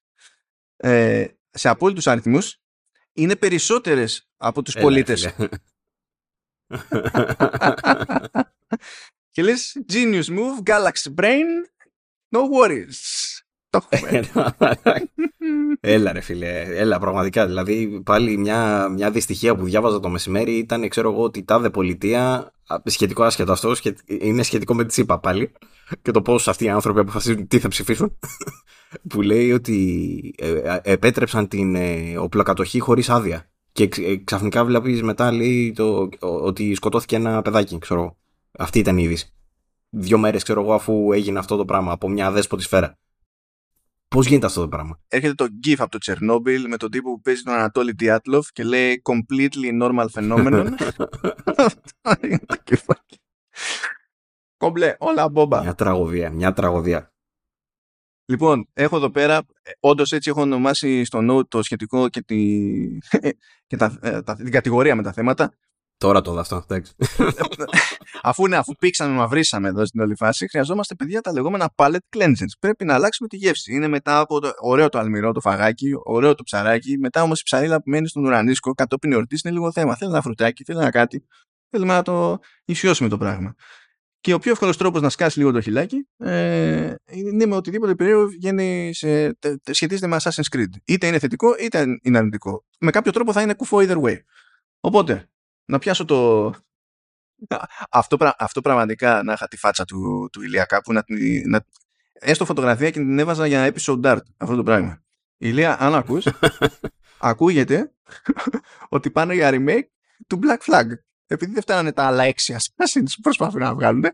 ε, σε απόλυτους αριθμούς είναι περισσότερες από τους πολίτες. και λες genius move, galaxy brain, no worries. Έλα. Ρε φίλε, έλα πραγματικά. Δηλαδή πάλι μια, μια δυστυχία που διάβαζα το μεσημέρι ήταν ξέρω εγώ ότι η τάδε πολιτεία σχετικό άσχετο αυτό είναι σχετικό με τη ΣΥΠΑ πάλι. Και το πώς αυτοί οι άνθρωποι αποφασίζουν τι θα ψηφίσουν. Που λέει ότι ε, ε, επέτρεψαν την ε, οπλοκατοχή χωρίς άδεια. Και ξαφνικά βλέπεις μετά λέει το, ότι σκοτώθηκε ένα παιδάκι ξέρω αυτή ήταν η είδηση. Δύο μέρες ξέρω εγώ αφού έγινε αυτό το πράγμα από μια αδέσποτη σφαίρα Πώς γίνεται αυτό το πράγμα; Έρχεται το GIF από το Τσερνόμπιλ με τον τύπο που παίζει τον Ανατόλη Διάτλοφ και λέει completely normal phenomenon. Κομπλέ, όλα μπόμπα. Μια τραγωδία, μια τραγωδία. Λοιπόν, έχω εδώ πέρα, ε, όντως έτσι έχω ονομάσει στο note το σχετικό και, τη, και τα, ε, τα, την κατηγορία με τα θέματα. Τώρα το δω αυτό, αφού, ναι, αφού πήξαμε, μαυρίσαμε εδώ στην όλη φάση, χρειαζόμαστε παιδιά τα λεγόμενα palette cleansings. Πρέπει να αλλάξουμε τη γεύση. Είναι μετά από το ωραίο το αλμυρό, το φαγάκι, ωραίο το ψαράκι, μετά όμως η ψαρίλα που μένει στον ουρανίσκο κατόπιν εορτή είναι λίγο θέμα. Θέλει ένα φρουτάκι, θέλει ένα κάτι. Θέλουμε να το ισιώσουμε το πράγμα. Και ο πιο εύκολος τρόπος να σκάσει λίγο το χιλάκι ε, είναι είναι με οτιδήποτε περίεργο βγαίνει σε, σχετίζεται με Assassin's Creed. Είτε είναι θετικό είτε είναι αρνητικό. Με κάποιο τρόπο θα είναι κουφό either way. Οπότε, να πιάσω το... Αυτό, αυτό πραγματικά να είχα τη φάτσα του, του Ηλία κάπου, να, να, έστω φωτογραφία και την έβαζα για episode art αυτό το πράγμα. Ηλία, αν ακούς, ακούγεται ότι πάνε για remake του Black Flag. Επειδή δεν φτάνανε τα άλλα έξι Assassins που προσπαθούν να βγάλουν,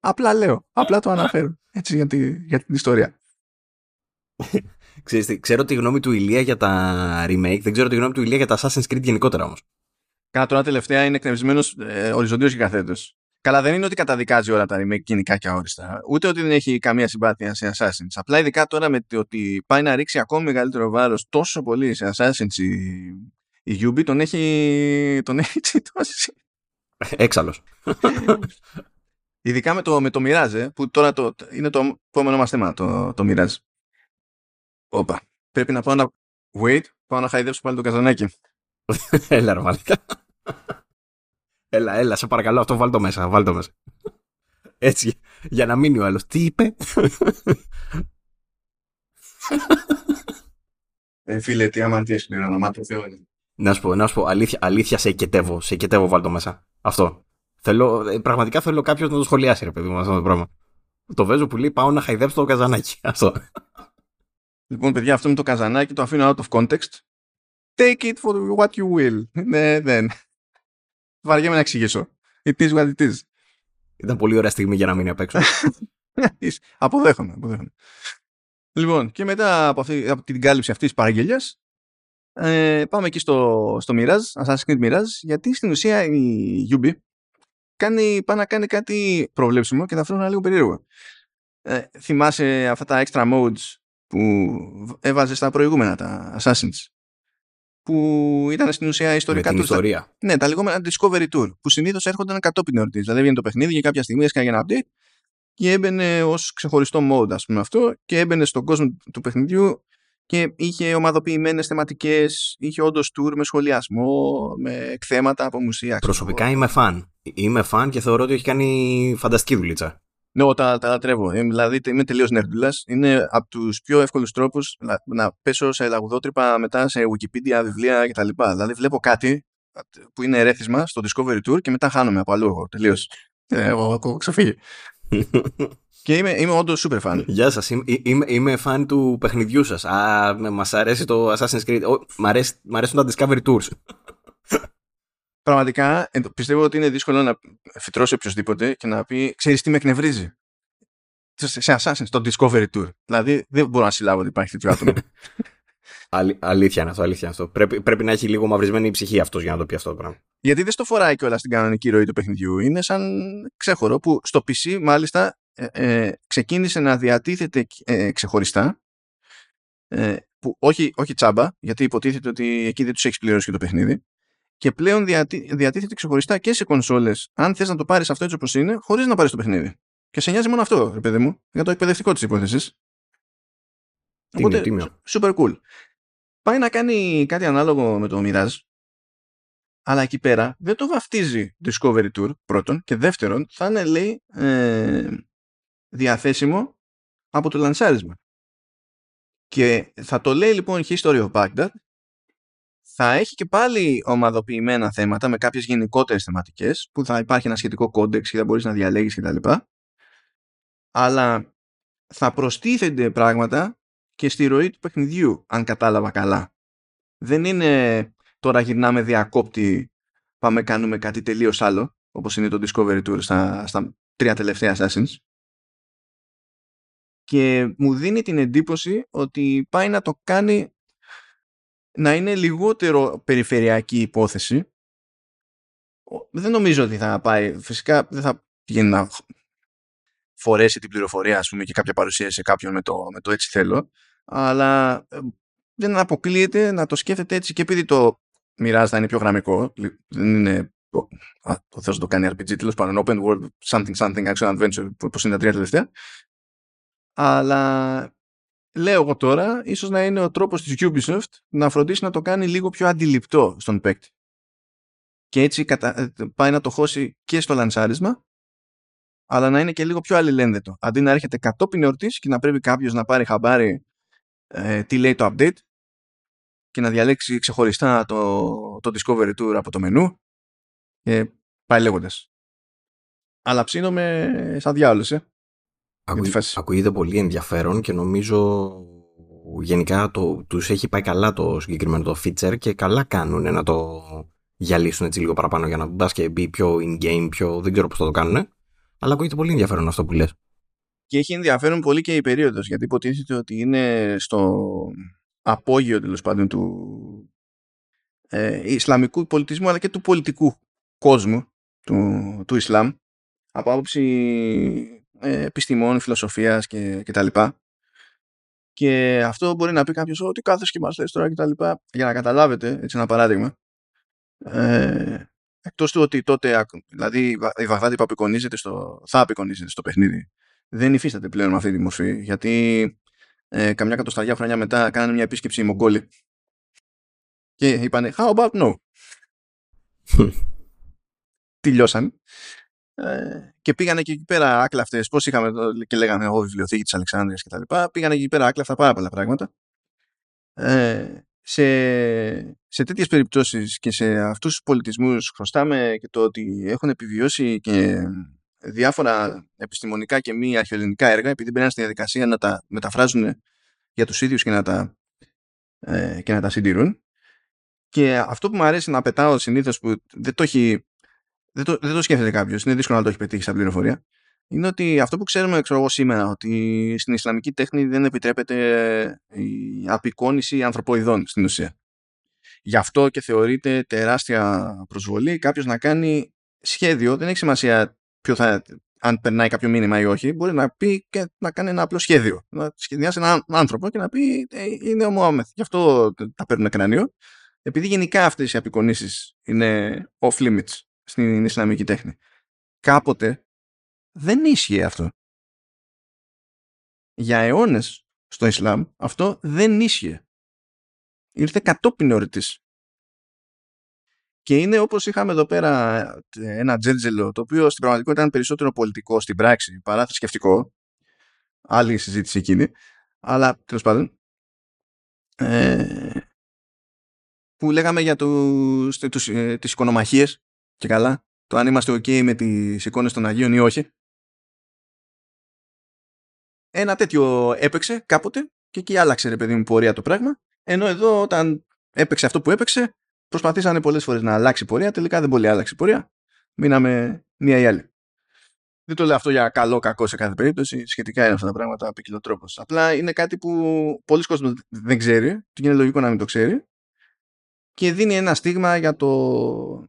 απλά λέω, απλά το αναφέρω. Έτσι για, τη, για την ιστορία. Ξέρετε, ξέρω τη γνώμη του Ηλία για τα remake, δεν ξέρω τη γνώμη του Ηλία για τα Assassin's Creed γενικότερα όμως. Κάνα τώρα τελευταία είναι εκνευρισμένο ε, οριζοντίως και καθέτος. Καλά, δεν είναι ότι καταδικάζει όλα τα remake γενικά και αόριστα. Ούτε ότι δεν έχει καμία συμπάθεια σε Assassins. Απλά ειδικά τώρα με το ότι πάει να ρίξει ακόμη μεγαλύτερο βάρος τόσο πολύ σε Assassins η, η Ubi, τον έχει, τον έχει τσιτώσει. Έξαλλος. Ειδικά με το, με το Mirage, ε, που τώρα το, είναι το επόμενο μας θέμα, το, το Mirage. Όπα. Πρέπει να πάω να. Wait, πάω να χαϊδέψω πάλι το καζανάκι. Έλα, ρε Έλα, έλα, σε παρακαλώ, αυτό βάλ το μέσα, βάλ το μέσα. Έτσι, για να μείνει ο άλλος. Τι είπε; Ε, φίλε, τι αμαρτίες είναι, όνομα το Θεό είναι. Να σου πω, να σου πω, αλήθεια, αλήθεια σε εκετεύω, σε εκετεύω βάλ το μέσα. Αυτό. Θέλω, ε, πραγματικά θέλω κάποιος να το σχολιάσει, ρε παιδί μου, αυτό το πράγμα. Το βέζω που λέει πάω να χαϊδέψω το καζανάκι. Αυτό. Λοιπόν, παιδιά, αυτό με το καζανάκι το αφήνω out of context. Take it for what you will. Ναι, δεν βαριέμαι να εξηγήσω. It is what it is. Ήταν πολύ ωραία στιγμή για να μείνει απ' έξω. αποδέχομαι, αποδέχομαι. Λοιπόν, και μετά από, αυτή, από την κάλυψη αυτής της παραγγελίας, ε, πάμε εκεί στο, στο Mirage, Assassin's Creed Mirage, γιατί στην ουσία η Ubi κάνει, πάει να κάνει κάτι προβλέψιμο και ταυτόχρονα λίγο περίεργο. Ε, θυμάσαι αυτά τα extra modes που έβαζες στα προηγούμενα τα Assassins; Που ήταν στην ουσία ιστορικά τους. ιστορία. Ναι, τα λεγόμενα Discovery Tour, που συνήθως έρχονταν κατόπιν εορτής. Δηλαδή έβγαινε το παιχνίδι και κάποια στιγμή έσκαγε ένα update και έμπαινε ως ξεχωριστό mode, ας πούμε αυτό, και έμπαινε στον κόσμο του παιχνιδιού και είχε ομαδοποιημένες θεματικές, είχε όντως tour με σχολιασμό, με εκθέματα από μουσεία. Προσωπικά είμαι φαν. Είμαι φαν και θεωρώ ότι έχει κάνει φανταστική δουλίτσα. Ναι, τα, τα λατρεύω. Ε, δηλαδή είμαι τελείως νερντούλας. Είναι από τους πιο εύκολους τρόπους να, να πέσω σε λαγουδότρυπα μετά σε Wikipedia, βιβλία κτλ. Δηλαδή βλέπω κάτι που είναι ερέθισμα στο Discovery Tour και μετά χάνομαι από αλλού εγώ τελείως. Ε, εγώ έχω ξεφύγει. και είμαι, είμαι όντως super fan. Γεια σας. Είμαι, είμαι, είμαι fan του παιχνιδιού σας. Α, μας αρέσει το Assassin's Creed. Μ' αρέσουν τα Discovery Tours πραγματικά πιστεύω ότι είναι δύσκολο να φυτρώσει οποιοδήποτε και να πει ξέρεις τι με εκνευρίζει; Σε Assassin's, το Discovery Tour. Δηλαδή δεν μπορώ να συλλάβω ότι υπάρχει τέτοιο άτομο. αλήθεια είναι αυτό, αλήθεια αυτό. Πρέπει, πρέπει να έχει λίγο μαυρισμένη η ψυχή αυτός για να το πει αυτό το πράγμα. Γιατί δεν στο φοράει κιόλας στην κανονική ροή του παιχνιδιού. Είναι σαν ξέχωρο που στο PC μάλιστα ε, ε, ξεκίνησε να διατίθεται ε, ξεχωριστά. Ε, που όχι, όχι τσάμπα, γιατί υποτίθεται ότι εκεί δεν τους έχεις πληρώσει και το παιχνίδι και πλέον διατίθεται ξεχωριστά και σε κονσόλες, αν θες να το πάρεις αυτό έτσι όπως είναι, χωρίς να πάρεις το παιχνίδι. Και σε νοιάζει μόνο αυτό, ρε παιδί μου, για το εκπαιδευτικό της υπόθεσης. Οπότε, τίμιο. super cool. Πάει να κάνει κάτι ανάλογο με το Mirage, αλλά εκεί πέρα δεν το βαφτίζει Discovery Tour πρώτον και δεύτερον θα είναι λέει ε, διαθέσιμο από το λανσάρισμα. Και θα το λέει λοιπόν History of Baghdad θα έχει και πάλι ομαδοποιημένα θέματα με κάποιες γενικότερες θεματικές που θα υπάρχει ένα σχετικό context και θα μπορείς να διαλέγεις κτλ. Αλλά θα προστίθενται πράγματα και στη ροή του παιχνιδιού, αν κατάλαβα καλά. Δεν είναι τώρα γυρνάμε διακόπτη, πάμε κάνουμε κάτι τελείως άλλο, όπως είναι το Discovery Tour στα, στα τρία τελευταία Assassins. Και μου δίνει την εντύπωση ότι πάει να το κάνει να είναι λιγότερο περιφερειακή υπόθεση. Δεν νομίζω ότι θα πάει, φυσικά δεν θα πηγαίνει να φορέσει την πληροφορία ας πούμε και κάποια παρουσία σε κάποιον με το, με το έτσι θέλω αλλά ε, δεν αποκλείεται να το σκέφτεται έτσι και επειδή το μοιράζει θα είναι πιο γραμμικό δεν είναι το θέλω να το κάνει RPG τέλος πάντων open world something something action adventure όπως είναι τα τρία τελευταία αλλά λέω εγώ τώρα, ίσως να είναι ο τρόπος της Ubisoft να φροντίσει να το κάνει λίγο πιο αντιληπτό στον παίκτη. Και έτσι ε, πάει να το χώσει και στο λανσάρισμα αλλά να είναι και λίγο πιο αλληλένδετο. Αντί να έρχεται κατόπιν εορτής και να πρέπει κάποιος να πάρει χαμπάρι ε, τι λέει το update και να διαλέξει ξεχωριστά το, το Discovery Tour από το μενού και πάει λέγοντας. Αλλά ψήνομαι σαν διάολος, ε. Ακούγεται πολύ ενδιαφέρον και νομίζω γενικά το, τους έχει πάει καλά το συγκεκριμένο το feature και καλά κάνουν να το γυαλίσουν έτσι λίγο παραπάνω για να μπας και μπει πιο in-game, πιο δεν ξέρω πώς θα το κάνουν. Αλλά ακούγεται πολύ ενδιαφέρον αυτό που λες. Και έχει ενδιαφέρον πολύ και η περίοδος, γιατί υποτίθεται ότι είναι στο απόγειο τέλος πάντων του ε, Ισλαμικού πολιτισμού αλλά και του πολιτικού κόσμου του, του Ισλάμ από άποψη ε, επιστημών, φιλοσοφίας και, και τα λοιπά. Και αυτό μπορεί να πει κάποιος ότι κάθε και μας λες τώρα και τα λοιπά. Για να καταλάβετε, έτσι ένα παράδειγμα. Ε, εκτός του ότι τότε, δηλαδή η Βαγδάτη που απεικονίζεται στο, θα απεικονίζεται στο παιχνίδι, δεν υφίσταται πλέον με αυτή τη μορφή. Γιατί ε, καμιά κατοσταριά χρόνια μετά κάνανε μια επίσκεψη οι Μογγόλοι και είπανε How about no? Τελειώσαν. Ε, και πήγανε και εκεί πέρα άκλαυτε. Πώς είχαμε και λέγανε εγώ βιβλιοθήκη της Αλεξάνδρειας κτλ. Πήγανε εκεί πέρα άκλαυτα πάρα πολλά πράγματα. Ε, σε, σε τέτοιες περιπτώσεις και σε αυτούς τους πολιτισμούς χρωστάμε και το ότι έχουν επιβιώσει και διάφορα επιστημονικά και μη αρχαιοελληνικά έργα επειδή μπαίνουν στη διαδικασία να τα μεταφράζουν για τους ίδιους και να τα, ε, και να τα συντηρούν και αυτό που μου αρέσει να πετάω συνήθως που δεν το, έχει, δεν το, δεν το σκέφτεται κάποιος, είναι δύσκολο να το έχει πετύχει σαν πληροφορία είναι ότι αυτό που ξέρουμε ξέρω εγώ, σήμερα ότι στην Ισλαμική τέχνη δεν επιτρέπεται η απεικόνηση ανθρωποειδών στην ουσία. Γι' αυτό και θεωρείται τεράστια προσβολή κάποιος να κάνει σχέδιο, δεν έχει σημασία ποιο θα, αν περνάει κάποιο μήνυμα ή όχι, μπορεί να πει και να κάνει ένα απλό σχέδιο. Να σχεδιάσει έναν άνθρωπο και να πει ε, είναι ο Μωάμεθ. Γι' αυτό τα παίρνουν κρανίο. Επειδή γενικά αυτές οι απεικονίσεις είναι off limits στην Ισλαμική τέχνη. Κάποτε δεν ίσχυε αυτό. Για αιώνες στο Ισλάμ αυτό δεν ίσχυε. Ήρθε κατόπιν ορτής και είναι όπως είχαμε εδώ πέρα ένα τζέντζελο, το οποίο στην πραγματικότητα ήταν περισσότερο πολιτικό στην πράξη παρά θρησκευτικό. Άλλη συζήτηση εκείνη. Αλλά τέλος πάντων. Ε, που λέγαμε για τους, τους, ε, τις οικονομαχίες και καλά. Το αν είμαστε ok με τις εικόνες των Αγίων ή όχι. Ένα τέτοιο έπαιξε κάποτε και εκεί άλλαξε ρε παιδί μου πορεία το πράγμα. Ενώ εδώ όταν έπαιξε αυτό που έπαιξε προσπαθήσανε πολλές φορές να αλλάξει πορεία, τελικά δεν πολύ άλλαξε πορεία. Μείναμε μία ή άλλη. Δεν το λέω αυτό για καλό κακό σε κάθε περίπτωση. Σχετικά είναι αυτά τα πράγματα ποικιλοτρόπως. Απλά είναι κάτι που πολλοί κόσμοι δεν ξέρει και είναι λογικό να μην το ξέρει και δίνει ένα στίγμα για το...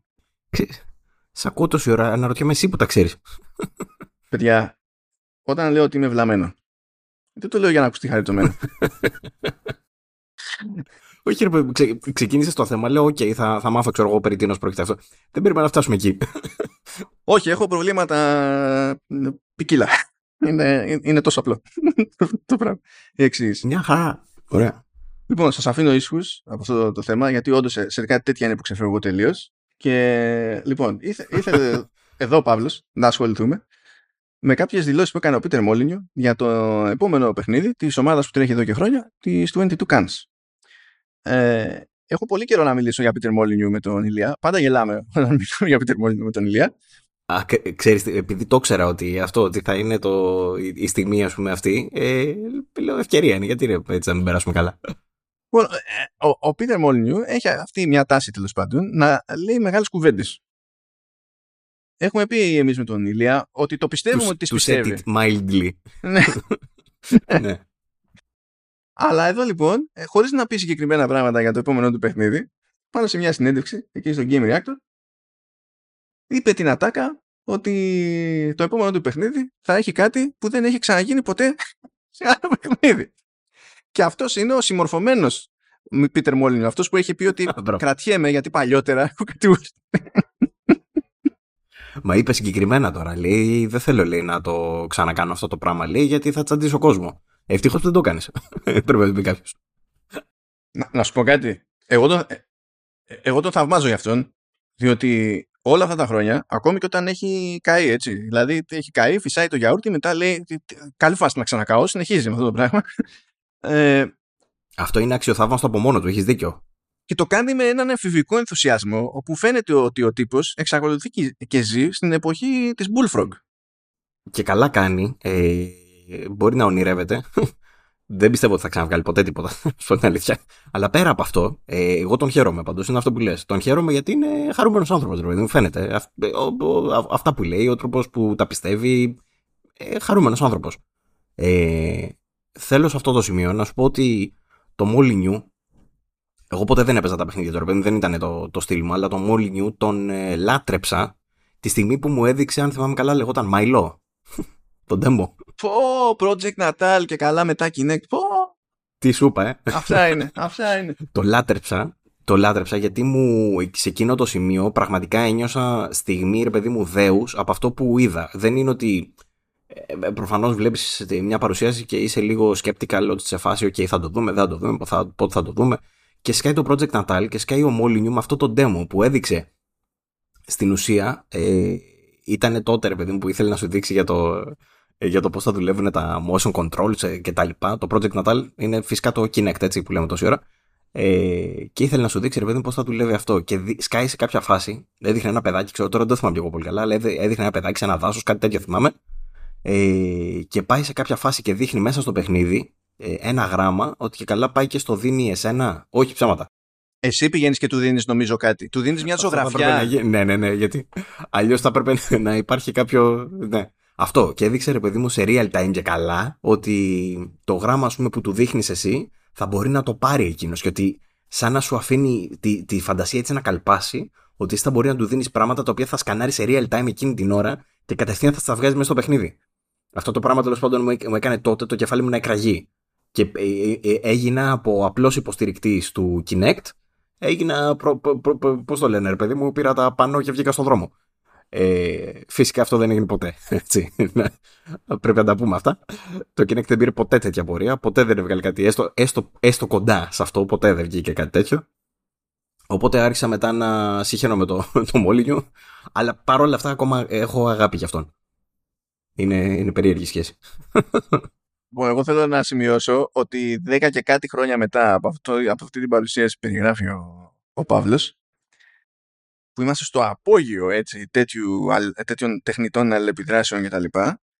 Σ' ακούω τόση ώρα, αναρωτιέμαι εσύ που τα ξέρεις. Παιδιά, όταν λέω ότι είμαι βλαμμένο, δεν το λέω για να ακουστεί χαριτωμένο. Όχι, ρε, ξε, ξεκίνησε το θέμα. Λέω, OK, θα, θα μάθω, ξέρω εγώ, περί τίνος πρόκειται αυτό. Δεν πρέπει να φτάσουμε εκεί. Όχι, έχω προβλήματα ποικίλα. Είναι, είναι τόσο απλό το πράγμα. Η εξή. Μια χαρά. Ωραία. Λοιπόν, σας αφήνω ίσχους από αυτό το, θέμα, γιατί όντως σε, σε κάτι τέτοια είναι που ξεφεύγω τελείως. Και λοιπόν, ήθε, ήθελε εδώ ο Παύλος να ασχοληθούμε με κάποιες δηλώσεις που έκανε ο Πίτερ Μόλινιο για το επόμενο παιχνίδι της ομάδας που τρέχει εδώ και χρόνια, της 22 Cans. Ε, έχω πολύ καιρό να μιλήσω για Peter Molyneux με τον Ηλία. Πάντα γελάμε όταν μιλήσω για Peter Molyneux με τον Ηλία. Α, ξέρεις, επειδή το ήξερα ότι αυτό ότι θα είναι το, η στιγμή ας πούμε αυτή, ε, λέω ευκαιρία είναι, γιατί ρε, έτσι να μην περάσουμε καλά. Well, ε, ο, ο Peter Molyneux έχει αυτή μια τάση τέλος πάντων να λέει μεγάλες κουβέντες. Έχουμε πει εμείς με τον Ηλία ότι το πιστεύουμε ότι τις πιστεύει. To set it mildly. ναι. ναι. Αλλά εδώ λοιπόν, ε, χωρίς να πει συγκεκριμένα πράγματα για το επόμενο του παιχνίδι, πάνω σε μια συνέντευξη εκεί στο Game Reactor, είπε την ατάκα ότι το επόμενο του παιχνίδι θα έχει κάτι που δεν έχει ξαναγίνει ποτέ σε άλλο παιχνίδι. Και αυτός είναι ο συμμορφωμένος Πίτερ Μόλιν, αυτός που έχει πει ότι κρατιέμαι γιατί παλιότερα έχω κάτι Μα είπε συγκεκριμένα τώρα, λέει, δεν θέλω λέει, να το ξανακάνω αυτό το πράγμα, λέει, γιατί θα τσαντήσω κόσμο. Ευτυχώς δεν το κάνεις. Πρέπει να πει κάποιος. Να, να, σου πω κάτι. Εγώ τον, ε, εγώ τον θαυμάζω για αυτόν. Διότι όλα αυτά τα χρόνια, ακόμη και όταν έχει καεί έτσι. Δηλαδή έχει καεί, φυσάει το γιαούρτι, μετά λέει καλή φάση να ξανακαώ, συνεχίζει με αυτό το πράγμα. Ε, αυτό είναι αξιοθαύμαστο από μόνο του, έχεις δίκιο. Και το κάνει με έναν εμφυβικό ενθουσιασμό, όπου φαίνεται ότι ο τύπος εξακολουθεί και ζει στην εποχή της Bullfrog. Και καλά κάνει. Ε, μπορεί να ονειρεύεται. Δεν πιστεύω ότι θα ξαναβγάλει ποτέ τίποτα, σου την αλήθεια. Αλλά πέρα από αυτό, ε, εγώ τον χαίρομαι πάντω. Είναι αυτό που λες. Τον χαίρομαι γιατί είναι χαρούμενος άνθρωπος, μου φαίνεται. Α, ε, αυτά που λέει, ο τρόπος που τα πιστεύει. Ε, χαρούμενος άνθρωπος. Ε, θέλω σε αυτό το σημείο να σου πω ότι το Molyneux εγώ ποτέ δεν έπαιζα τα παιχνίδια του, δεν ήταν το, το στυλ μου, αλλά το Molyneux τον ε, λάτρεψα τη στιγμή που μου έδειξε, αν θυμάμαι καλά, λεγόταν Μαϊλό. το demo. Πω, Project Natal και καλά μετά Kinect. Πω. Τι σου είπα, ε. Αυτά είναι, αυτά είναι. το λάτρεψα. Το λάτρεψα γιατί μου σε εκείνο το σημείο πραγματικά ένιωσα στιγμή, ρε παιδί μου, δέους από αυτό που είδα. Δεν είναι ότι ε, προφανώς βλέπεις μια παρουσίαση και είσαι λίγο skeptical ότι σε φάση ok θα το δούμε, δεν θα το δούμε, πότε θα το δούμε και σκάει το Project Natal και σκάει ο Molyneux με αυτό το demo που έδειξε στην ουσία ε, ήταν τότε ρε παιδί μου που ήθελε να σου δείξει για το, ε, για το πώς θα δουλεύουν τα motion controls ε, και τα λοιπά. Το Project Natal είναι φυσικά το Kinect έτσι που λέμε τόση ώρα. Ε, και ήθελε να σου δείξει ρε παιδί μου πώς θα δουλεύει αυτό. Και δι, σκάει σε κάποια φάση, έδειχνε ένα παιδάκι, ξέρω τώρα δεν το θυμάμαι πιο πολύ καλά, αλλά έδειχνε ένα παιδάκι σε ένα δάσος, κάτι τέτοιο θυμάμαι. Ε, και πάει σε κάποια φάση και δείχνει μέσα στο παιχνίδι ε, ένα γράμμα ότι και καλά πάει και στο δίνει εσένα. Όχι ψέματα. Εσύ πηγαίνεις και του δίνεις, νομίζω, κάτι. Του δίνεις μια ζωγραφιά. Ναι, ναι, ναι, γιατί αλλιώς θα έπρεπε να υπάρχει κάποιο. Ναι. Αυτό. Και έδειξε ρε παιδί μου σε real time και καλά ότι το γράμμα, ας πούμε, που του δείχνεις εσύ θα μπορεί να το πάρει εκείνος. Και ότι σαν να σου αφήνει τη, τη φαντασία έτσι να καλπάσει, ότι εσύ θα μπορεί να του δίνεις πράγματα τα οποία θα σκανάρει σε real time εκείνη την ώρα και κατευθείαν θα τα βγάζει μέσα στο παιχνίδι. Αυτό το πράγμα τέλος πάντων μου έκανε τότε το κεφάλι μου να εκραγεί και ε, ε, ε, έγινα από απλός υποστηρικτής του Kinect έγινα, προ, προ, προ, πώς το λένε ρε παιδί μου, πήρα τα πάνω και βγήκα στον δρόμο. Ε, φυσικά αυτό δεν έγινε ποτέ. Έτσι. Πρέπει να τα πούμε αυτά. Το Kinect δεν πήρε ποτέ τέτοια πορεία. Ποτέ δεν έβγαλε κάτι έστω, έστω, έστω κοντά σε αυτό. Ποτέ δεν βγήκε κάτι τέτοιο. Οπότε άρχισα μετά να συχαίνω με το, το Molyneux. Αλλά παρόλα αυτά ακόμα έχω αγάπη για αυτόν. Είναι, είναι περίεργη σχέση. Λοιπόν, εγώ θέλω να σημειώσω ότι 10 και κάτι χρόνια μετά από, αυτό, από αυτή την παρουσίαση που περιγράφει ο, ο Παύλος, που είμαστε στο απόγειο έτσι, τέτοιου, τέτοιων τεχνητών αλληλεπιδράσεων κτλ.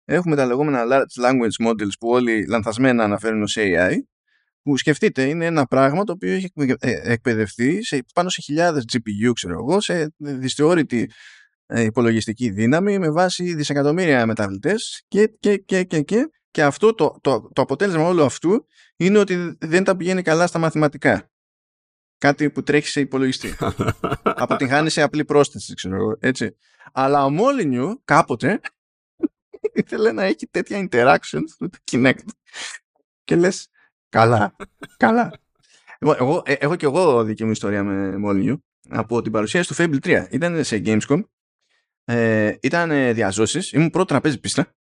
Έχουμε τα λεγόμενα large language models που όλοι λανθασμένα αναφέρουν ως AI, που σκεφτείτε είναι ένα πράγμα το οποίο έχει ε, εκπαιδευτεί σε, πάνω σε χιλιάδες GPU, ξέρω εγώ, σε δυσθεώρητη ε, υπολογιστική δύναμη με βάση δισεκατομμύρια μεταβλητές και, και, και, και, και και αυτό το, το, το αποτέλεσμα όλου αυτού είναι ότι δεν τα πηγαίνει καλά στα μαθηματικά. Κάτι που τρέχει σε υπολογιστή. Αποτυγχάνει σε απλή πρόσθεση, ξέρω εγώ. Έτσι. Αλλά ο Μόλινιου κάποτε ήθελε να έχει τέτοια interactions με το Kinect. Και λες, καλά, καλά. Εγώ, εγώ, ε, έχω και εγώ δική μου ιστορία με Μόλινιου από την παρουσίαση του Fable 3. Ήταν σε Gamescom, ε, ήταν διαζώσεις, ήμουν πρώτο τραπέζι πίστα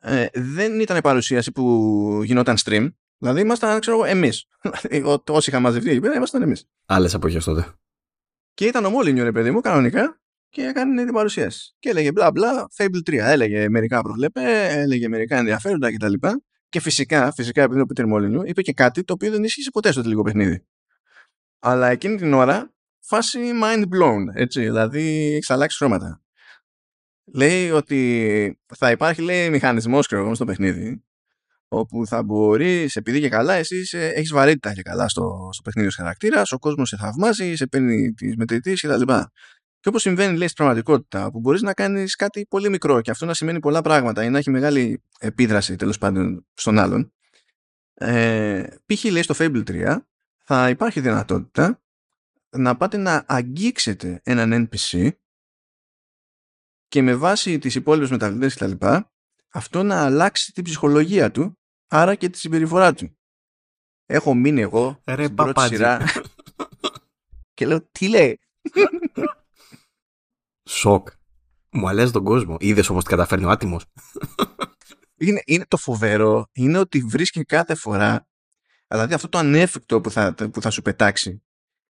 ε, δεν ήταν παρουσίαση που γινόταν stream. Δηλαδή ήμασταν, ξέρω εγώ, εμείς. Όσοι είχαν μαζευτεί εκεί πέρα, ήμασταν εμείς. Άλλες εποχέ τότε. Και ήταν ο Μόλινιο, ρε παιδί μου, κανονικά, και έκανε την παρουσίαση. Και έλεγε μπλα μπλα, Fable 3. Έλεγε μερικά προβλέπε, έλεγε μερικά ενδιαφέροντα κτλ. Και, και φυσικά, φυσικά, επειδή είναι ο Πίτερ Μόλινιο, είπε και κάτι το οποίο δεν ίσχυσε ποτέ στο τελικό παιχνίδι. Αλλά εκείνη την ώρα, φάση mind blown, έτσι. Δηλαδή, έχει αλλάξει χρώματα λέει ότι θα υπάρχει λέει, μηχανισμός ξέρω, στο παιχνίδι όπου θα μπορείς, επειδή και καλά εσύ έχεις βαρύτητα και καλά στο, στο παιχνίδι ως χαρακτήρας, ο κόσμος σε θαυμάζει, σε παίρνει τις μετρητής κτλ. Και όπως συμβαίνει λέει στην πραγματικότητα, που μπορείς να κάνεις κάτι πολύ μικρό και αυτό να σημαίνει πολλά πράγματα ή να έχει μεγάλη επίδραση τέλος πάντων στον άλλον. Ε, π.χ. λέει στο Fable 3 θα υπάρχει δυνατότητα να πάτε να αγγίξετε έναν NPC και με βάση τις υπόλοιπες μεταβλητές και τα λοιπά, αυτό να αλλάξει την ψυχολογία του, άρα και τη συμπεριφορά του. Έχω μείνει εγώ Ρε, στην πρώτη σειρά και λέω τι λέει; Σοκ. Μου αλλάζει τον κόσμο. Είδες όμως τι καταφέρνει ο άτιμος. είναι, είναι το φοβερό. Είναι ότι βρίσκει κάθε φορά. Δηλαδή αυτό το ανέφικτο που θα, που θα σου πετάξει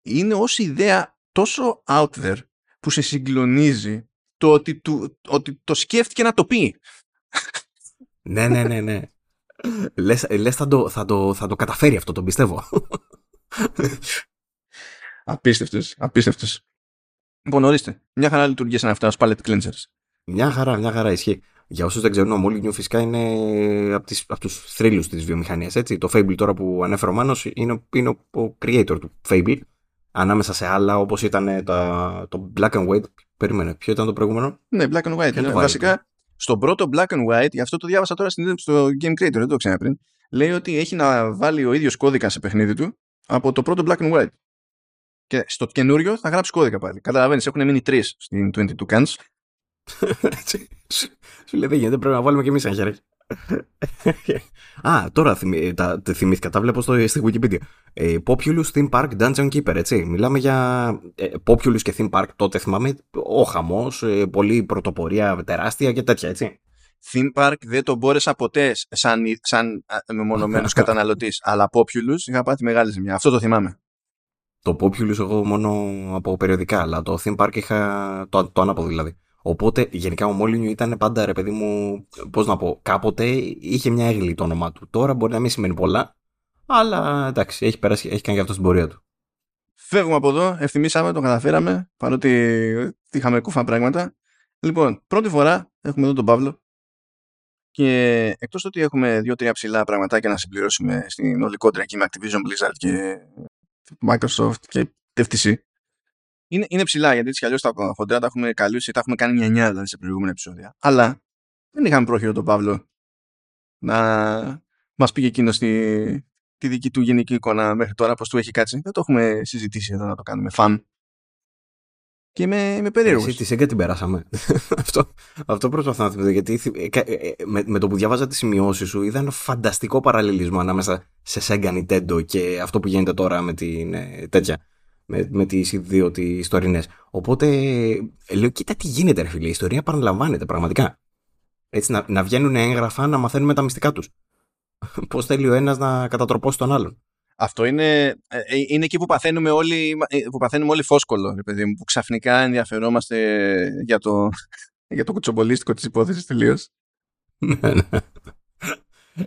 είναι ως ιδέα τόσο out there που σε συγκλονίζει το ότι, του, ότι το σκέφτηκε να το πει. ναι, ναι, ναι, ναι. Λες, λες θα, το, θα, το, θα το καταφέρει αυτό, το πιστεύω. απίστευτος, απίστευτος. Λοιπόν, ορίστε. Μια χαρά λειτουργήσαν αυτά ως palette cleansers. Μια χαρά, μια χαρά ισχύει. Για όσους δεν ξέρουν, ο Molyneux φυσικά είναι από, τις, από τους θρύλους της βιομηχανίας. Έτσι. Το Fable τώρα που ανέφερε ο Μάνος είναι, είναι ο creator του Fable. Ανάμεσα σε άλλα όπως ήταν τα, το Black and White. Περίμενε, ποιο ήταν το προηγούμενο; Ναι, Black and White. Είναι, βασικά, στον πρώτο Black and White, γι' αυτό το διάβασα τώρα στην στο Game Creator, δεν το ξένα πριν, λέει ότι έχει να βάλει ο ίδιος κώδικα σε παιχνίδι του από το πρώτο Black and White. Και στο καινούριο θα γράψει κώδικα πάλι. Καταλαβαίνεις, έχουν μείνει τρεις στην 22 Cans. Σου λέει δεν γίνεται, πρέπει να βάλουμε και εμείς ένα χέρι. Α, τώρα θυμή, τα, θυμήθηκα, τα βλέπω στο, στη Wikipedia. Ε, Populous Theme Park Dungeon Keeper, έτσι. Μιλάμε για ε, Populous και Theme Park, τότε θυμάμαι, ο χαμός, ε, πολύ πρωτοπορία τεράστια και τέτοια, έτσι. Theme Park δεν το μπόρεσα ποτέ σαν, σαν μεμονωμένος καταναλωτής, αλλά Populous είχα πάθει μεγάλη ζημιά. Αυτό το θυμάμαι. Το Populous εγώ μόνο από περιοδικά, αλλά το Theme Park είχα το, το άναπο δηλαδή. Οπότε γενικά ο Μόλινιου ήταν πάντα ρε παιδί μου, πώς να πω, κάποτε είχε μια έγκλη το όνομά του. Τώρα μπορεί να μην σημαίνει πολλά, αλλά εντάξει, έχει, περάσει, έχει κάνει και αυτός στην πορεία του. Φεύγουμε από εδώ, ευθυμίσαμε, το καταφέραμε, παρότι είχαμε κούφα πράγματα. Λοιπόν, πρώτη φορά έχουμε εδώ τον Παύλο και εκτός ότι έχουμε δύο-τρία ψηλά πραγματάκια να συμπληρώσουμε στην όλη κόντρα εκεί με Activision Blizzard και Microsoft και FTC είναι, είναι ψηλά γιατί έτσι κι αλλιώς τα χοντρά τα έχουμε καλούσει, τα έχουμε κάνει μια νιά δηλαδή, σε προηγούμενα επεισόδια. Αλλά δεν είχαμε πρόχειρο τον Παύλο να μας πήγε εκείνος στη, τη δική του γενική εικόνα μέχρι τώρα, πώς του έχει κάτσει. Δεν το έχουμε συζητήσει εδώ να το κάνουμε φαν. Και είμαι, είμαι περίεργος. Εσύ τη Σέγγα την περάσαμε. αυτό, αυτό προσπαθώ να θυμηθώ. Γιατί ε, ε, με, με, το που διάβαζα τις σημειώσεις σου, είδα ένα φανταστικό παραλληλισμό ανάμεσα σε Σέγγα Nintendo και αυτό που γίνεται τώρα με την ε, τέτοια με, με τις δύο τις τωρινές. Οπότε λέω κοίτα τι γίνεται ρε φίλε, η ιστορία παραλαμβάνεται πραγματικά. Έτσι να, να βγαίνουν έγγραφα να μαθαίνουμε τα μυστικά τους. Πώς θέλει ο ένας να κατατροπώσει τον άλλον. Αυτό είναι, ε, ε, είναι εκεί που παθαίνουμε όλοι, ε, που παθαίνουμε όλοι φόσκολο, ρε παιδί μου, που ξαφνικά ενδιαφερόμαστε για το, για το κουτσομπολίστικο της υπόθεσης τελείως. Ναι, ναι.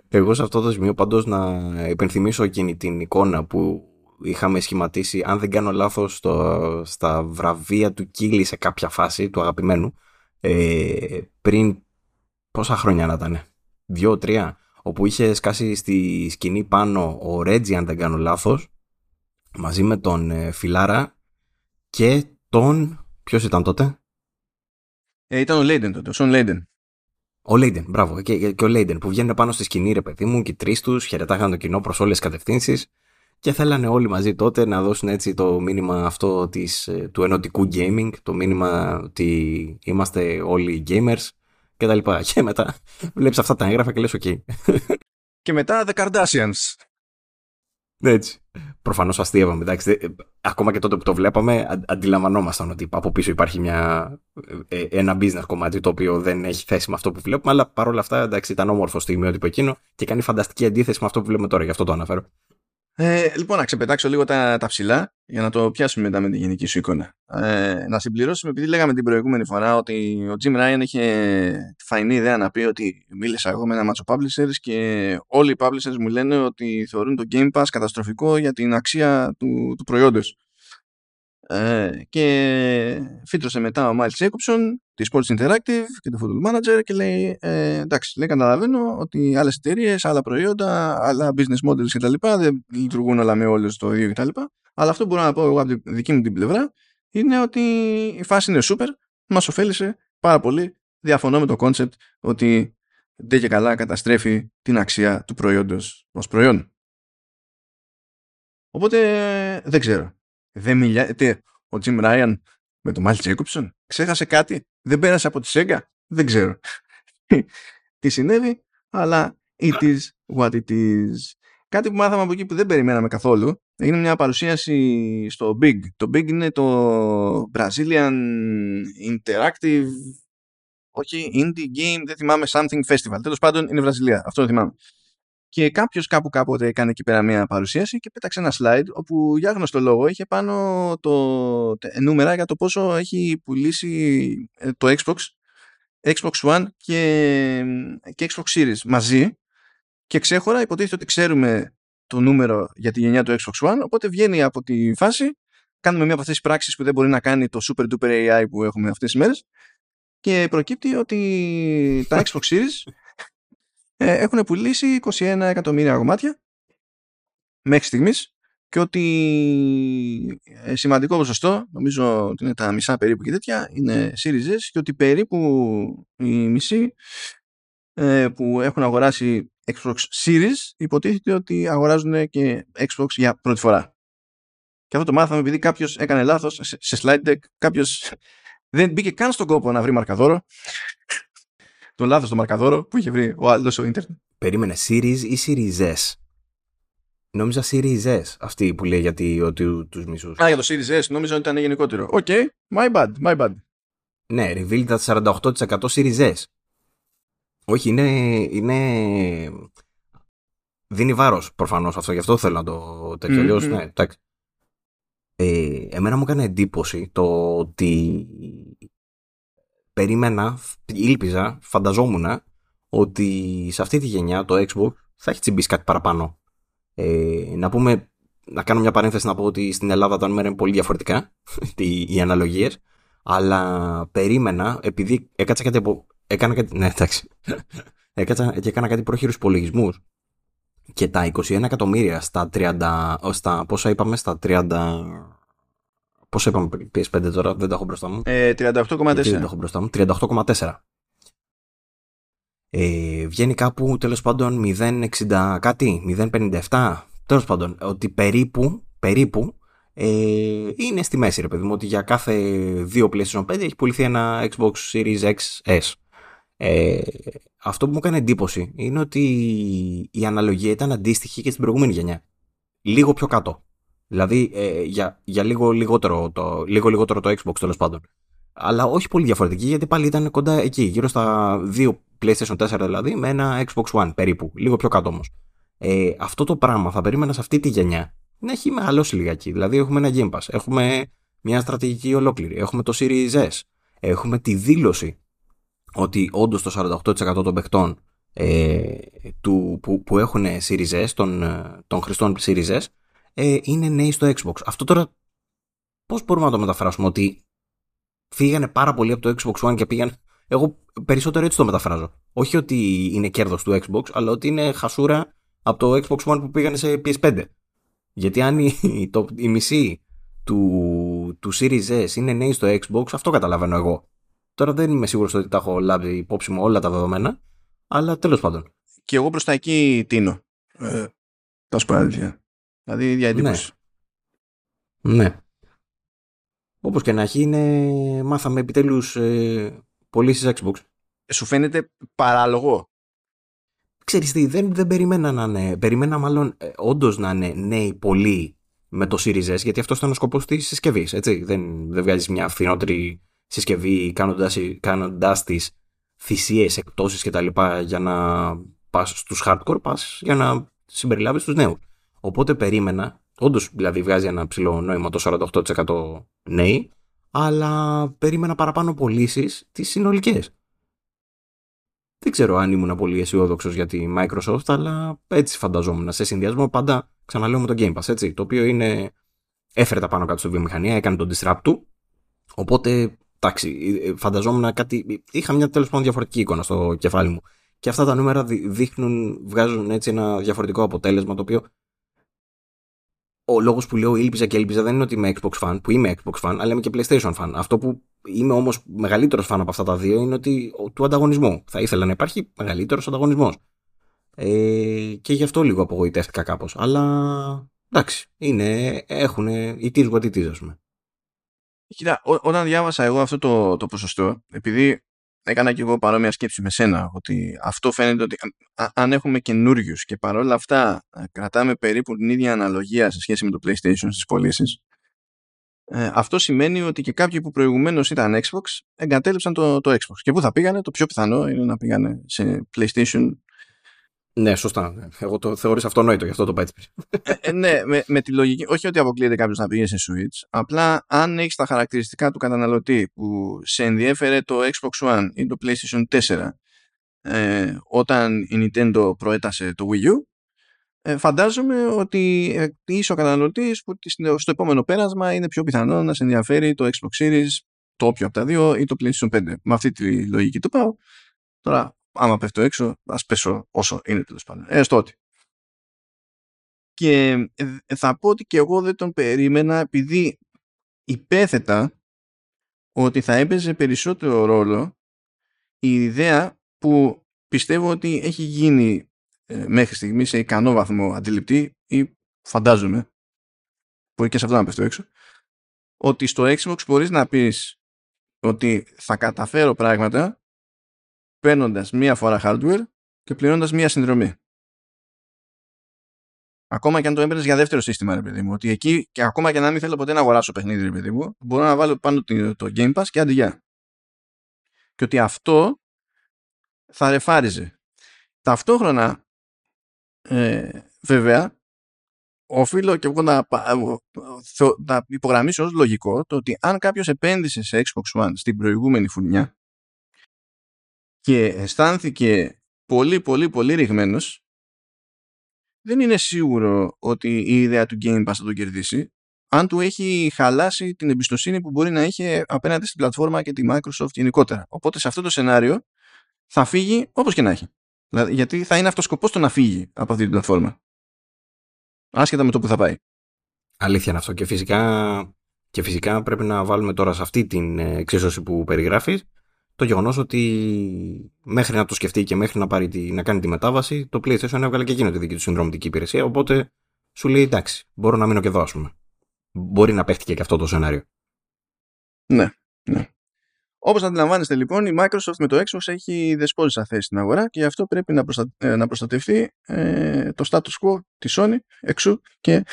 Εγώ σε αυτό το σημείο πάντως να υπενθυμίσω εκείνη την εικόνα που είχαμε σχηματίσει, αν δεν κάνω λάθος, στο, στα βραβεία του Κίλι σε κάποια φάση του αγαπημένου, ε, πριν πόσα χρόνια να ήταν, δύο-τρία, όπου είχε σκάσει στη σκηνή πάνω ο Ρέτζι, αν δεν κάνω λάθος, μαζί με τον ε, Φιλάρα και τον... Ποιος ήταν τότε; Ε, ήταν ο Λέιντεν τότε, ο Σον Λέιντεν. Ο Λέιντεν, μπράβο. Και, και ο Λέιντεν που βγαίνουν πάνω στη σκηνή, ρε παιδί μου, και τρεις τους χαιρετάγαν το κοινό προς όλες τις κατευθύνσεις και θέλανε όλοι μαζί τότε να δώσουν έτσι το μήνυμα αυτό της, ε, του ενωτικού gaming, το μήνυμα ότι είμαστε όλοι gamers και τα λοιπά. Και μετά βλέπεις αυτά τα έγγραφα και λες ok. Και μετά The Kardashians. Έτσι. Προφανώς αστείευαμε. Εντάξει, ακόμα και τότε που το βλέπαμε, αντιλαμβανόμασταν ότι από πίσω υπάρχει μια, ε, ένα business κομμάτι το οποίο δεν έχει θέση με αυτό που βλέπουμε. Αλλά παρόλα αυτά, εντάξει, ήταν όμορφο στιγμιότυπο εκείνο και κάνει φανταστική αντίθεση με αυτό που βλέπουμε τώρα. Γι' αυτό το αναφέρω. Ε, λοιπόν, να ξεπετάξω λίγο τα, τα ψηλά για να το πιάσουμε μετά με τη γενική σου εικόνα. Ε, να συμπληρώσουμε, επειδή λέγαμε την προηγούμενη φορά ότι ο Jim Ryan είχε τη φαϊνή ιδέα να πει ότι μίλησα εγώ με ένα μάτσο publishers και όλοι οι publishers μου λένε ότι θεωρούν το Game Pass καταστροφικό για την αξία του, του προϊόντος. Ε, και φύτρωσε μετά ο Miles Jacobson της Sports Interactive και το Football Manager και λέει ε, εντάξει, λέει καταλαβαίνω ότι άλλες εταιρείες, άλλα προϊόντα, άλλα business models κτλ. δεν λειτουργούν όλα με όλους το ίδιο κτλ. Αλλά αυτό που μπορώ να πω εγώ από τη δική μου την πλευρά είναι ότι η φάση είναι super, μας ωφέλησε πάρα πολύ. Διαφωνώ με το concept ότι δεν και καλά καταστρέφει την αξία του προϊόντος ως προϊόν. Οπότε δεν ξέρω. Δεν μιλάτε ο Jim Ryan με τον Μάλτ Jacobson. Ξέχασε κάτι; Δεν πέρασε από τη Σέγγα; Δεν ξέρω. Τι συνέβη, αλλά it is what it is. Κάτι που μάθαμε από εκεί που δεν περιμέναμε καθόλου. Έγινε μια παρουσίαση στο Big. Το Big είναι το Brazilian Interactive όχι, Indie Game, δεν θυμάμαι, Something Festival. Τέλος πάντων είναι Βραζιλία. Αυτό το θυμάμαι. Και κάποιος κάπου κάποτε έκανε εκεί πέρα μια παρουσίαση και πέταξε ένα slide όπου για γνωστό λόγο είχε πάνω το, το νούμερα για το πόσο έχει πουλήσει ε, το Xbox, Xbox One και, και Xbox Series μαζί. Και ξέχωρα υποτίθεται ότι ξέρουμε το νούμερο για τη γενιά του Xbox One οπότε βγαίνει από τη φάση κάνουμε μια από αυτές τις πράξεις που δεν μπορεί να κάνει το super duper AI που έχουμε αυτές τις μέρες και προκύπτει ότι τα Xbox Series ε, έχουν πουλήσει 21 εκατομμύρια κομμάτια μέχρι στιγμής και ότι ε, σημαντικό ποσοστό, νομίζω ότι είναι τα μισά περίπου και τέτοια, είναι Series S και ότι περίπου οι μισοί ε, που έχουν αγοράσει Xbox Series υποτίθεται ότι αγοράζουν και Xbox για πρώτη φορά. Και αυτό το μάθαμε επειδή κάποιος έκανε λάθος σε slide deck, κάποιος δεν μπήκε καν στον κόπο να βρει μαρκαδόρο το λάθος το μαρκαδόρο που είχε βρει ο άλλος στο ίντερνετ. Περίμενε, Series ή Series S; Νόμιζα Series S αυτή που λέει γιατί ότι τους μισούς. Α, για το Series S νόμιζα ότι ήταν γενικότερο. OK, okay. my bad, my bad. Ναι, reveal τα 48% Series S. Όχι, είναι, είναι... Δίνει βάρος προφανώς αυτό, γι' αυτό θέλω να το τέτοιο. Mm-hmm. ναι, εντάξει. Ε, εμένα μου έκανε εντύπωση το ότι περίμενα, ήλπιζα, φανταζόμουν ότι σε αυτή τη γενιά το Xbox θα έχει τσιμπήσει κάτι παραπάνω. Ε, να πούμε, να κάνω μια παρένθεση να πω ότι στην Ελλάδα τα νούμερα είναι πολύ διαφορετικά, οι αναλογίες, αλλά περίμενα, επειδή έκατσα κάτι από... Έκανα κάτι... Ναι, εντάξει. έκατσα και έκανα κάτι πρόχειρους υπολογισμούς και τα 21 εκατομμύρια στα 30... Στα, πόσα είπαμε, στα 30 Πόσο είπαμε PS5 τώρα, δεν τα έχω μπροστά μου. Ε, 38,4. Δεν τα έχω μπροστά μου; 38,4. Ε, βγαίνει κάπου τέλος πάντων 0,60 κάτι, 0,57. Τέλος πάντων, ότι περίπου, περίπου ε, είναι στη μέση, ρε παιδί μου, ότι για κάθε δύο PlayStation 5 έχει πουληθεί ένα Xbox Series XS. Ε, αυτό που μου έκανε εντύπωση είναι ότι η αναλογία ήταν αντίστοιχη και στην προηγούμενη γενιά. Λίγο πιο κάτω. Δηλαδή ε, για, για λίγο, λιγότερο το, λίγο λιγότερο το Xbox τέλος πάντων. Αλλά όχι πολύ διαφορετική γιατί πάλι ήταν κοντά εκεί, γύρω στα δύο PlayStation 4 δηλαδή, με ένα Xbox One περίπου. Λίγο πιο κάτω όμως. Ε, αυτό το πράγμα θα περίμενα σε αυτή τη γενιά να έχει μεγαλώσει λιγάκι. Δηλαδή έχουμε ένα Game Pass, έχουμε μια στρατηγική ολόκληρη, έχουμε το Series S, έχουμε τη δήλωση ότι όντως το 48% των παιχτών ε, του, που, που έχουν Series S, των, ε, των χρηστών Series S, ε, είναι νέοι στο Xbox. Αυτό τώρα πώς μπορούμε να το μεταφράσουμε ότι φύγανε πάρα πολύ από το Xbox One και πήγαν... Εγώ περισσότερο έτσι το μεταφράζω. Όχι ότι είναι κέρδος του Xbox, αλλά ότι είναι χασούρα από το Xbox One που πήγανε σε PS5. Γιατί αν η, το, η μισή του, του Series S είναι νέοι στο Xbox, αυτό καταλαβαίνω εγώ. Τώρα δεν είμαι σίγουρος ότι τα έχω λάβει υπόψη μου όλα τα δεδομένα, αλλά τέλος πάντων. Και εγώ προς τα εκεί τίνω. Ε, θα σου πω αλήθεια. Δηλαδή η ίδια εντύπωση. Ναι. ναι. Όπως και να έχει είναι μάθαμε επιτέλους ε, πωλήσει Xbox. Ε, σου φαίνεται παράλογο. Ξέρεις τι, δεν, δεν περιμένα να είναι, περιμένα μάλλον ε, όντως να είναι νέοι πολλοί με το Series S, γιατί αυτό ήταν ο σκοπός της συσκευής, έτσι. Δεν, δεν βγάζεις μια φθηνότερη συσκευή κάνοντας, κάνοντας τις θυσίες, εκτόσεις κτλ. για να πας στους hardcore, πας για να συμπεριλάβεις τους νέους. Οπότε περίμενα, όντως δηλαδή βγάζει ένα ψηλό νόημα το 48% νέοι, αλλά περίμενα παραπάνω πωλήσεις τις συνολικές. Δεν ξέρω αν ήμουν πολύ αισιόδοξος για τη Microsoft, αλλά έτσι φανταζόμουν. Σε συνδυασμό πάντα ξαναλέω με το Game Pass, έτσι, το οποίο είναι έφερε τα πάνω κάτω στη βιομηχανία, έκανε τον disrupt του. Οπότε, εντάξει, φανταζόμουν κάτι. Είχα μια τέλος πάντων διαφορετική εικόνα στο κεφάλι μου. Και αυτά τα νούμερα δείχνουν, βγάζουν έτσι ένα διαφορετικό αποτέλεσμα το οποίο ο λόγος που λέω ήλπιζα και ήλπιζα δεν είναι ότι είμαι Xbox fan, που είμαι Xbox fan, αλλά είμαι και PlayStation fan. Αυτό που είμαι όμως μεγαλύτερος fan από αυτά τα δύο είναι ότι του ανταγωνισμού. Θα ήθελα να υπάρχει μεγαλύτερος ανταγωνισμός. Ε, και γι' αυτό λίγο απογοητεύτηκα κάπως. Αλλά εντάξει, είναι, έχουν it is what it is, ας πούμε. Κοίτα, ό, όταν διάβασα εγώ αυτό το, το ποσοστό, επειδή έκανα και εγώ παρόμοια σκέψη με σένα ότι αυτό φαίνεται ότι αν έχουμε καινούριους και παρόλα αυτά ε, κρατάμε περίπου την ίδια αναλογία σε σχέση με το PlayStation στις πωλήσεις. Ε, αυτό σημαίνει ότι και κάποιοι που προηγουμένως ήταν Xbox εγκατέλειψαν το, το Xbox. Και πού θα πήγανε, το πιο πιθανό είναι να πήγανε σε PlayStation Ναι, σωστά. Εγώ το θεωρείς αυτονόητο, γι' αυτό το πάει ε, ε, ναι, με, με τη λογική, όχι ότι αποκλείεται κάποιος να πηγαίνει σε Switch, απλά αν έχεις τα χαρακτηριστικά του καταναλωτή που σε ενδιέφερε το Xbox One ή το PlayStation 4 ε, όταν η Nintendo προέτασε το Wii U, ε, φαντάζομαι ότι ε, είσαι ο καταναλωτής που στο επόμενο πέρασμα είναι πιο πιθανό να σε ενδιαφέρει το Xbox Series, το όποιο από τα δύο ή το PlayStation 5. Με αυτή τη λογική το πάω. Τώρα, άμα πέφτω έξω, ας πέσω όσο είναι τέλος πάντων. Έστω ότι. Και ε, θα πω ότι και εγώ δεν τον περίμενα επειδή υπέθετα ότι θα έπαιζε περισσότερο ρόλο η ιδέα που πιστεύω ότι έχει γίνει ε, μέχρι στιγμή σε ικανό βαθμό αντιληπτή ή φαντάζομαι μπορεί και σε αυτό να πέφτω έξω ότι στο Xbox μπορείς να πεις ότι θα καταφέρω πράγματα παίρνοντας μία φορά hardware και πληρώνοντας μία συνδρομή. Ακόμα και αν το έμπαιρνες για δεύτερο σύστημα, ρε παιδί μου. Ότι εκεί, και ακόμα και να μην θέλω ποτέ να αγοράσω παιχνίδι, ρε παιδί μου, μπορώ να βάλω πάνω το Game Pass και αντί Και ότι αυτό θα ρεφάριζε. Ταυτόχρονα, ε, βέβαια, οφείλω και εγώ να, να υπογραμμίσω ως λογικό το ότι αν κάποιος επένδυσε σε Xbox One στην προηγούμενη φουνιά και αισθάνθηκε πολύ πολύ πολύ ρηγμένος δεν είναι σίγουρο ότι η ιδέα του Game Pass θα τον κερδίσει αν του έχει χαλάσει την εμπιστοσύνη που μπορεί να είχε απέναντι στην πλατφόρμα και τη Microsoft γενικότερα. Οπότε σε αυτό το σενάριο θα φύγει όπως και να έχει. Δηλαδή, γιατί θα είναι αυτός σκοπός το να φύγει από αυτή την πλατφόρμα. Άσχετα με το που θα πάει. Αλήθεια είναι αυτό. Και φυσικά, και φυσικά πρέπει να βάλουμε τώρα σε αυτή την εξίσωση που περιγράφεις το γεγονός ότι μέχρι να το σκεφτεί και μέχρι να, πάρει τη, να κάνει τη μετάβαση, το PlayStation έβγαλε και εκείνο τη δική του συνδρομητική υπηρεσία. Οπότε σου λέει εντάξει, μπορώ να μείνω και εδώ, ας πούμε. Μπορεί να παίχτηκε και αυτό το σενάριο. Ναι, ναι. Όπως αντιλαμβάνεστε λοιπόν η Microsoft με το Xbox έχει δεσπόζησα θέση στην αγορά και γι' αυτό πρέπει να, προστα... Ε, να προστατευτεί ε, το status quo της Sony εξού και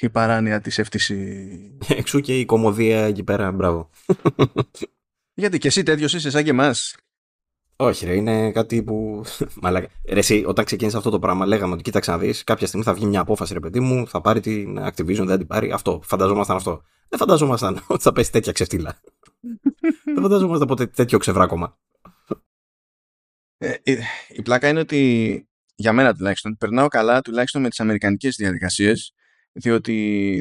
η παράνοια της FTC. Εξού και η κομμωδία εκεί πέρα, μπράβο. Γιατί και εσύ τέτοιος είσαι σαν και εμάς. Όχι, ρε, είναι κάτι που. Μαλάκα. Ρε, εσύ, όταν ξεκίνησε αυτό το πράγμα, λέγαμε ότι κοίταξε να δεις, κάποια στιγμή θα βγει μια απόφαση, ρε παιδί μου, θα πάρει την Activision, δεν την πάρει. Αυτό. Φανταζόμασταν αυτό. Δεν φανταζόμασταν ότι θα πέσει τέτοια ξεφτύλα. δεν φανταζόμασταν ποτέ τέτοιο ξεβράκωμα. Ε, η, η πλάκα είναι ότι για μένα τουλάχιστον περνάω καλά τουλάχιστον με τις αμερικανικές διαδικασίες, διότι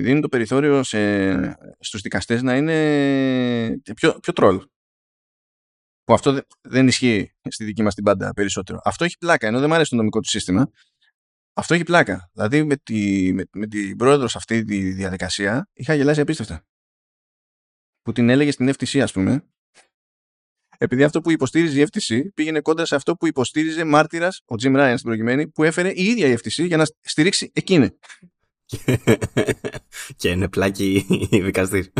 δίνουν το περιθώριο σε, στους δικαστές να είναι πιο, πιο τρόλ που αυτό δεν ισχύει στη δική μας την πάντα περισσότερο. Αυτό έχει πλάκα, ενώ δεν μου αρέσει το νομικό του σύστημα. Αυτό έχει πλάκα. Δηλαδή με, τη, με, με την πρόεδρος σε αυτή τη διαδικασία είχα γελάσει απίστευτα. Που την έλεγε στην FTC, ας πούμε, επειδή αυτό που υποστήριζε η FTC πήγαινε κόντρα σε αυτό που υποστήριζε μάρτυρας ο Jim Ryan στην προηγουμένη, που έφερε η ίδια η FTC για να στηρίξει εκείνη. και είναι πλάκι η δικαστή.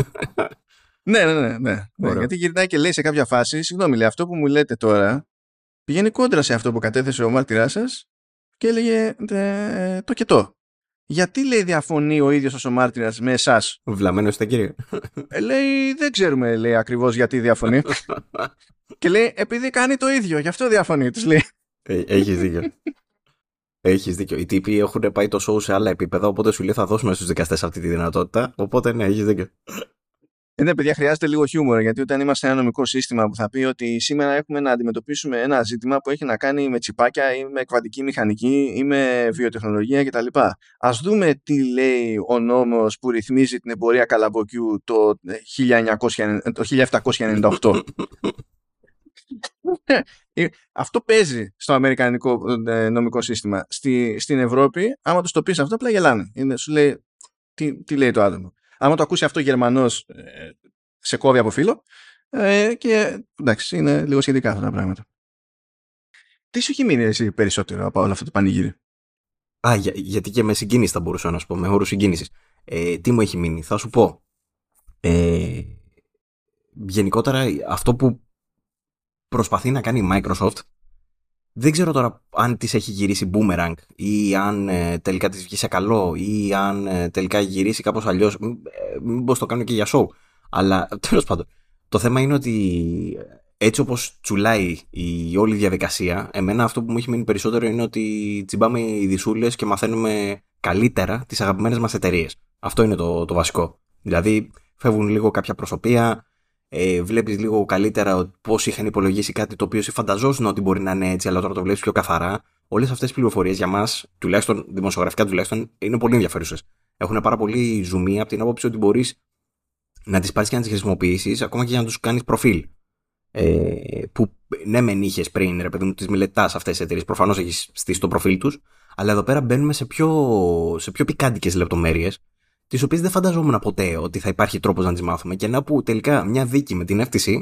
Ναι, ναι, ναι. ναι. ναι γιατί γυρνάει και λέει σε κάποια φάση, συγγνώμη, λέει, αυτό που μου λέτε τώρα πηγαίνει κόντρα σε αυτό που κατέθεσε ο μάρτυρά σας και έλεγε ε, το και το. Γιατί λέει διαφωνεί ο ίδιος ο μάρτυρας με εσάς; Βλαμμένος είστε κύριε. Ε, λέει, δεν ξέρουμε, λέει ακριβώς γιατί διαφωνεί. και λέει, επειδή κάνει το ίδιο, γι' αυτό διαφωνεί, του λέει. Ε, Έχεις δίκιο. Έχεις δίκιο. Οι τύποι έχουν πάει το show σε άλλα επίπεδα, οπότε σου λέει θα δώσουμε στους δικαστές αυτή τη δυνατότητα. Οπότε ναι, έχεις δίκιο. Ε, ναι, παιδιά, χρειάζεται λίγο χιούμορ, γιατί όταν είμαστε ένα νομικό σύστημα που θα πει ότι σήμερα έχουμε να αντιμετωπίσουμε ένα ζήτημα που έχει να κάνει με τσιπάκια ή με εκβατική μηχανική ή με βιοτεχνολογία κτλ. Α δούμε τι λέει ο νόμος που ρυθμίζει την εμπορία καλαμποκιού το, 1900, το 1798. Ε, αυτό παίζει στο αμερικανικό ε, νομικό σύστημα. Στη, στην Ευρώπη, άμα τους το πεις αυτό, απλά γελάνε. Είναι, σου λέει, τι, τι λέει το άτομο άμα το ακούσει αυτό ο Γερμανός ε, σε κόβει από φίλο ε, και εντάξει είναι λίγο σχετικά αυτά τα πράγματα. Τι σου έχει μείνει εσύ περισσότερο από όλο αυτό το πανηγύρι; Α, για, γιατί και με συγκίνηση θα μπορούσα να σου πω, με όρους συγκίνησης. Ε, τι μου έχει μείνει, θα σου πω. Ε, γενικότερα αυτό που προσπαθεί να κάνει η Microsoft δεν ξέρω τώρα αν τη έχει γυρίσει boomerang ή αν ε, τελικά της βγει σε καλό ή αν ε, τελικά έχει γυρίσει κάπως αλλιώς. Ε, μήπως το κάνουν και για show. Αλλά τέλος πάντων, το θέμα είναι ότι έτσι όπως τσουλάει η όλη διαδικασία, εμένα αυτό που μου έχει μείνει περισσότερο είναι ότι τσιμπάμε οι δισούλες και μαθαίνουμε καλύτερα τις αγαπημένες μας εταιρείες. Αυτό είναι το, το βασικό. Δηλαδή φεύγουν λίγο κάποια προσωπία, ε, βλέπεις λίγο καλύτερα πώς είχαν υπολογίσει κάτι το οποίο φανταζόσουν ότι μπορεί να είναι έτσι, αλλά τώρα το βλέπεις πιο καθαρά. Όλες αυτές οι πληροφορίες για μας, τουλάχιστον δημοσιογραφικά τουλάχιστον, είναι πολύ ενδιαφέρουσες. Έχουν πάρα πολύ ζουμί από την άποψη ότι μπορείς να τις πάρεις και να τις χρησιμοποιήσεις, ακόμα και για να τους κάνεις προφίλ ε, που ναι, μεν είχες πριν, ρε παιδί μου, τις μελετάς αυτές τις εταιρείες. Προφανώς έχεις στήσει το προφίλ τους. Αλλά εδώ πέρα μπαίνουμε σε πιο, σε πιο πικάντικες λεπτομέρειες, τις οποίες δεν φανταζόμουν ποτέ ότι θα υπάρχει τρόπος να τις μάθουμε. Και να που τελικά μια δίκη με την FTC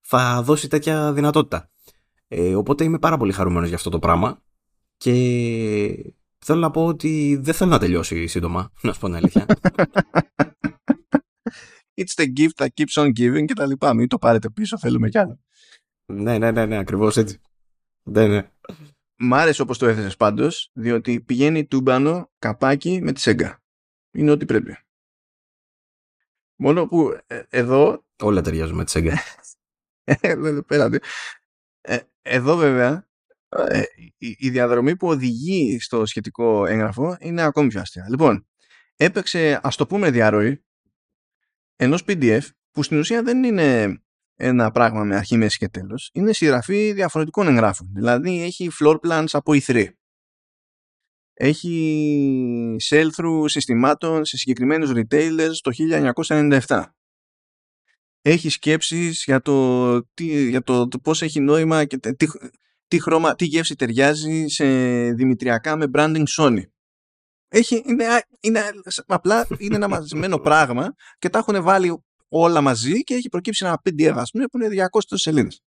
θα δώσει τέτοια δυνατότητα. Ε, οπότε είμαι πάρα πολύ χαρούμενος για αυτό το πράγμα. Και θέλω να πω ότι δεν θέλω να τελειώσει σύντομα, να σου πω την αλήθεια. It's the gift that keeps on giving και τα λοιπά. Μην το πάρετε πίσω, θέλουμε κι άλλο. Ναι, ναι, ναι, ναι ακριβώς έτσι. Ναι, ναι. Μ' άρεσε όπως το έθεσες πάντως, διότι πηγαίνει τούμπανο καπάκι με τη σέγγα. Είναι ό,τι πρέπει. Μόνο που ε, εδώ... Όλα ταιριάζουν με τη σέγγα. ε, εδώ βέβαια ε, η, η διαδρομή που οδηγεί στο σχετικό έγγραφο είναι ακόμη πιο αστεία. Λοιπόν, έπαιξε, ας το πούμε διαρροή, ενός PDF που στην ουσία δεν είναι ένα πράγμα με αρχή, μέση και τέλος. Είναι συγγραφή διαφορετικών εγγράφων. Δηλαδή έχει floor plans από E3. Έχει sell-through συστημάτων σε συγκεκριμένους retailers το 1997. Έχει σκέψεις για το, τι, για το, το πώς έχει νόημα και τι, τι, χρώμα, τι γεύση ταιριάζει σε δημητριακά με branding Sony. Έχει, είναι, είναι, απλά είναι ένα μαζεμένο πράγμα και τα έχουν βάλει όλα μαζί και έχει προκύψει ένα PDF ας πούμε που είναι 200 σελίδες.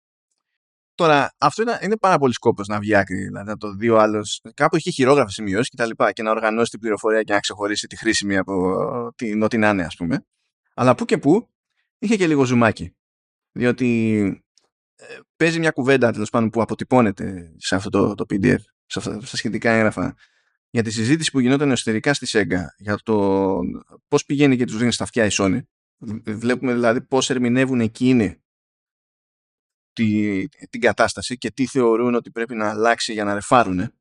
Τώρα, αυτό είναι, είναι πάρα πολύ σκόπος να βγει άκρη. Δηλαδή, να το δει ο άλλος. Κάπου έχει χειρόγραφες σημειώσεις και τα λοιπά και να οργανώσει την πληροφορία και να ξεχωρίσει τη χρήσιμη από την ό,τι να είναι, ας πούμε. Αλλά που και που είχε και λίγο ζουμάκι. Διότι ε, παίζει μια κουβέντα τέλος πάντων που αποτυπώνεται σε αυτό το, το PDF, σε αυτά, στα σχετικά έγγραφα για τη συζήτηση που γινόταν εσωτερικά στη ΣΕΓΑ για το πώς πηγαίνει και τους δίνει στα αυτιά η Sony. Βλέπουμε δηλαδή πώς ερμηνεύουν εκείνοι τη, την κατάσταση και τι θεωρούν ότι πρέπει να αλλάξει για να ρεφάρουν.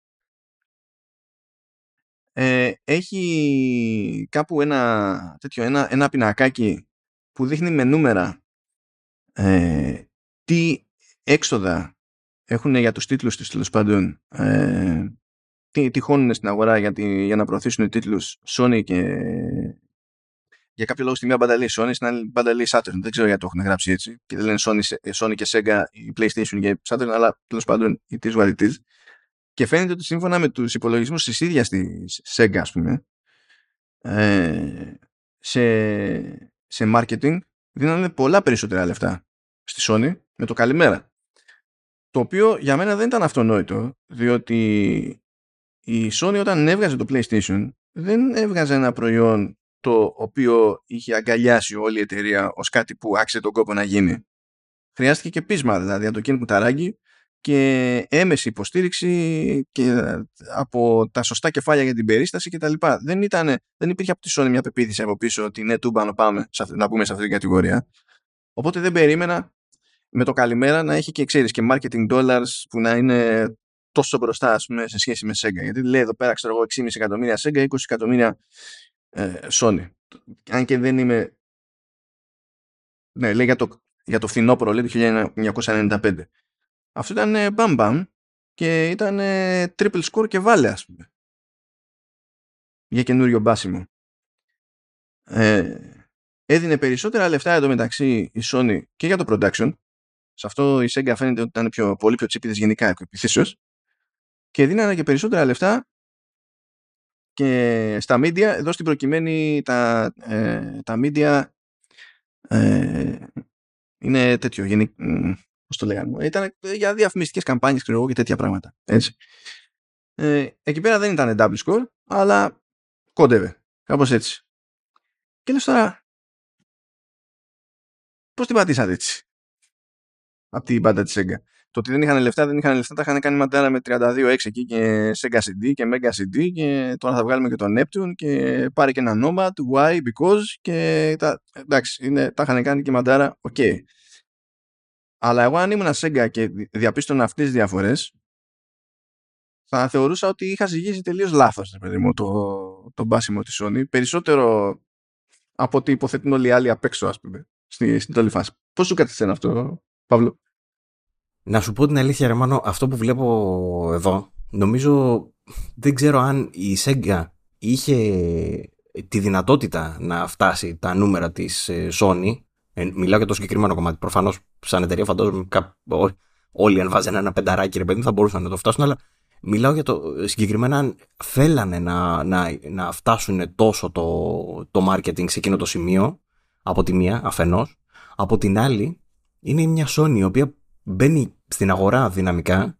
Ε, έχει κάπου ένα, τέτοιο, ένα, ένα πινακάκι που δείχνει με νούμερα ε, τι έξοδα έχουν για τους τίτλους τους τέλος πάντων ε, τι τυχώνουν στην αγορά για, τη, για να προωθήσουν τίτλους Sony και για κάποιο λόγο στη μία μπανταλή Sony, στην άλλη μπανταλή Saturn. Δεν ξέρω γιατί το έχουν γράψει έτσι. Και δεν λένε Sony, Sony και Sega η PlayStation και Saturn, αλλά τέλος πάντων η is what it is. Και φαίνεται ότι σύμφωνα με τους υπολογισμούς της ίδιας της Sega, ας πούμε, ε, σε, σε marketing δίνανε πολλά περισσότερα λεφτά στη Sony με το καλημέρα. Το οποίο για μένα δεν ήταν αυτονόητο, διότι η Sony όταν έβγαζε το PlayStation δεν έβγαζε ένα προϊόν το οποίο είχε αγκαλιάσει όλη η εταιρεία ως κάτι που άξιζε τον κόπο να γίνει. Χρειάστηκε και πείσμα δηλαδή από το Ken Κουταράκη και έμεση υποστήριξη και από τα σωστά κεφάλια για την περίσταση κτλ. Δεν, ήταν, δεν υπήρχε από τη Sony μια πεποίθηση από πίσω ότι ναι, τούμπα πάμε να πούμε σε αυτή την κατηγορία. Οπότε δεν περίμενα με το καλημέρα να έχει και ξέρεις και marketing dollars που να είναι τόσο μπροστά ας πούμε, σε σχέση με Sega. Γιατί λέει εδώ πέρα, ξέρω εγώ, 6,5 εκατομμύρια Sega, 20 εκατομμύρια ε, Sony. Αν και δεν είμαι... Ναι, λέει για το, για το φθινόπωρο, λέει το 1995. Αυτό ήταν ε, μπαμ μπαμ και ήταν ε, triple score και βάλε, ας πούμε. Για καινούριο μπάσιμο. Ε, έδινε περισσότερα λεφτά εδώ μεταξύ η Sony και για το production. Σε αυτό η Sega φαίνεται ότι ήταν πιο, πολύ πιο τσίπιδες γενικά επιθύσεως και δίνανε και περισσότερα λεφτά και στα media, εδώ στην προκειμένη τα, ε, τα media ε, είναι τέτοιο, γενικ, πώς το λέγανε, ήταν για διαφημιστικές καμπάνιες ξέρω, και τέτοια πράγματα. Έτσι. Ε, εκεί πέρα δεν ήταν double score, αλλά κόντευε, κάπως έτσι. Και λες τώρα, πώς την πατήσατε έτσι, από την μπάντα της Sega; Το ότι δεν είχαν λεφτά, δεν είχαν λεφτά, τα είχαν κάνει μαντάρα με 32 εκεί και Sega CD και Mega CD και τώρα θα βγάλουμε και το Neptune και πάρε και ένα Nomad, why, because και τα, εντάξει, είναι, τα είχαν κάνει και μαντάρα, OK. Okay. Αλλά εγώ αν ήμουν Sega και διαπίστωνα αυτές τις διαφορές θα θεωρούσα ότι είχα ζυγίσει τελείως λάθος παιδί μου, το, το μπάσιμο της Sony. Περισσότερο από ό,τι υποθέτουν όλοι οι άλλοι απ' έξω, ας πούμε, στη, στην όλη φάση. Πώς σου κάθισε αυτό, Παύλο; Να σου πω την αλήθεια, Ρεμάνο, αυτό που βλέπω εδώ, νομίζω δεν ξέρω αν η Sega είχε τη δυνατότητα να φτάσει τα νούμερα της ε, Sony. Ε, μιλάω για το συγκεκριμένο κομμάτι. Προφανώς σαν εταιρεία φαντάζομαι όλοι αν βάζανε ένα πενταράκι ρε παιδί θα μπορούσαν να το φτάσουν, αλλά μιλάω για το συγκεκριμένα αν θέλανε να, να, να φτάσουν τόσο το, το marketing σε εκείνο το σημείο από τη μία αφενός, από την άλλη είναι μια Sony η οποία μπαίνει στην αγορά δυναμικά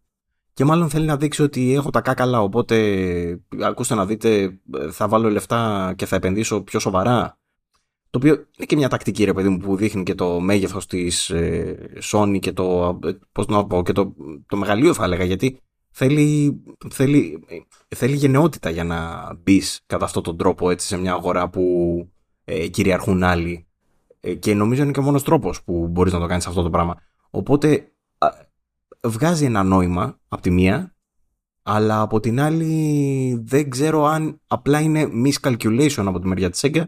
και μάλλον θέλει να δείξει ότι έχω τα κάκαλα, οπότε ακούστε να δείτε, θα βάλω λεφτά και θα επενδύσω πιο σοβαρά. Το οποίο είναι και μια τακτική, ρε παιδί μου, που δείχνει και το μέγεθος της ε, Sony και το, πώς να πω, και το, το μεγαλείο, θα έλεγα, γιατί θέλει, θέλει, θέλει γενναιότητα για να μπεις κατά αυτόν τον τρόπο έτσι, σε μια αγορά που ε, κυριαρχούν άλλοι. Ε, και νομίζω είναι και ο μόνος τρόπος που μπορείς να το κάνεις αυτό το πράγμα. Οπότε βγάζει ένα νόημα από τη μία, αλλά από την άλλη δεν ξέρω αν απλά είναι miscalculation από τη μεριά της Sega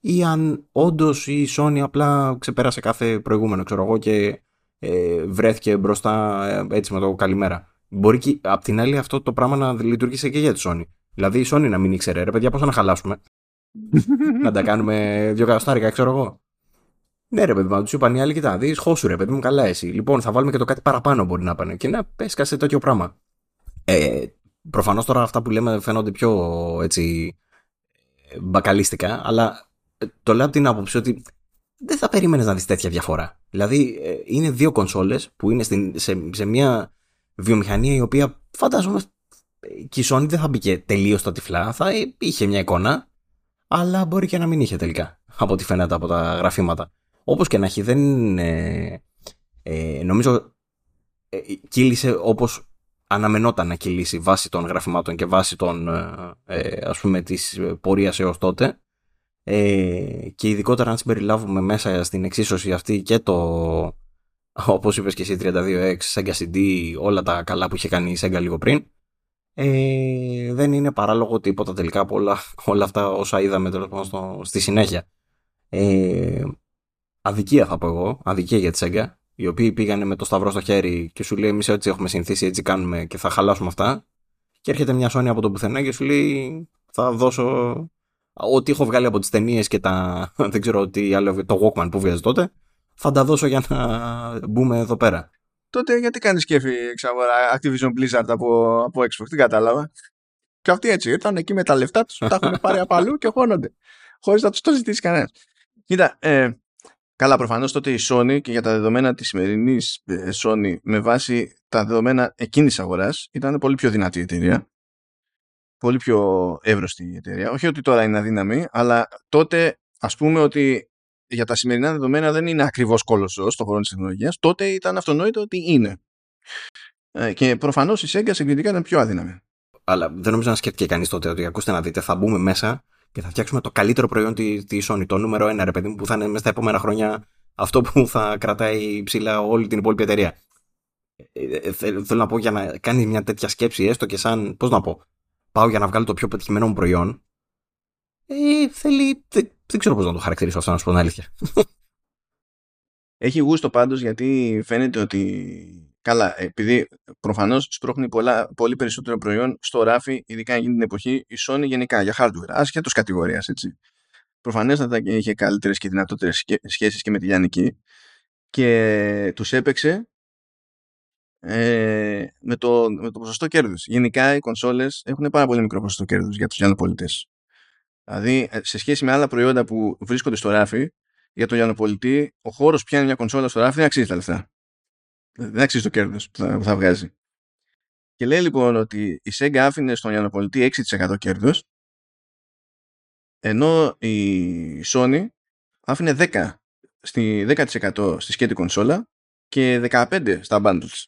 ή αν όντως η Sony απλά ξεπέρασε κάθε προηγούμενο, ξέρω εγώ, και ε, βρέθηκε μπροστά ε, έτσι με το καλημέρα. Μπορεί και απ' την άλλη αυτό το πράγμα να λειτουργήσει και για τη Sony. Δηλαδή η Sony να μην ήξερε, ρε παιδιά, πώς να χαλάσουμε. να τα κάνουμε δύο καταστάρικα, ξέρω εγώ. Ναι, ρε παιδί μου, τους είπαν οι άλλοι, κοιτά, δεις, χώσου ρε παιδί μου, καλά εσύ. Λοιπόν, θα βάλουμε και το κάτι παραπάνω μπορεί να πάνε. Και να πέσκασε τέτοιο πράγμα. Ε, Προφανώς τώρα αυτά που λέμε φαίνονται πιο έτσι μπακαλίστικα, αλλά ε, το λέω από την άποψη ότι δεν θα περίμενες να δεις τέτοια διαφορά. Δηλαδή, ε, είναι δύο κονσόλες που είναι στην, σε, σε μια βιομηχανία η οποία φαντάζομαι και η Sony δεν θα μπήκε τελείως στα τυφλά, θα είχε μια εικόνα, αλλά μπορεί και να μην είχε τελικά, από ό,τι φαίνεται από τα γραφήματα. Όπως και να έχει, δεν ε, ε, νομίζω ε, κύλησε όπως αναμενόταν να κυλήσει βάσει των γραφημάτων και βάσει των, ε, ε ας πούμε, της πορείας έως τότε. Ε, και ειδικότερα αν συμπεριλάβουμε μέσα στην εξίσωση αυτή και το, όπως είπες και εσύ, 32X, Sega CD, όλα τα καλά που είχε κάνει η Sega λίγο πριν, ε, δεν είναι παράλογο τίποτα τελικά από όλα, όλα αυτά όσα είδαμε τέλος στη συνέχεια. Ε, αδικία θα πω εγώ, αδικία για τη Σέγγα, οι οποίοι πήγανε με το σταυρό στο χέρι και σου λέει εμείς έτσι έχουμε συνηθίσει, έτσι κάνουμε και θα χαλάσουμε αυτά. Και έρχεται μια Sony από το πουθενά και σου λέει θα δώσω ό,τι έχω βγάλει από τις ταινίες και τα. δεν ξέρω τι άλλο, το Walkman που βγάζει τότε. Θα τα δώσω για να μπούμε εδώ πέρα. Τότε γιατί κάνεις κέφι εξαγορά Activision Blizzard από, από Xbox, δεν κατάλαβα. Και αυτοί έτσι ήρθαν εκεί με τα λεφτά τους, τα έχουν πάρει από αλλού και χώνονται. Χωρίς να τους το ζητήσει κανένας. Κοίτα, ε, Καλά, προφανώς τότε η Sony και για τα δεδομένα της σημερινής ε, Sony με βάση τα δεδομένα εκείνης αγοράς ήταν πολύ πιο δυνατή η εταιρεία. Πολύ πιο εύρωστη η εταιρεία. Όχι ότι τώρα είναι αδύναμη, αλλά τότε ας πούμε ότι για τα σημερινά δεδομένα δεν είναι ακριβώς κόλοσο στον χώρο της τεχνολογίας. Τότε ήταν αυτονόητο ότι είναι. Ε, και προφανώς η Sega συγκριτικά ήταν πιο αδύναμη. Αλλά δεν νομίζω να σκέφτηκε κανείς τότε ότι ακούστε να δείτε, θα μπούμε μέσα και θα φτιάξουμε το καλύτερο προϊόν τη, τη Sony, το νούμερο ένα, ρε παιδί μου, που θα είναι μέσα στα επόμενα χρόνια αυτό που θα κρατάει ψηλά όλη την υπόλοιπη εταιρεία. Ε, ε, θέλω να πω για να κάνει μια τέτοια σκέψη, έστω και σαν, πώς να πω, πάω για να βγάλω το πιο πετυχημένο μου προϊόν. Ε, θέλει. Δεν, δεν ξέρω πώς να το χαρακτηρίσω αυτό, να σου πω την αλήθεια. Έχει γούστο πάντως γιατί φαίνεται ότι Καλά, επειδή προφανώς σπρώχνει πολλά, πολύ περισσότερο προϊόν στο ράφι, ειδικά εκείνη την εποχή, η Sony γενικά για hardware, ασχέτω κατηγορίας έτσι. Προφανέστατα είχε καλύτερες και δυνατότερες σχέσεις και με τη Λιανική και τους έπαιξε ε, με, το, με το ποσοστό κέρδους. Γενικά οι κονσόλες έχουν πάρα πολύ μικρό ποσοστό κέρδους για τους λιανοπολιτέ. Δηλαδή, ε, σε σχέση με άλλα προϊόντα που βρίσκονται στο ράφι, για τον λιανοπολιτή, ο χώρος που πιάνει μια κονσόλα στο ράφι δεν αξίζει τα λεφτά δεν αξίζει το κέρδος που θα, που θα βγάζει. Και λέει λοιπόν ότι η Sega άφηνε στον Ιαννοπολιτή 6% κέρδος ενώ η Sony άφηνε 10% στη 10% στη σκέτη κονσόλα και 15% στα bundles.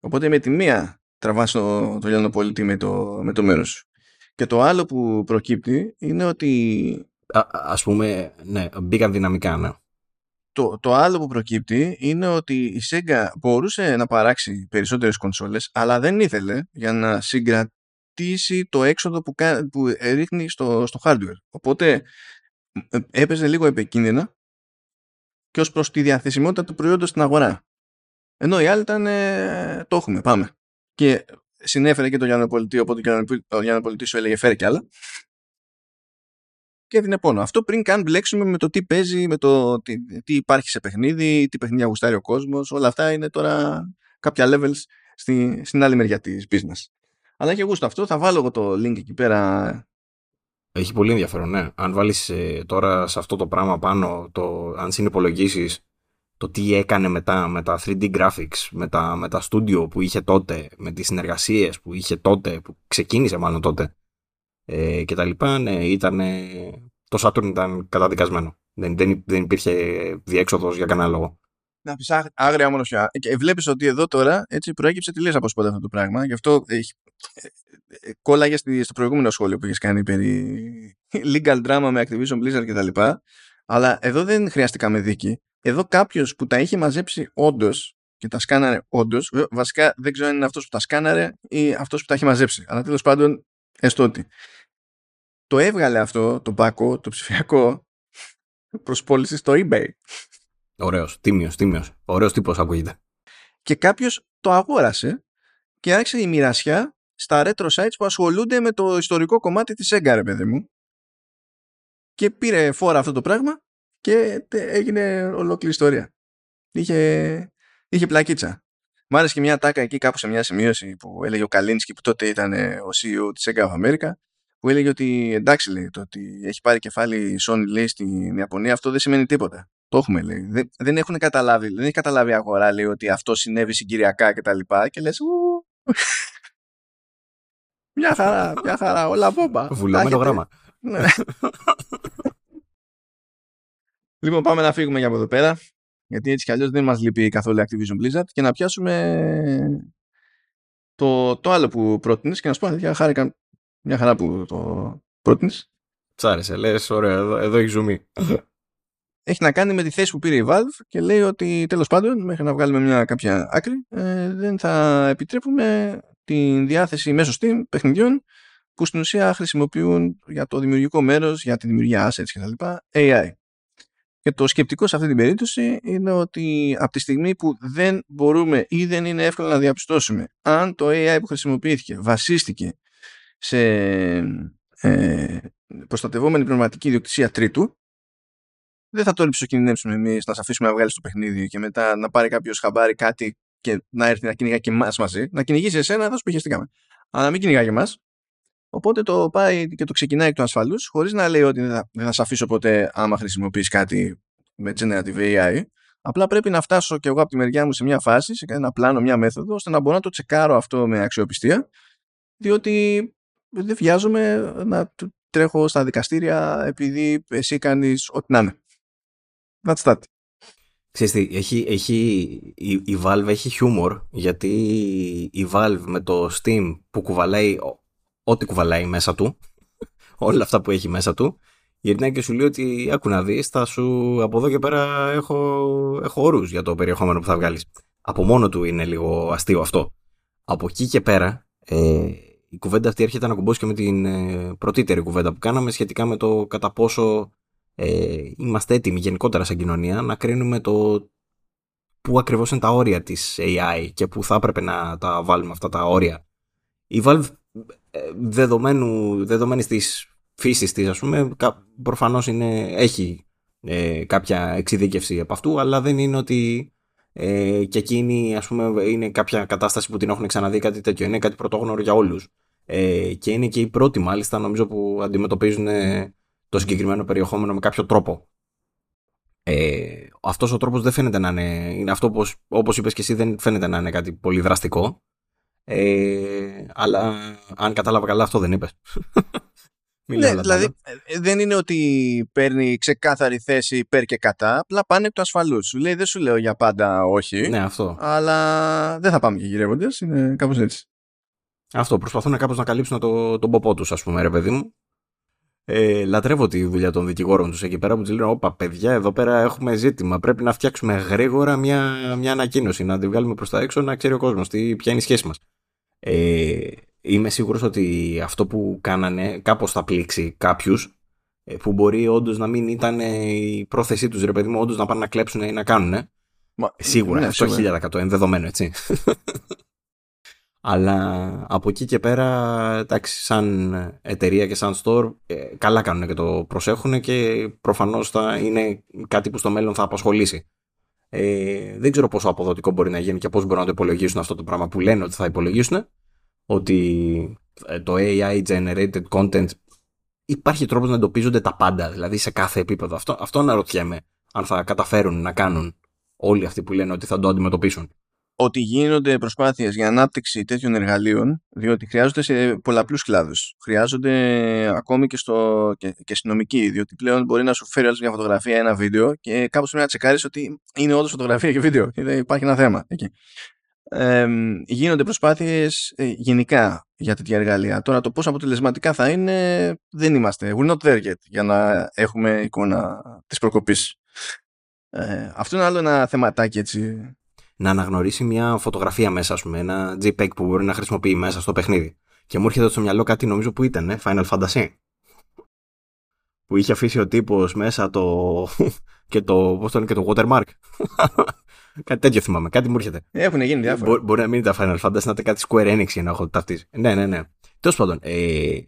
Οπότε με τη μία τραβάς το, το Πολίτη με το, με το μέρος σου. Και το άλλο που προκύπτει είναι ότι... Α, ας πούμε, ναι, μπήκαν δυναμικά, ναι το, το άλλο που προκύπτει είναι ότι η Sega μπορούσε να παράξει περισσότερες κονσόλες αλλά δεν ήθελε για να συγκρατήσει το έξοδο που, που ρίχνει στο, στο hardware. Οπότε ε, έπαιζε λίγο επικίνδυνα και ως προς τη διαθεσιμότητα του προϊόντος στην αγορά. Ενώ οι άλλοι ήταν ε, το έχουμε, πάμε. Και συνέφερε και το Γιάννη Πολιτή, οπότε ο Γιάννη Πολιτή σου έλεγε φέρει κι άλλα και έδινε πόνο. Αυτό πριν καν μπλέξουμε με το τι παίζει, με το τι, τι υπάρχει σε παιχνίδι, τι παιχνίδια γουστάρει ο κόσμος. Όλα αυτά είναι τώρα κάποια levels στη, στην άλλη μεριά της business. Αλλά έχει γούστο αυτό. Θα βάλω εγώ το link εκεί πέρα. Έχει πολύ ενδιαφέρον, ναι. Αν βάλεις ε, τώρα σε αυτό το πράγμα πάνω, το, αν συνυπολογίσεις το τι έκανε μετά με τα 3D graphics, με τα, με τα studio που είχε τότε, με τις συνεργασίες που είχε τότε, που ξεκίνησε μάλλον τότε, ε, και τα λοιπά, ναι, ήταν, το Saturn ήταν καταδικασμένο. Δεν, δεν, δεν υπήρχε διέξοδος για κανένα λόγο. Να πεις άγρια μονοσιά. Και βλέπεις ότι εδώ τώρα έτσι προέκυψε τελείω από σπόντα αυτό το πράγμα. Γι' αυτό έχει, ε, ε, κόλλαγες στο προηγούμενο σχόλιο που έχει κάνει περί legal drama με Activision Blizzard κτλ. Αλλά εδώ δεν χρειαστήκαμε δίκη. Εδώ κάποιος που τα είχε μαζέψει όντως και τα σκάναρε όντως, βασικά δεν ξέρω αν είναι αυτός που τα σκάναρε ή αυτός που τα έχει μαζέψει. Αλλά τέλος πάντων Έστω ότι το έβγαλε αυτό το πάκο, το ψηφιακό, προς πώληση στο eBay. Ωραίος, τίμιος, τίμιος. Ωραίος τύπος ακούγεται. Και κάποιος το αγόρασε και άρχισε η μοιρασιά στα retro sites που ασχολούνται με το ιστορικό κομμάτι της Sega, ρε παιδί μου. Και πήρε φόρα αυτό το πράγμα και έγινε ολόκληρη ιστορία. Είχε, είχε πλακίτσα. Μ' άρεσε και μια τάκα εκεί κάπου σε μια σημείωση που έλεγε ο Καλίνσκι που τότε ήταν ε, ο CEO της Sega of America που έλεγε ότι εντάξει λέει το ότι έχει πάρει κεφάλι η Sony λέει στην Ιαπωνία αυτό δεν σημαίνει τίποτα. Το έχουμε λέει. Δεν, δεν έχουν καταλάβει, δεν έχει καταλάβει η αγορά λέει ότι αυτό συνέβη συγκυριακά και τα λοιπά και λες μια χαρά, μια χαρά, όλα μπόμπα. Βουλωμένο γράμμα. Ναι. λοιπόν πάμε να φύγουμε για από εδώ πέρα γιατί έτσι κι αλλιώς δεν μας λείπει καθόλου Activision Blizzard και να πιάσουμε το, το άλλο που πρότεινες και να σου πω αλήθεια χάρηκα μια χαρά που το πρότεινες. Τσ' άρεσε, λες ωραία, εδώ, εδώ έχει ζουμί. Έχει να κάνει με τη θέση που πήρε η Valve και λέει ότι τέλος πάντων μέχρι να βγάλουμε μια κάποια άκρη ε, δεν θα επιτρέπουμε τη διάθεση μέσω Steam παιχνιδιών που στην ουσία χρησιμοποιούν για το δημιουργικό μέρος, για τη δημιουργία assets κτλ. AI. Και το σκεπτικό σε αυτή την περίπτωση είναι ότι από τη στιγμή που δεν μπορούμε ή δεν είναι εύκολο να διαπιστώσουμε αν το AI που χρησιμοποιήθηκε βασίστηκε σε ε, προστατευόμενη πνευματική ιδιοκτησία τρίτου, δεν θα το ρηψοκινδυνεύσουμε εμείς να σα αφήσουμε να βγάλεις το παιχνίδι και μετά να πάρει κάποιος χαμπάρι κάτι και να έρθει να κυνηγά και εμάς μαζί. Να κυνηγήσει εσένα, θα σου πιχεστήκαμε. Αλλά να μην κυνηγά και εμάς. Οπότε το πάει και το ξεκινάει εκ του ασφαλούς, χωρίς να λέει ότι δεν θα, δεν θα σε αφήσω ποτέ άμα χρησιμοποιήσει κάτι με generative AI. Απλά πρέπει να φτάσω και εγώ από τη μεριά μου σε μια φάση, σε ένα πλάνο, μια μέθοδο, ώστε να μπορώ να το τσεκάρω αυτό με αξιοπιστία, διότι δεν βιάζομαι να τρέχω στα δικαστήρια επειδή εσύ κάνεις ό,τι να είναι. That's that. Ξέρεις τι, έχει, έχει, η, η Valve έχει χιούμορ γιατί η Valve με το Steam που κουβαλάει ό,τι κουβαλάει μέσα του, όλα αυτά που έχει μέσα του, γυρνάει και σου λέει ότι άκου να δεις, θα σου από εδώ και πέρα έχω, έχω όρους για το περιεχόμενο που θα βγάλεις. Από μόνο του είναι λίγο αστείο αυτό. Από εκεί και πέρα, ε, η κουβέντα αυτή έρχεται να κουμπώσει και με την ε, πρωτήτερη κουβέντα που κάναμε σχετικά με το κατά πόσο ε, είμαστε έτοιμοι γενικότερα σαν κοινωνία να κρίνουμε το πού ακριβώς είναι τα όρια της AI και πού θα έπρεπε να τα βάλουμε αυτά τα όρια. Η Valve δεδομένου, δεδομένης της φύσης της ας πούμε προφανώς είναι, έχει ε, κάποια εξειδίκευση από αυτού αλλά δεν είναι ότι ε, και εκείνη ας πούμε είναι κάποια κατάσταση που την έχουν ξαναδεί κάτι τέτοιο. Είναι κάτι πρωτόγνωρο για όλους. Ε, και είναι και οι πρώτοι μάλιστα νομίζω που αντιμετωπίζουν ε, το συγκεκριμένο περιεχόμενο με κάποιο τρόπο. Ε, αυτός ο τρόπος δεν φαίνεται να είναι, είναι αυτό όπως, όπως είπες και εσύ δεν φαίνεται να είναι κάτι πολύ δραστικό ε, αλλά αν κατάλαβα καλά αυτό δεν είπες. ναι, δηλαδή ε, δεν είναι ότι παίρνει ξεκάθαρη θέση υπέρ και κατά, απλά πάνε εκ του ασφαλούς. Σου λέει δεν σου λέω για πάντα όχι. Ναι, αυτό. Αλλά δεν θα πάμε και γυρεύοντε, είναι κάπως έτσι. Αυτό, προσπαθούν κάπως να καλύψουν το, τον ποπό τους, ας πούμε, ρε παιδί μου. Ε, λατρεύω τη δουλειά των δικηγόρων τους εκεί πέρα που τους λένε: Όπα, παιδιά, εδώ πέρα έχουμε ζήτημα. Πρέπει να φτιάξουμε γρήγορα μια, μια ανακοίνωση, να τη βγάλουμε προς τα έξω, να ξέρει ο κόσμος ποια είναι η σχέση μας. Ε, είμαι σίγουρος ότι αυτό που κάνανε κάπως θα πλήξει κάποιους ε, που μπορεί όντως να μην ήταν η πρόθεσή τους, ρε παιδί μου, όντως να πάνε να κλέψουν ή να κάνουν. Μα, σίγουρα, ναι, αυτό χίλια ενδεδομένο, έτσι. Αλλά από εκεί και πέρα, εντάξει, σαν εταιρεία και σαν store, ε, καλά κάνουν και το προσέχουν και προφανώς θα είναι κάτι που στο μέλλον θα απασχολήσει. Ε, δεν ξέρω πόσο αποδοτικό μπορεί να γίνει και πώς μπορούν να το υπολογίσουν αυτό το πράγμα που λένε ότι θα υπολογίσουν. Ότι ε, το AI generated content υπάρχει τρόπος να εντοπίζονται τα πάντα, δηλαδή σε κάθε επίπεδο. Αυτό, αυτό αναρωτιέμαι αν θα καταφέρουν να κάνουν όλοι αυτοί που λένε ότι θα το αντιμετωπίσουν ότι γίνονται προσπάθειες για ανάπτυξη τέτοιων εργαλείων, διότι χρειάζονται σε πολλαπλούς κλάδους. Χρειάζονται ακόμη και, στο, και, και στην νομική, διότι πλέον μπορεί να σου φέρει μια φωτογραφία, ένα βίντεο και κάπως πρέπει να τσεκάρεις ότι είναι όντως φωτογραφία και βίντεο. Υπάρχει ένα θέμα εκεί. Ε, γίνονται προσπάθειες ε, γενικά για τέτοια εργαλεία. Τώρα το πόσο αποτελεσματικά θα είναι δεν είμαστε. We're not there yet για να έχουμε εικόνα της προκοπής. Ε, αυτό είναι άλλο ένα θεματάκι έτσι να αναγνωρίσει μια φωτογραφία μέσα, ας πούμε, ένα JPEG που μπορεί να χρησιμοποιεί μέσα στο παιχνίδι. Και μου έρχεται στο μυαλό κάτι νομίζω που ήταν, ε, Final Fantasy. Που είχε αφήσει ο τύπος μέσα το. και το. Πώς το λένε και το watermark. κάτι τέτοιο θυμάμαι, κάτι μου έρχεται. Έχουν γίνει διάφορα. μπορεί να μην είναι τα Final Fantasy, να είναι κάτι Square Enix για να έχω ταυτίσει. Ναι, ναι, ναι. Τέλος πάντων, ε,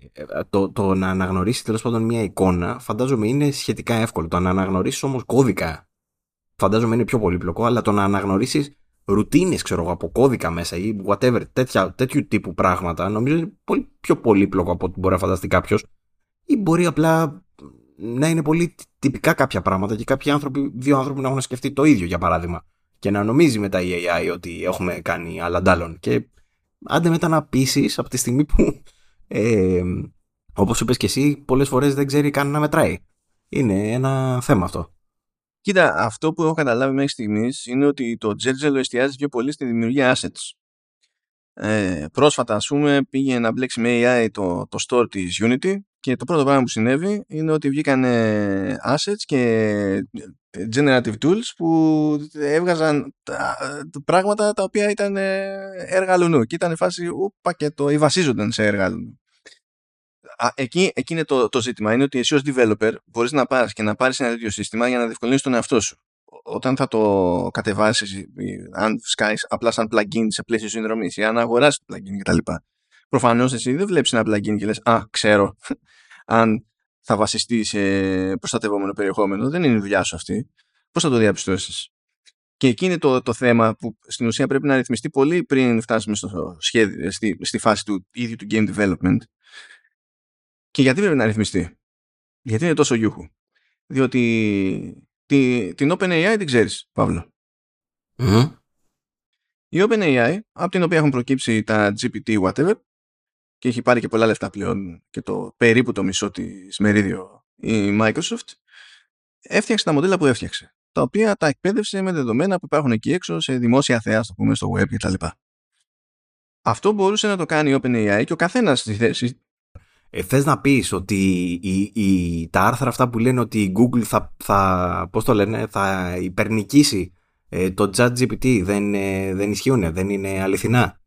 το, το να αναγνωρίσει τέλος πάντων μια εικόνα φαντάζομαι είναι σχετικά εύκολο. Το να αναγνωρίσεις όμως κώδικα φαντάζομαι είναι πιο πολύπλοκο, αλλά το να αναγνωρίσεις ρουτίνες, ξέρω εγώ, από κώδικα μέσα ή whatever, τέτοια, τέτοιου τύπου πράγματα, νομίζω είναι πολύ πιο πολύπλοκο από ό,τι μπορεί να φανταστεί κάποιος. Ή μπορεί απλά να είναι πολύ τυπικά κάποια πράγματα και κάποιοι άνθρωποι, δύο άνθρωποι να έχουν σκεφτεί το ίδιο, για παράδειγμα. Και να νομίζει μετά η AI ότι έχουμε κάνει αλλαντάλλον. Και άντε μετά να πείσεις από τη στιγμή που, ε, όπως είπες και εσύ, πολλές φορές δεν ξέρει καν να μετράει. Είναι ένα θέμα αυτό. Κοίτα, αυτό που έχω καταλάβει μέχρι στιγμής είναι ότι το Τζέρτζελο εστιάζει πιο πολύ στη δημιουργία assets. Ε, πρόσφατα, ας πούμε, πήγε να μπλέξει με AI το, το store της Unity και το πρώτο πράγμα που συνέβη είναι ότι βγήκαν assets και ε, generative tools που έβγαζαν πράγματα τα οποία ήταν έργα λουνού και ήταν φάση ούπα και το ή βασίζονταν σε έργα λουνού εκεί, εκεί είναι το, το ζήτημα. Είναι ότι εσύ ως developer μπορείς να πάρεις και να πάρεις ένα τέτοιο σύστημα για να διευκολύνεις τον εαυτό σου. Όταν θα το κατεβάσεις, αν σκάεις απλά σαν plugin σε πλαίσιο συνδρομής ή αν αγοράσει το plugin κτλ. Προφανώς εσύ δεν βλέπεις ένα plugin και λες Α, ξέρω αν θα βασιστεί σε προστατευόμενο περιεχόμενο. Δεν είναι η δουλειά σου αυτή. Πώς θα το διαπιστώσεις; Και εκεί είναι το, το θέμα που στην ουσία πρέπει να ρυθμιστεί πολύ πριν φτάσουμε στο σχέδιο, στη, στη φάση του ίδιου του game development και γιατί πρέπει να ρυθμιστεί; Γιατί είναι τόσο γιούχου; Διότι τη, την OpenAI την ξέρεις, Παύλο. Η OpenAI, από την οποία έχουν προκύψει τα GPT whatever, και έχει πάρει και πολλά λεφτά πλέον και το περίπου το μισό της μερίδιο η Microsoft, έφτιαξε τα μοντέλα που έφτιαξε. Τα οποία τα εκπαίδευσε με δεδομένα που υπάρχουν εκεί έξω σε δημόσια θέα, το πούμε, στο web κτλ. Αυτό μπορούσε να το κάνει η OpenAI και ο καθένας στη θέση ε, θες να πεις ότι η, η, τα άρθρα αυτά που λένε ότι η Google θα, θα, πώς το λένε, θα υπερνικήσει ε, το chat GPT δεν, ε, δεν ισχύουν, δεν είναι αληθινά;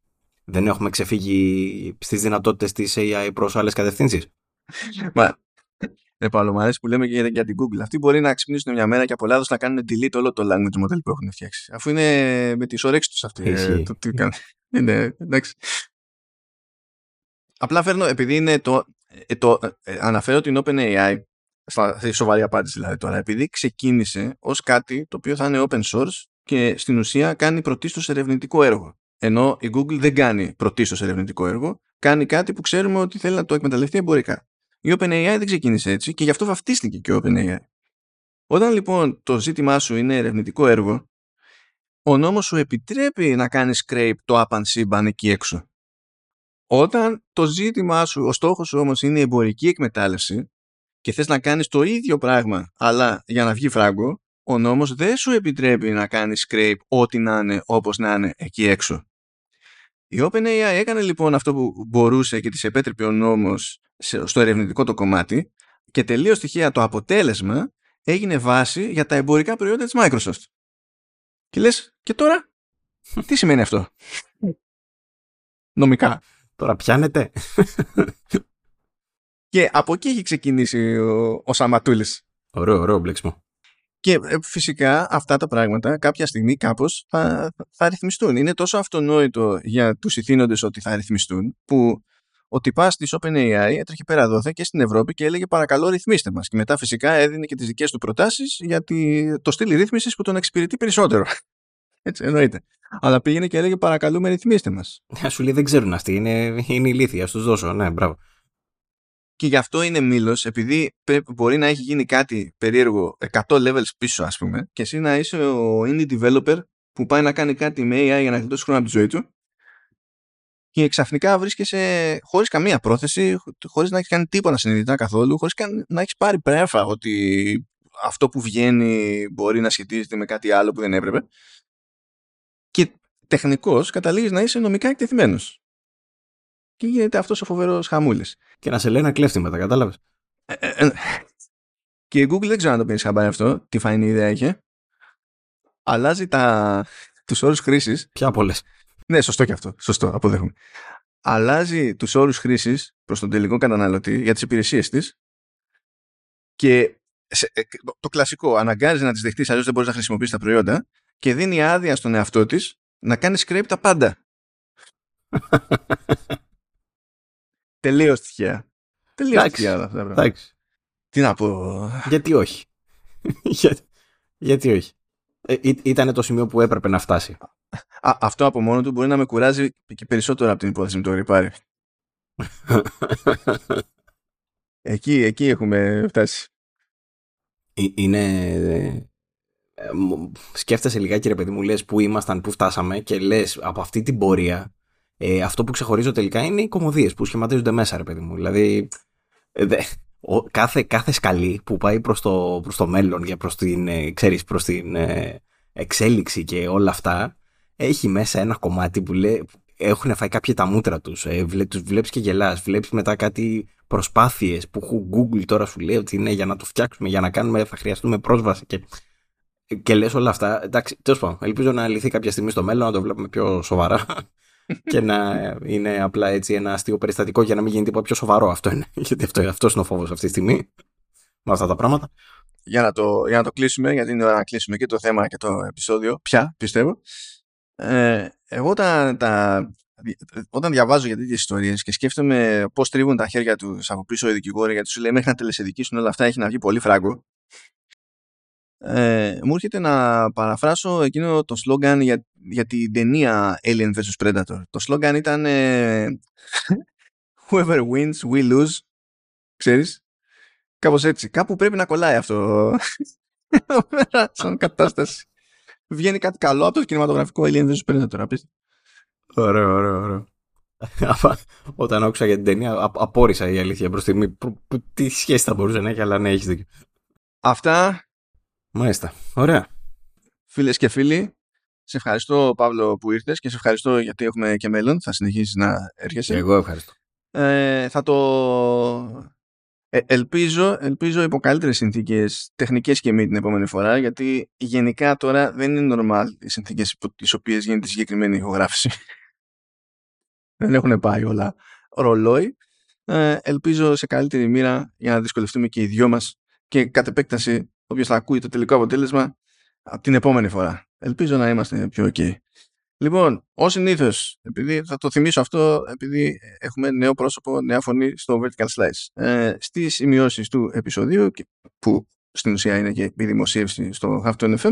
Δεν έχουμε ξεφύγει στις δυνατότητες της AI προς άλλες κατευθύνσεις; Μα, ε, Παύλο, μου αρέσει που λέμε και για, για την Google. Αυτοί μπορεί να ξυπνήσουν μια μέρα και από λάθος να κάνουν delete όλο το language model που έχουν φτιάξει. Αφού είναι με τις ωρέξεις τους αυτοί. Ε, το, τι είναι, εντάξει. Απλά φέρνω, επειδή είναι το, ε, το ε, αναφέρω την OpenAI στη σοβαρή απάντηση δηλαδή τώρα, επειδή ξεκίνησε ως κάτι το οποίο θα είναι open source και στην ουσία κάνει πρωτίστως ερευνητικό έργο. Ενώ η Google δεν κάνει πρωτίστως ερευνητικό έργο, κάνει κάτι που ξέρουμε ότι θέλει να το εκμεταλλευτεί εμπορικά. Η OpenAI δεν ξεκίνησε έτσι και γι' αυτό βαφτίστηκε και η OpenAI. Όταν λοιπόν το ζήτημά σου είναι ερευνητικό έργο, ο νόμος σου επιτρέπει να κάνεις scrape το up and σύμπαν εκεί έξω. Όταν το ζήτημά σου, ο στόχος σου όμως είναι η εμπορική εκμετάλλευση και θες να κάνεις το ίδιο πράγμα αλλά για να βγει φράγκο, ο νόμος δεν σου επιτρέπει να κάνεις scrape ό,τι να είναι όπως να είναι εκεί έξω. Η OpenAI έκανε λοιπόν αυτό που μπορούσε και της επέτρεπε ο νόμος στο ερευνητικό το κομμάτι, και τελείως τυχαία το αποτέλεσμα έγινε βάση για τα εμπορικά προϊόντα της Microsoft. Και λες, και τώρα, τι σημαίνει αυτό; Νομικά. Τώρα πιάνετε. και από εκεί έχει ξεκινήσει ο, ο Σαματούλης. Ωραίο, ωραίο μπλέξιμο. Και ε, φυσικά αυτά τα πράγματα κάποια στιγμή κάπως θα, θα ρυθμιστούν. Είναι τόσο αυτονόητο για τους ηθήνοντες ότι θα ρυθμιστούν που ο τυπάς της OpenAI έτρεχε πέρα δόθε και στην Ευρώπη και έλεγε παρακαλώ ρυθμίστε μας. Και μετά φυσικά έδινε και τις δικές του προτάσεις για το στυλ ρύθμισης που τον εξυπηρετεί περισσότερο. Έτσι, εννοείται. Αλλά πήγαινε και έλεγε παρακαλούμε ρυθμίστε μας. Σου λέει δεν ξέρουν αυτοί, είναι, είναι ηλίθιοι, ας τους δώσω. Ναι, μπράβο. Και γι' αυτό είναι μήλος, επειδή μπορεί να έχει γίνει κάτι περίεργο 100 levels πίσω, ας πούμε, και εσύ να είσαι ο indie developer που πάει να κάνει κάτι με AI για να γλιτώσει χρόνο από τη ζωή του και ξαφνικά βρίσκεσαι χωρίς καμία πρόθεση, χωρίς να έχεις κάνει τίποτα συνειδητά καθόλου, χωρίς να έχεις πάρει πρέφα ότι αυτό που βγαίνει μπορεί να σχετίζεται με κάτι άλλο που δεν έπρεπε. Και τεχνικώ καταλήγεις να είσαι νομικά εκτεθειμένος. Και γίνεται αυτός ο φοβερός χαμούλης. Και να σε λέει ένα κλέφτη μετά, κατάλαβες; Ε, ε, ε, και η Google δεν ξέρω αν το πήρες χαμπάρι αυτό, τι φανή ιδέα είχε. Αλλάζει τα... τους όρους χρήσης. Ποια πολλέ. Ναι, σωστό και αυτό. Σωστό, αποδέχομαι. Αλλάζει τους όρους χρήσης προς τον τελικό καταναλωτή για τις υπηρεσίες της και σε, ε, το κλασικό, αναγκάζει να τις δεχτείς, αλλιώς δεν μπορείς να χρησιμοποιήσεις τα προϊόντα και δίνει άδεια στον εαυτό της να κάνεις scrape τα πάντα. Τελείως τυχαία. Τελείως τυχαία αυτά. Τι να πω. Γιατί όχι; γιατί όχι; Ε, ήταν το σημείο που έπρεπε να φτάσει. Α, αυτό από μόνο του μπορεί να με κουράζει και περισσότερο από την υπόθεση με το ρηπάρι. εκεί, εκεί έχουμε φτάσει. Ε, είναι... Ε, σκέφτεσαι λιγάκι ρε παιδί μου, λες που ήμασταν, που φτάσαμε και λες από αυτή την πορεία ε, αυτό που ξεχωρίζω τελικά είναι οι κομμωδίες που σχηματίζονται μέσα ρε παιδί μου. Δηλαδή ο, κάθε, κάθε σκαλή που πάει προς το, προς το μέλλον για προς την, ξέρεις, προς την εξέλιξη και όλα αυτά έχει μέσα ένα κομμάτι που λέει, έχουν φάει κάποια τα μούτρα τους, ε, βλέ, τους βλέπεις και γελάς, βλέπεις μετά κάτι προσπάθειες που έχουν Google τώρα σου λέει ότι είναι για να το φτιάξουμε, για να κάνουμε, θα χρειαστούμε πρόσβαση και, και λες όλα αυτά. Εντάξει, τέλος πάντων, ελπίζω να λυθεί κάποια στιγμή στο μέλλον, να το βλέπουμε πιο σοβαρά και να είναι απλά έτσι ένα αστείο περιστατικό για να μην γίνει τίποτα πιο σοβαρό αυτό είναι. Γιατί αυτό, αυτός είναι ο φόβος αυτή τη στιγμή με αυτά τα πράγματα. Για να, το, για να το κλείσουμε, γιατί είναι ώρα να κλείσουμε και το θέμα και το επεισόδιο, πια πιστεύω. Ε, εγώ τα, τα, όταν διαβάζω για τέτοιες ιστορίες και σκέφτομαι πώς τρίβουν τα χέρια τους από πίσω οι δικηγόροι, γιατί σου λέει μέχρι να τελεσιδικήσουν όλα αυτά έχει να βγει πολύ φράγκο. Ε, μου έρχεται να παραφράσω εκείνο το σλόγκαν για, για την ταινία Alien vs Predator. Το σλόγκαν ήταν ε, Whoever wins, we lose. Ξέρεις; Κάπως έτσι. Κάπου πρέπει να κολλάει αυτό. Σαν κατάσταση βγαίνει κάτι καλό από το κινηματογραφικό Alien vs Predator. Ωραίο, ωραίο, ωραίο. Όταν άκουσα για την ταινία, απόρρισα η αλήθεια προς στιγμή. Τι σχέση θα μπορούσε να έχει, αλλά ναι, έχεις δίκιο. Αυτά. Μάλιστα. Ωραία. Φίλες και φίλοι, σε ευχαριστώ Παύλο που ήρθες και σε ευχαριστώ γιατί έχουμε και μέλλον. Θα συνεχίσεις να έρχεσαι. Εγώ ευχαριστώ. Ε, θα το ε, ελπίζω, ελπίζω υπό καλύτερες συνθήκες τεχνικές και μη την επόμενη φορά, γιατί γενικά τώρα δεν είναι normal οι συνθήκες υπό τις οποίες γίνεται η συγκεκριμένη ηχογράφηση. δεν έχουν πάει όλα ρολόι. Ε, ελπίζω σε καλύτερη μοίρα για να δυσκολευτούμε και οι δυο μας και κατ' επέκταση όποιος θα ακούει το τελικό αποτέλεσμα από την επόμενη φορά. Ελπίζω να είμαστε πιο ok. Λοιπόν, ως συνήθως, επειδή θα το θυμίσω αυτό, επειδή έχουμε νέο πρόσωπο, νέα φωνή στο Vertical Slice. Ε, Στις σημειώσεις του επεισοδίου, που στην ουσία είναι και η δημοσίευση στο Halftone FM,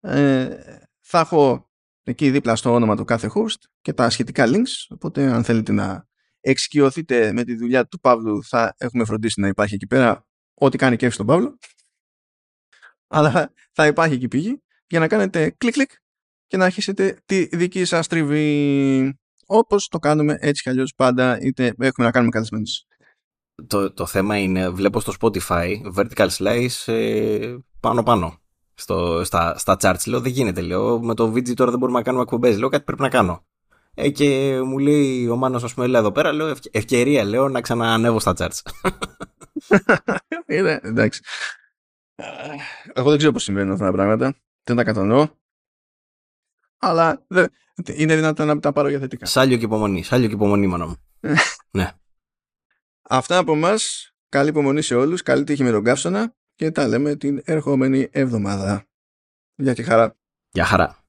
ε, θα έχω εκεί δίπλα στο όνομα του κάθε host και τα σχετικά links. Οπότε, αν θέλετε να εξοικειωθείτε με τη δουλειά του Παύλου, θα έχουμε φροντίσει να υπάρχει εκεί πέρα ό,τι κάνει και στον Παύλο. Αλλά θα υπάρχει εκεί πηγή για να κάνετε κλικ-κλικ και να αρχίσετε τη δική σας τριβή όπως το κάνουμε έτσι κι αλλιώς πάντα είτε έχουμε να κάνουμε καλεσμένους. Το, το θέμα είναι, βλέπω στο Spotify Vertical Slice ε, πάνω πάνω στο, στα, στα charts. Λέω δεν γίνεται, λέω με το VG τώρα δεν μπορούμε να κάνουμε εκπομπές. Λέω κάτι πρέπει να κάνω. Ε, και μου λέει ο Μάνος ας πούμε έλα εδώ πέρα, λέω ευκαιρία λέω να ξαναανέβω στα charts. είναι, εντάξει. Εγώ δεν ξέρω πώς συμβαίνουν αυτά τα πράγματα. Δεν τα κατανοώ. Αλλά δεν, είναι δυνατόν να τα πάρω για θετικά. Σάλιο και υπομονή. Σάλιο και υπομονή, μόνο μου. ναι. Αυτά από εμάς. Καλή υπομονή σε όλους. Καλή τύχη με τον καύσωνα. Και τα λέμε την ερχόμενη εβδομάδα. Γεια και χαρά. Γεια χαρά.